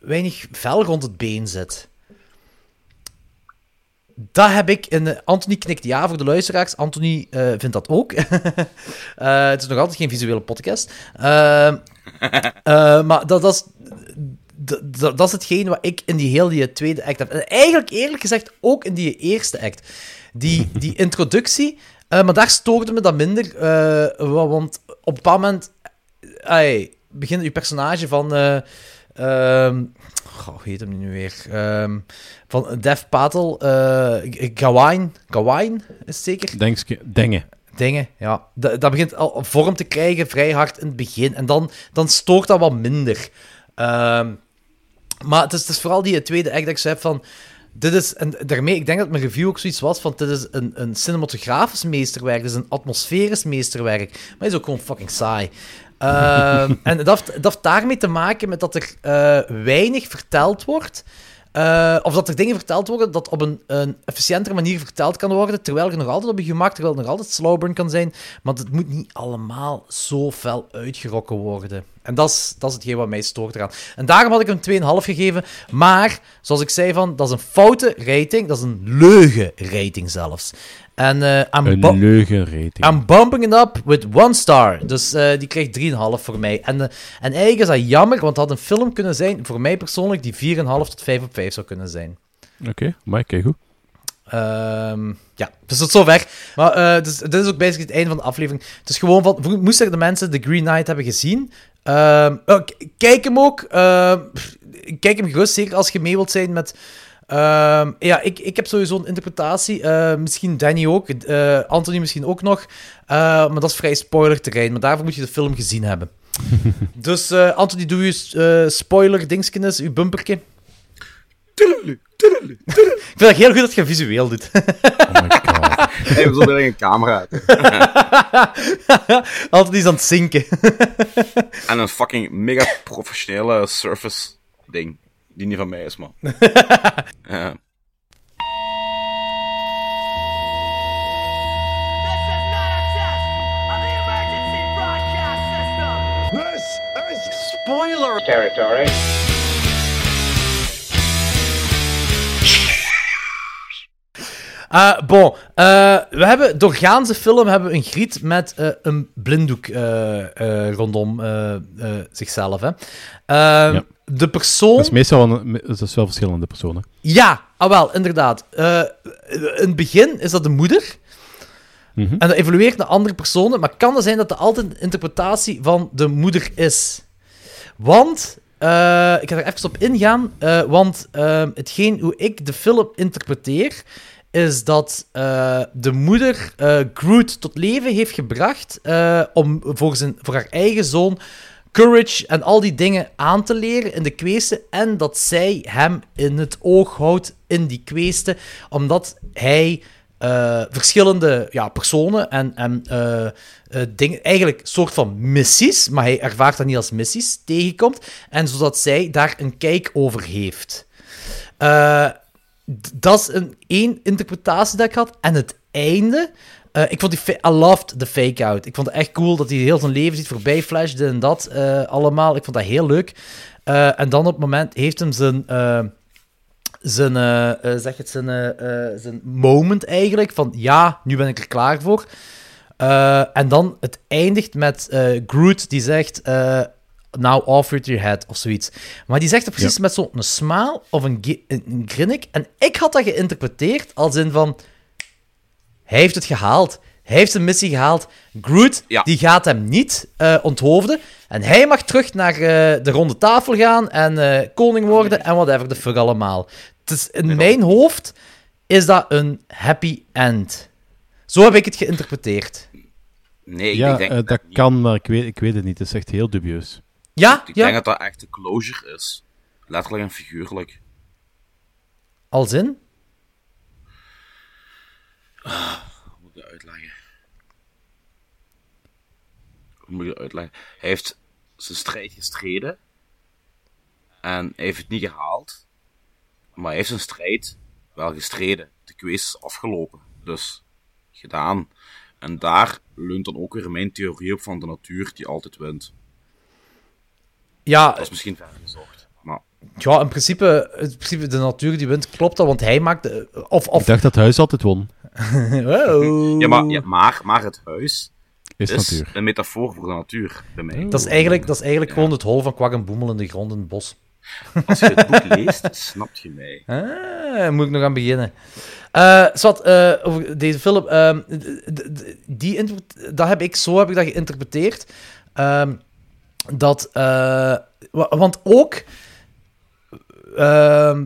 weinig vel rond het been zit. Dat heb ik in... eh, Anthony knikt ja voor de luisteraars. Anthony eh, vindt dat ook. Eh, het is nog altijd geen visuele podcast. Maar dat, dat, is, dat, is hetgeen wat ik in die hele tweede act heb. En eigenlijk, eerlijk gezegd, ook in die eerste act. Die, die introductie... maar daar stoorde me dat minder. wa- want op een bepaald moment... begint je personage van... ehm, goh, hoe heet hem nu weer? Ehm, van Dev Patel. eh Gawain. Gawain is het zeker? Dingen. Dingen, ja. Dat, dat begint al vorm te krijgen vrij hard in het begin. En dan, dan stoort dat wat minder. Ehm, maar het is, het is vooral die tweede act dat ik zei van... Dit is, en daarmee, ik denk dat mijn review ook zoiets was van... Dit is een, een cinematografisch meesterwerk, dit is een atmosferisch meesterwerk. Maar is ook gewoon fucking saai. Ehm, en dat heeft, dat heeft daarmee te maken met dat er eh, weinig verteld wordt. eh, of dat er dingen verteld worden dat op een, een efficiëntere manier verteld kan worden, terwijl je nog altijd op je gemak, terwijl het nog altijd slowburn kan zijn, maar het moet niet allemaal zo fel uitgerokken worden. En dat is, dat is hetgeen wat mij stoort eraan. En daarom had ik hem 2,5 gegeven, maar, zoals ik zei van, dat is een foute rating, dat is een leugen rating zelfs. En, uh, een leugenrating. I'm bumping it up with one star. Dus uh, die krijgt 3,5 voor mij. En, uh, en eigenlijk is dat jammer, want het had een film kunnen zijn, voor mij persoonlijk, die 4,5 tot 5 op 5 zou kunnen zijn. Oké, okay, maar kijk goed. Um, ja, dus tot zover. Maar dus, dit is ook basically het einde van de aflevering. Het is gewoon van, moesten de mensen The Green Knight hebben gezien? Uh, kijk hem ook. Uh, kijk hem gerust, zeker als je mee wilt zijn met... Uh, ja, ik, ik heb sowieso een interpretatie. misschien Danny ook. Anthony misschien ook nog. maar dat is vrij spoiler-terrein. Maar daarvoor moet je de film gezien hebben. dus Anthony, doe je spoiler-dingskennis, uw bumperke. Tudelulu, tudelulu, tudelulu. Ik vind het heel goed dat je visueel doet. oh my god. Hey, we zullen een camera Altijd iets aan het zinken. en een fucking mega professionele surface ding. Die niet van mij is, man. ja. Spoiler territory. Uh, bon, uh, we hebben doorgaans de film hebben we een griet met uh, een blinddoek rondom zichzelf. Hè. Ehm, ja. De persoon. Dat is meestal een, dat is wel verschillende personen. Ja, ah, wel, inderdaad. in het begin is dat de moeder. Mm -hmm. En dat evolueert naar andere personen, maar kan het zijn dat dat altijd een interpretatie van de moeder is? Want Uh, ik ga er even op ingaan, uh, want uh, hetgeen hoe ik de film interpreteer, is dat de moeder Groot tot leven heeft gebracht om voor, zijn, voor haar eigen zoon courage en al die dingen aan te leren in de kweesten en dat zij hem in het oog houdt in die kweesten, omdat hij uh, verschillende ja, personen en, en uh, uh, dingen, eigenlijk soort van missies, maar hij ervaart dat niet als missies, tegenkomt. En zodat zij daar een kijk over heeft. dat is een één interpretatie dat ik had. En het einde. Ik vond die I loved the fake-out. Ik vond het echt cool dat hij heel zijn leven ziet voorbij flashde en dat allemaal. Ik vond dat heel leuk. en dan op het moment heeft hem zijn zijn, zeg het, zijn, zijn moment eigenlijk. Van ja, nu ben ik er klaar voor. en dan het eindigt met Groot die zegt. Now off with your head of zoiets. Maar die zegt het precies met zo'n smile of een, een grinnik. En ik had dat geïnterpreteerd als in van. Hij heeft het gehaald. Hij heeft zijn missie gehaald. Groot, ja. die gaat hem niet uh, onthoofden. En hij mag terug naar uh, de ronde tafel gaan en uh, koning worden en whatever de fuck allemaal. Dus in mijn hoofd is dat een happy end. Zo heb ik het geïnterpreteerd. Nee, ik ja, denk uh, dat, dat kan, maar ik weet, ik weet het niet. Het is echt heel dubieus. Ja, ik ja. denk dat dat echt een closure is. Letterlijk en figuurlijk. Als in? Ah, hoe moet ik dat uitleggen? Hoe moet ik dat uitleggen? Hij heeft zijn strijd gestreden. En hij heeft het niet gehaald. Maar hij heeft zijn strijd wel gestreden. De quiz is afgelopen. Dus gedaan. En daar leunt dan ook weer mijn theorie op van de natuur die altijd wint. Ja. Dat is misschien. Ja, in principe, in principe de natuur die wint, klopt dat, want hij maakt... De, of, of... Ik dacht dat het huis altijd won. wow. ja, maar, ja, maar, maar het huis is, is natuur. een metafoor voor de natuur bij mij. Dat is eigenlijk, dat is eigenlijk ja. gewoon het hol van kwak en boemel in de grond in het bos. Als je het boek leest, snapt je mij. Ah, moet ik nog aan beginnen. Uh, uh, over deze film. Uh, die dat heb ik, zo heb ik dat geïnterpreteerd. Ehm, dat... Uh, want ook... Ehm,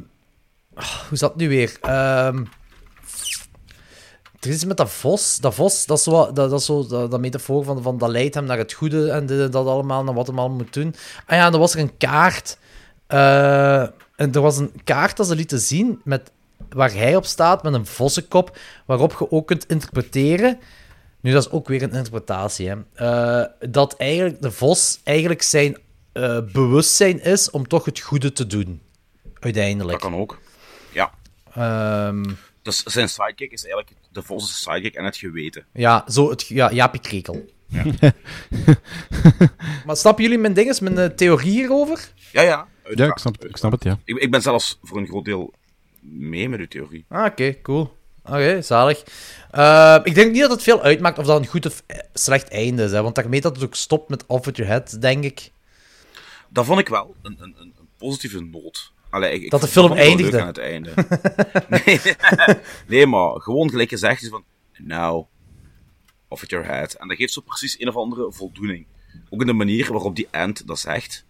hoe zat het nu weer? Ehm, er is met dat vos. Dat vos, dat is zo, dat, dat, is zo, dat, dat metafoor van, van dat leidt hem naar het goede en dat allemaal, naar wat hem allemaal moet doen. Ah ja, er was er een kaart... Uh, en er was een kaart dat ze lieten zien met, waar hij op staat met een vossenkop, waarop je ook kunt interpreteren. Nu, dat is ook weer een interpretatie. Hè, uh, dat eigenlijk de vos eigenlijk zijn uh, bewustzijn is om toch het goede te doen. Uiteindelijk. Dat kan ook. Ja. Ehm, Dus zijn sidekick is eigenlijk de volste sidekick en het geweten. ja, zo het, ja, Jaapie Krekel. maar snappen jullie mijn dinges, mijn eh, theorie hierover? Ja, ja. Ja, ik snap, ik snap het, ja. Ik, ik ben zelfs voor een groot deel mee met uw theorie. Ah, oké, cool. Oké, zalig. Ehm, ik denk niet dat het veel uitmaakt of dat een goed of eh, slecht einde is, hè, want daarmee dat het ook stopt met Off With Your Head, denk ik. Dat vond ik wel een, een, een een positieve noot. Allee, ik, ik Dat de film eindigde. aan het einde. nee, nee, maar gewoon gelijk gezegd is van... Nou, off with your head. En dat geeft zo precies een of andere voldoening. Ook in de manier waarop die end dat zegt.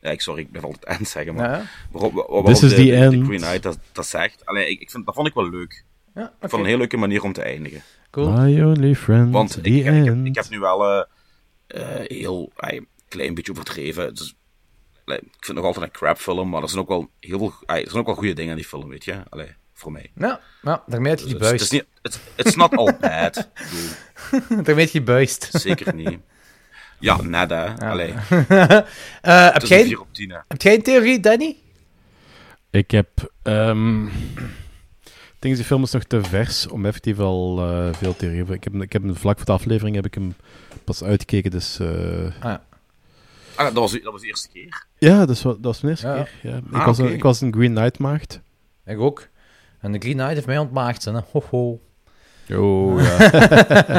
Ja, ik, sorry, ik blijf altijd end zeggen, maar... Ja. Waarop, waarop This is de, the de- de end. Green Knight dat, dat zegt. Allee, ik, ik vind, dat vond ik wel leuk. Ja, Ik oké. vond een hele leuke manier om te eindigen. Cool. My only friend, Want the ik, ik, heb, end. ik heb nu wel eh, eh, heel een klein beetje overdreven. Dus, ik vind het nog altijd een crap film, maar er zijn ook wel heel veel, er zijn ook wel goede dingen in die film, weet je. Allee, voor mij. Ja, ja daarmee heb je Dus het, is niet, het, it's not all bad. Daarmee heb je gebuist. zeker niet. Ja, net hè. Allee, Eh, heb, jij, een 4 op 10 hè. heb jij een theorie, Danny? Ik heb... ehm ik denk, die film is nog te vers om effectief al eh, veel theorieën... over- Ik heb, ik heb hem vlak voor de aflevering heb ik hem pas uitgekeken, dus... eh, Ah, ja. Ah, dat, was, dat was de eerste keer. ja, dat was, dat was de eerste Ja. keer. Ja. Ik, Ah, was een, ik was een Green Knight maagd. Ik ook. En de Green Knight heeft mij ontmaagd, hè. Ho, ho. Oh, ja.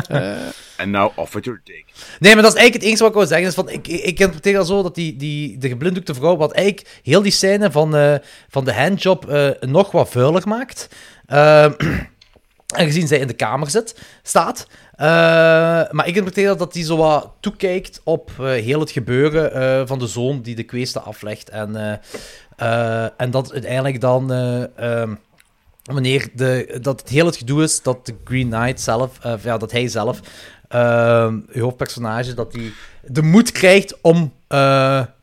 En now off with your dick. Nee, maar dat is eigenlijk het enige wat ik wil zeggen. Is van, ik, ik, ik interpreteer dat zo dat die, die, de geblinddoekte vrouw, wat eigenlijk heel die scène van, eh, van de handjob eh, nog wat vuilig maakt. Ehm, aangezien zij in de kamer zit, staat. Eh, maar ik interpreteer dat die zo wat toekijkt op eh, heel het gebeuren eh, van de zoon die de kweesten aflegt. En, en dat uiteindelijk dan... eh, ehm, wanneer de, dat het heel het gedoe is dat de Green Knight zelf, ja, dat hij zelf, ehm uw hoofdpersonage, dat hij de moed krijgt om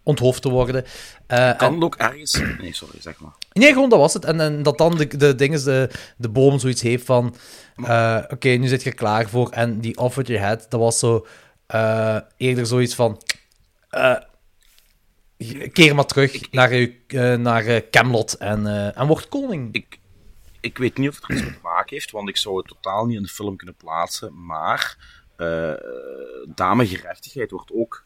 onthoofd te worden. Eh, Kan het ook ergens... Nee, sorry, zeg maar. Nee, gewoon dat was het. En, en dat dan de, de, dinges, de, de boom zoiets heeft van... eh, Oké, nu zit je klaar voor. En die off with your head, dat was zo... eh, eerder zoiets van... keer maar terug naar, eh, naar Camelot en, en word koning. Ik, ik weet niet of het er iets mee te maken heeft, want ik zou het totaal niet in de film kunnen plaatsen. Maar damegerechtigheid wordt ook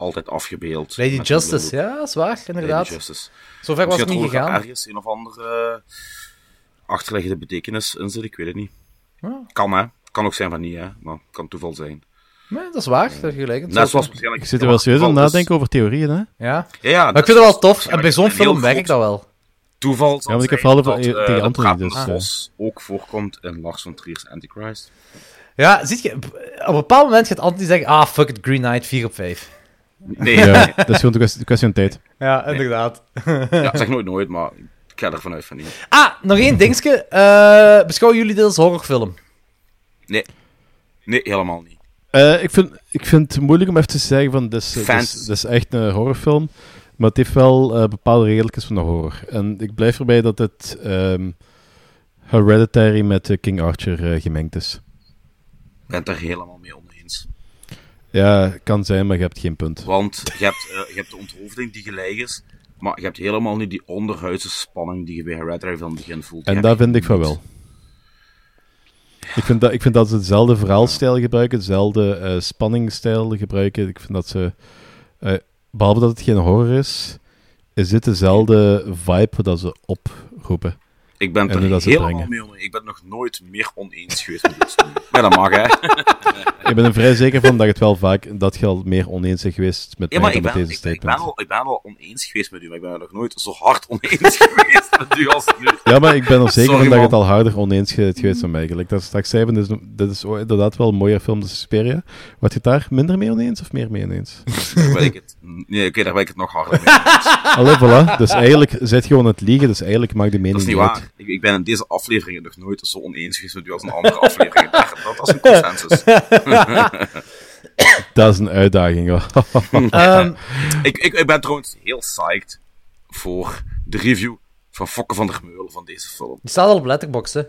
altijd afgebeeld. Lady Justice, ja, dat is waar, inderdaad. Lady Justice. Zover was het niet dat er gegaan. ergens een of andere achterliggende betekenis in zit, ik weet het niet. Ja. Kan hè, kan ook zijn van niet hè, maar kan toeval zijn. Nee, dat is waar, dat je gelijk. Het Net zoals waarschijnlijk... Ik zit er wel serieus aan nadenken over theorieën, hè? Ja. Ja, ja, maar ik vind het wel tof. En bij zo'n film werkt groot dat wel. Toeval Ja, want ik heb vooral dat, eh, tegen Anthony, dus, eh. vos ook voorkomt in Lars von Trier's Antichrist. Ja, ziet je, op een bepaald moment gaat Anthony zeggen, ah, fuck it, Green Knight, 4 op 5. Nee, Ja, dat is gewoon een kwestie, kwestie van tijd. Ja, inderdaad. ja, zeg nooit nooit, maar ik ga ervan uit van niet. Ah, nog één dingetje. Eh, beschouwen jullie dit als horrorfilm? Nee, nee, helemaal niet. Eh, ik, vind, ik vind het moeilijk om even te zeggen van, dit is, dit is, Fantasy. dit is echt een horrorfilm. Maar het heeft wel eh, bepaalde regeltjes van de horror. En ik blijf erbij dat het ehm, Hereditary met King Archer eh, gemengd is. Ik ben het er helemaal mee oneens. Ja, kan zijn, maar je hebt geen punt. Want je hebt, eh, je hebt de onthoofding die gelijk is, maar je hebt helemaal niet die onderhuidse spanning die je bij Hereditary van het begin voelt. En dat vind ik van wel. Ik vind, dat, ik vind dat ze dezelfde verhaalstijl gebruiken, dezelfde eh spanningsstijl gebruiken. Ik vind dat ze, eh, behalve dat het geen horror is, is dit dezelfde vibe dat ze oproepen. Ik ben het er dat helemaal mee oneens. Ik ben nog nooit meer oneens geweest met dit. Maar dat mag, hè. Ik ben er vrij zeker van dat je het wel vaak, dat je al meer oneens bent geweest met Ja, maar met deze ik, ben- ik, ben al, ik ben al oneens geweest met u, maar ik ben er nog nooit zo hard oneens geweest met u als nu. Ja, maar ik ben er zeker Sorry, van dat je het al harder oneens bent geweest met mij. Gelijk dat straks zei, dit is, inderdaad wel een mooier film dan Suspiria. Wat je het daar minder mee oneens of meer mee oneens? Daar ben ik het, nee, oké, daar ben ik het nog harder mee oneens. Allee, voilà. Dus eigenlijk zit je gewoon het liegen, dus eigenlijk maakt de mening Dat is niet waar. Ik, ik ben in deze aflevering nog nooit zo oneens geweest met u als in andere afleveringen. Dat, dat is een consensus. Dat is een uitdaging. hoor. Ehm, ik, ik, ik ben trouwens heel psyched voor de review van Fokke van der Meulen van deze film. Die staat al op Letterboxd, hè.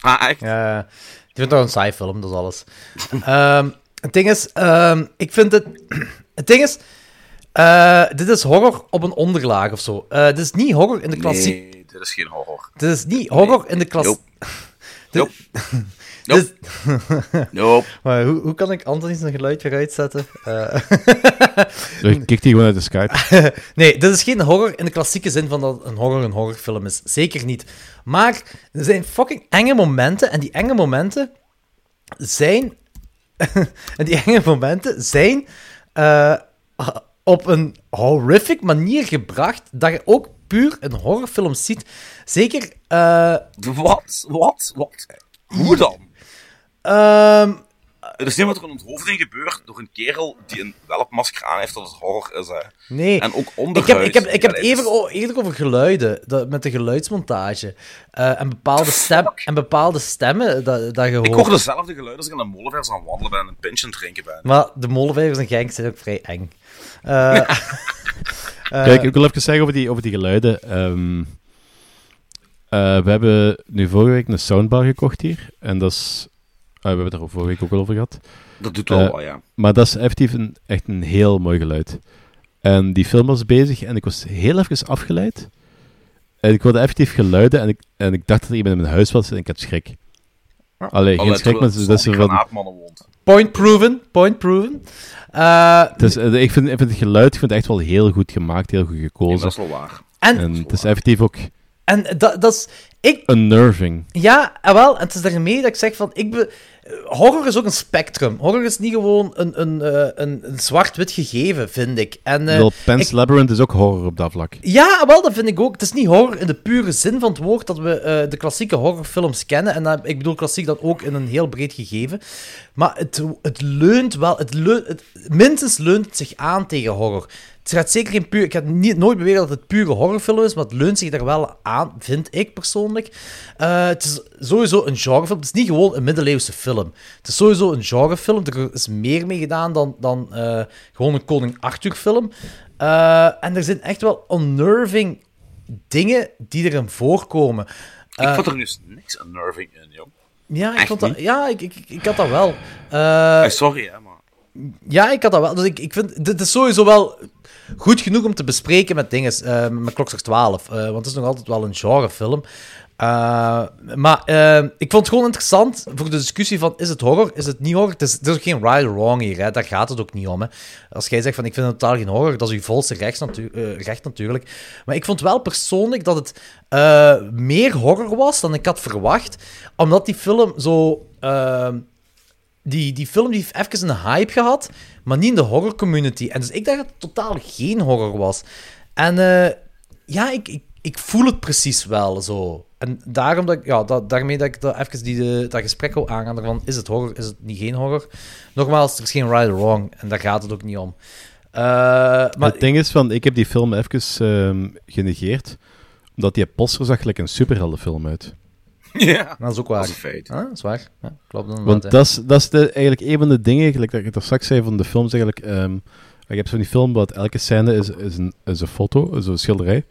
Ah, echt? Ja, die vindt toch een saai film, dat is alles. Ehm, het ding is, ehm, ik vind het... Het ding is, Uh, dit is horror op een onderlaag of zo. Uh, dit is niet horror in de klassieke... Nee, dit is geen horror. Dit is niet horror nee. in de klassieke... Nope. Nope. nope. nope. Maar hoe, hoe kan ik Anthony zijn geluidje uitzetten? Uh... Kijk die gewoon uit de Skype. nee, dit is geen horror in de klassieke zin van dat een horror een horrorfilm is. Zeker niet. Maar er zijn fucking enge momenten. En die enge momenten zijn... en die enge momenten zijn... Uh, op een horrific manier gebracht, dat je ook puur een horrorfilm ziet. Zeker... Uh... Wat? Wat? Wat? Hoe dan? Um... Er is niet wat er een onthoofding gebeurt door een kerel die een welpmasker aan heeft dat het horror is. Hè. Nee. En ook Ik onderhuid. heb, ik heb, ik heb het even, eerder over geluiden, dat, met de geluidsmontage. Uh, en, bepaalde stem, en bepaalde stemmen dat, dat je hoort. Ik hoor dezelfde geluiden als ik aan de molenvers aan wandelen ben en een pintje aan het drinken ben. Maar de molenvijvers en gangs zijn ook vrij eng. Uh, Kijk, ik wil even zeggen over die, over die geluiden. Um, uh, we hebben nu vorige week een soundbar gekocht hier. En dat is... Uh, we hebben het er vorige week ook al over gehad. Dat doet wel, wel ja. Maar dat is effectief een, echt een heel mooi geluid. En die film was bezig en ik was heel even afgeleid. En ik hoorde effectief geluiden en ik, en ik dacht dat er iemand in mijn huis was en ik had schrik. Allee, geen schrik, maar dat is van... Point proven, point proven. Uh, dus, uh, ik, vind, ik vind het geluid ik vind het echt wel heel goed gemaakt, heel goed gekozen. Ja, dat is wel waar. En, en het is effectief ook... En dat, dat is... Ik, Unnerving. Ja, wel. En het is daarmee dat ik zeg van... Ik be, horror is ook een spectrum. Horror is niet gewoon een, een, uh, een, een zwart-wit gegeven, vind ik. En, uh, Pan's ik, Labyrinth is ook horror op dat vlak. Ja, wel, dat vind ik ook. Het is niet horror in de pure zin van het woord dat we uh, de klassieke horrorfilms kennen. En ik bedoel klassiek dat ook in een heel breed gegeven. Maar het, het leunt wel... Het leunt, het, minstens leunt het zich aan tegen horror. Het gaat zeker geen puur... Ik ga niet, nooit beweren dat het pure horrorfilm is, maar het leunt zich daar wel aan, vind ik persoonlijk. Uh, het is sowieso een genrefilm. Het is niet gewoon een middeleeuwse film. Het is sowieso een genrefilm. Er is meer mee gedaan dan, dan uh, gewoon een Koning Arthur film. Uh, en er zijn echt wel unnerving dingen die erin voorkomen. ik vond er nu niks unnerving in, joh. Ja, ik, vond dat, ja ik, ik, ik had dat wel. sorry, hè, maar... Ja, ik had dat wel. Dus ik, ik vind, dit is sowieso wel goed genoeg om te bespreken met dingen, uh, met Klokslag 12. Uh, want het is nog altijd wel een genrefilm. Uh, maar ik vond het gewoon interessant voor de discussie van, is het horror, is het niet horror? Het is, er is ook geen right or wrong hier, hè? daar gaat het ook niet om. Hè? Als jij zegt van, ik vind het totaal geen horror, dat is uw volste recht, recht natuurlijk. Maar ik vond wel persoonlijk dat het meer horror was dan ik had verwacht, omdat die film zo die, die film die heeft even een hype gehad, maar niet in de horror community. En dus ik dacht dat het totaal geen horror was. En uh, ja, ik, ik, ik voel het precies wel zo. En daarom dat ik, ja, dat, daarmee dat ik dat even die, de, dat gesprek wil aangaan. Van, is het horror, is het niet geen horror? Nogmaals, er is geen right or wrong. En daar gaat het ook niet om. Uh, maar, het ding is van, ik heb die film even uh, genegeerd. Omdat die poster zag gelijk een superheldenfilm uit. Ja, dat is ook waar. Dat is een feit. Ah, dat is waar. Ja, klopt dan Want dat is, dat is de, eigenlijk een van de dingen, gelijk dat ik het straks zei van de films eigenlijk. Um, ik heb zo'n film dat elke scène is, is, een, is een foto, is een schilderij.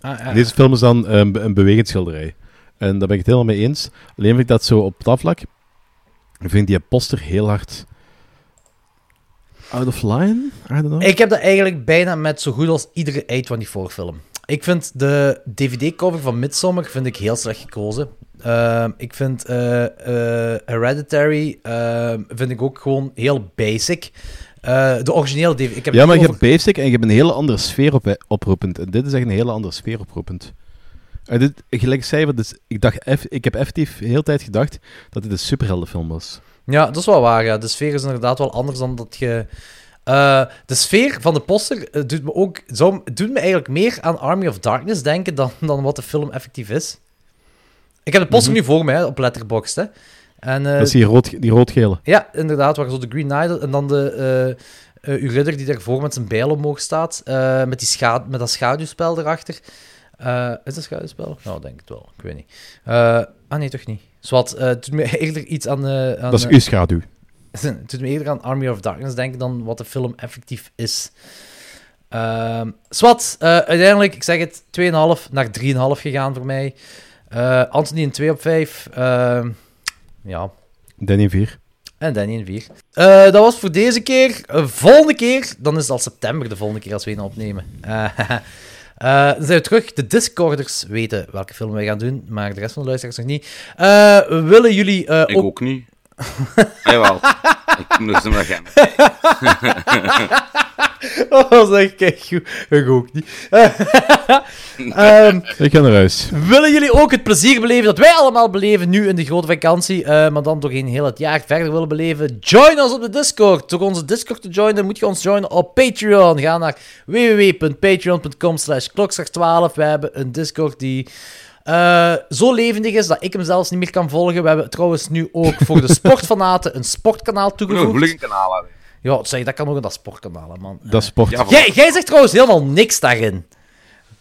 Ah, ja. Deze film is dan um, een bewegend schilderij. En daar ben ik het helemaal mee eens. Alleen vind ik dat zo op dat vlak, vind ik die poster heel hard out of line? I don't know. Ik heb dat eigenlijk bijna met zo goed als iedere eind van die voorfilm. Ik vind de DVD-cover van Midsommar vind ik heel slecht gekozen. Uh, ik vind uh, uh, Hereditary vind ik ook gewoon heel basic. de originele DVD. Ik heb ja, maar je hebt basic en je hebt een hele andere sfeer op, oproepend. En dit is echt een hele andere sfeer oproepend. En dit, gelijk ik zei, dus ik, dacht, ik heb effectief de hele tijd gedacht dat dit een superheldenfilm was. Ja, dat is wel waar. Ja. De sfeer is inderdaad wel anders dan dat je... Uh, de sfeer van de poster uh, doet me ook doet me eigenlijk meer aan Army of Darkness denken dan, dan wat de film effectief is. Ik heb de poster mm -hmm. nu voor mij op Letterboxd. Hè. En, uh, dat is die, rood, die roodgele. Ja, inderdaad, waar zo de Green Knight en dan de uw ridder die daarvoor met zijn bijl omhoog staat, met, die scha met dat schaduwspel erachter. is dat schaduwspel? Nou, denk ik wel. Ik weet niet. ah, nee, toch niet. Zwat, het doet me eerder iets aan... aan dat is uw schaduw. Het doet me eerder aan Army of Darkness denken dan wat de film effectief is. Uh, Swat, uh, uiteindelijk, ik zeg het, 2,5 naar 3,5 gegaan voor mij. Uh, Anthony een 2 op 5. Uh, ja. Danny 4. En Danny een 4. Eh, dat was voor deze keer. Uh, volgende keer, dan is het al september de volgende keer als we een opnemen. Uh, dan zijn we terug. De Discorders weten welke film wij gaan doen, maar de rest van de luisteraars nog niet. willen jullie Ik ook, ook niet. Jawel. ik moet nog eens gaan. oh, dat is echt kijk, goed. Ik ook niet. um, ik ga naar huis. Willen jullie ook het plezier beleven dat wij allemaal beleven nu in de grote vakantie, uh, maar dan doorheen heel het jaar verder willen beleven? Join ons op de Discord. Door onze Discord te joinen moet je ons joinen op Patreon. Ga naar www.patreon.com slash 12 We hebben een Discord die... Uh, zo levendig is dat ik hem zelfs niet meer kan volgen. We hebben trouwens nu ook voor de sportfanaten een sportkanaal toegevoegd. Een kanaal hebben. Ja, zeg, dat kan ook in dat sportkanaal, man. Dat sport. Ja, jij, jij zegt trouwens helemaal niks daarin.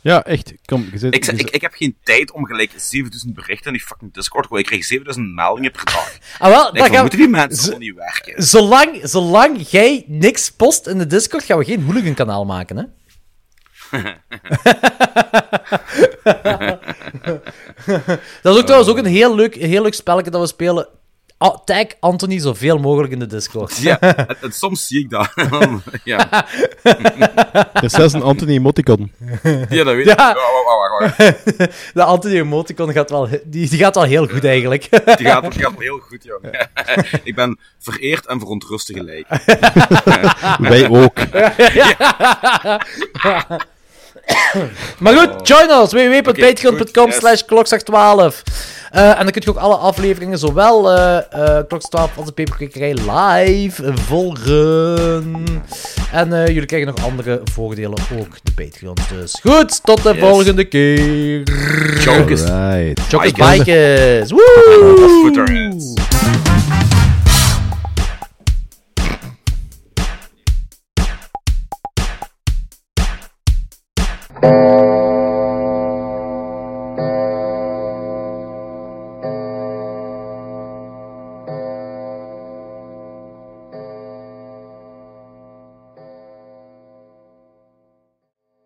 Ja, echt. Kom, je zit, ik, ik, ik, heb geen tijd om gelijk 7000 berichten in die fucking Discord. Ik krijg 7000 meldingen per dag. Ah, wel, dan gaan... moeten die mensen gewoon niet werken. Zolang, zolang jij niks post in de Discord, gaan we geen hooligan kanaal maken, hè? dat is ook trouwens ook een heel leuk, heel leuk spelletje dat we spelen. Oh, tag Anthony zoveel mogelijk in de Discord. Ja, het, soms zie ik dat. ja. Er is zelfs een Anthony emoticon. Ja, dat weet ik. Ja. Oh, wacht, wacht, wacht. De Anthony emoticon gaat wel, die, die gaat wel heel goed eigenlijk. Die gaat, die gaat heel goed, jongen. Ik ben vereerd en verontrust tegelijk. Wij ook. maar goed, join ons. www.patreon.com slash klokslag12. Uh, en dan kun je ook alle afleveringen, zowel uh, uh, Klokslag 12 als de Peperkikkerij, live volgen. En jullie krijgen nog andere voordelen, ook de Patreon. Dus goed, tot de yes. volgende keer. Chokers. Right. Chokers Bikers. Woo!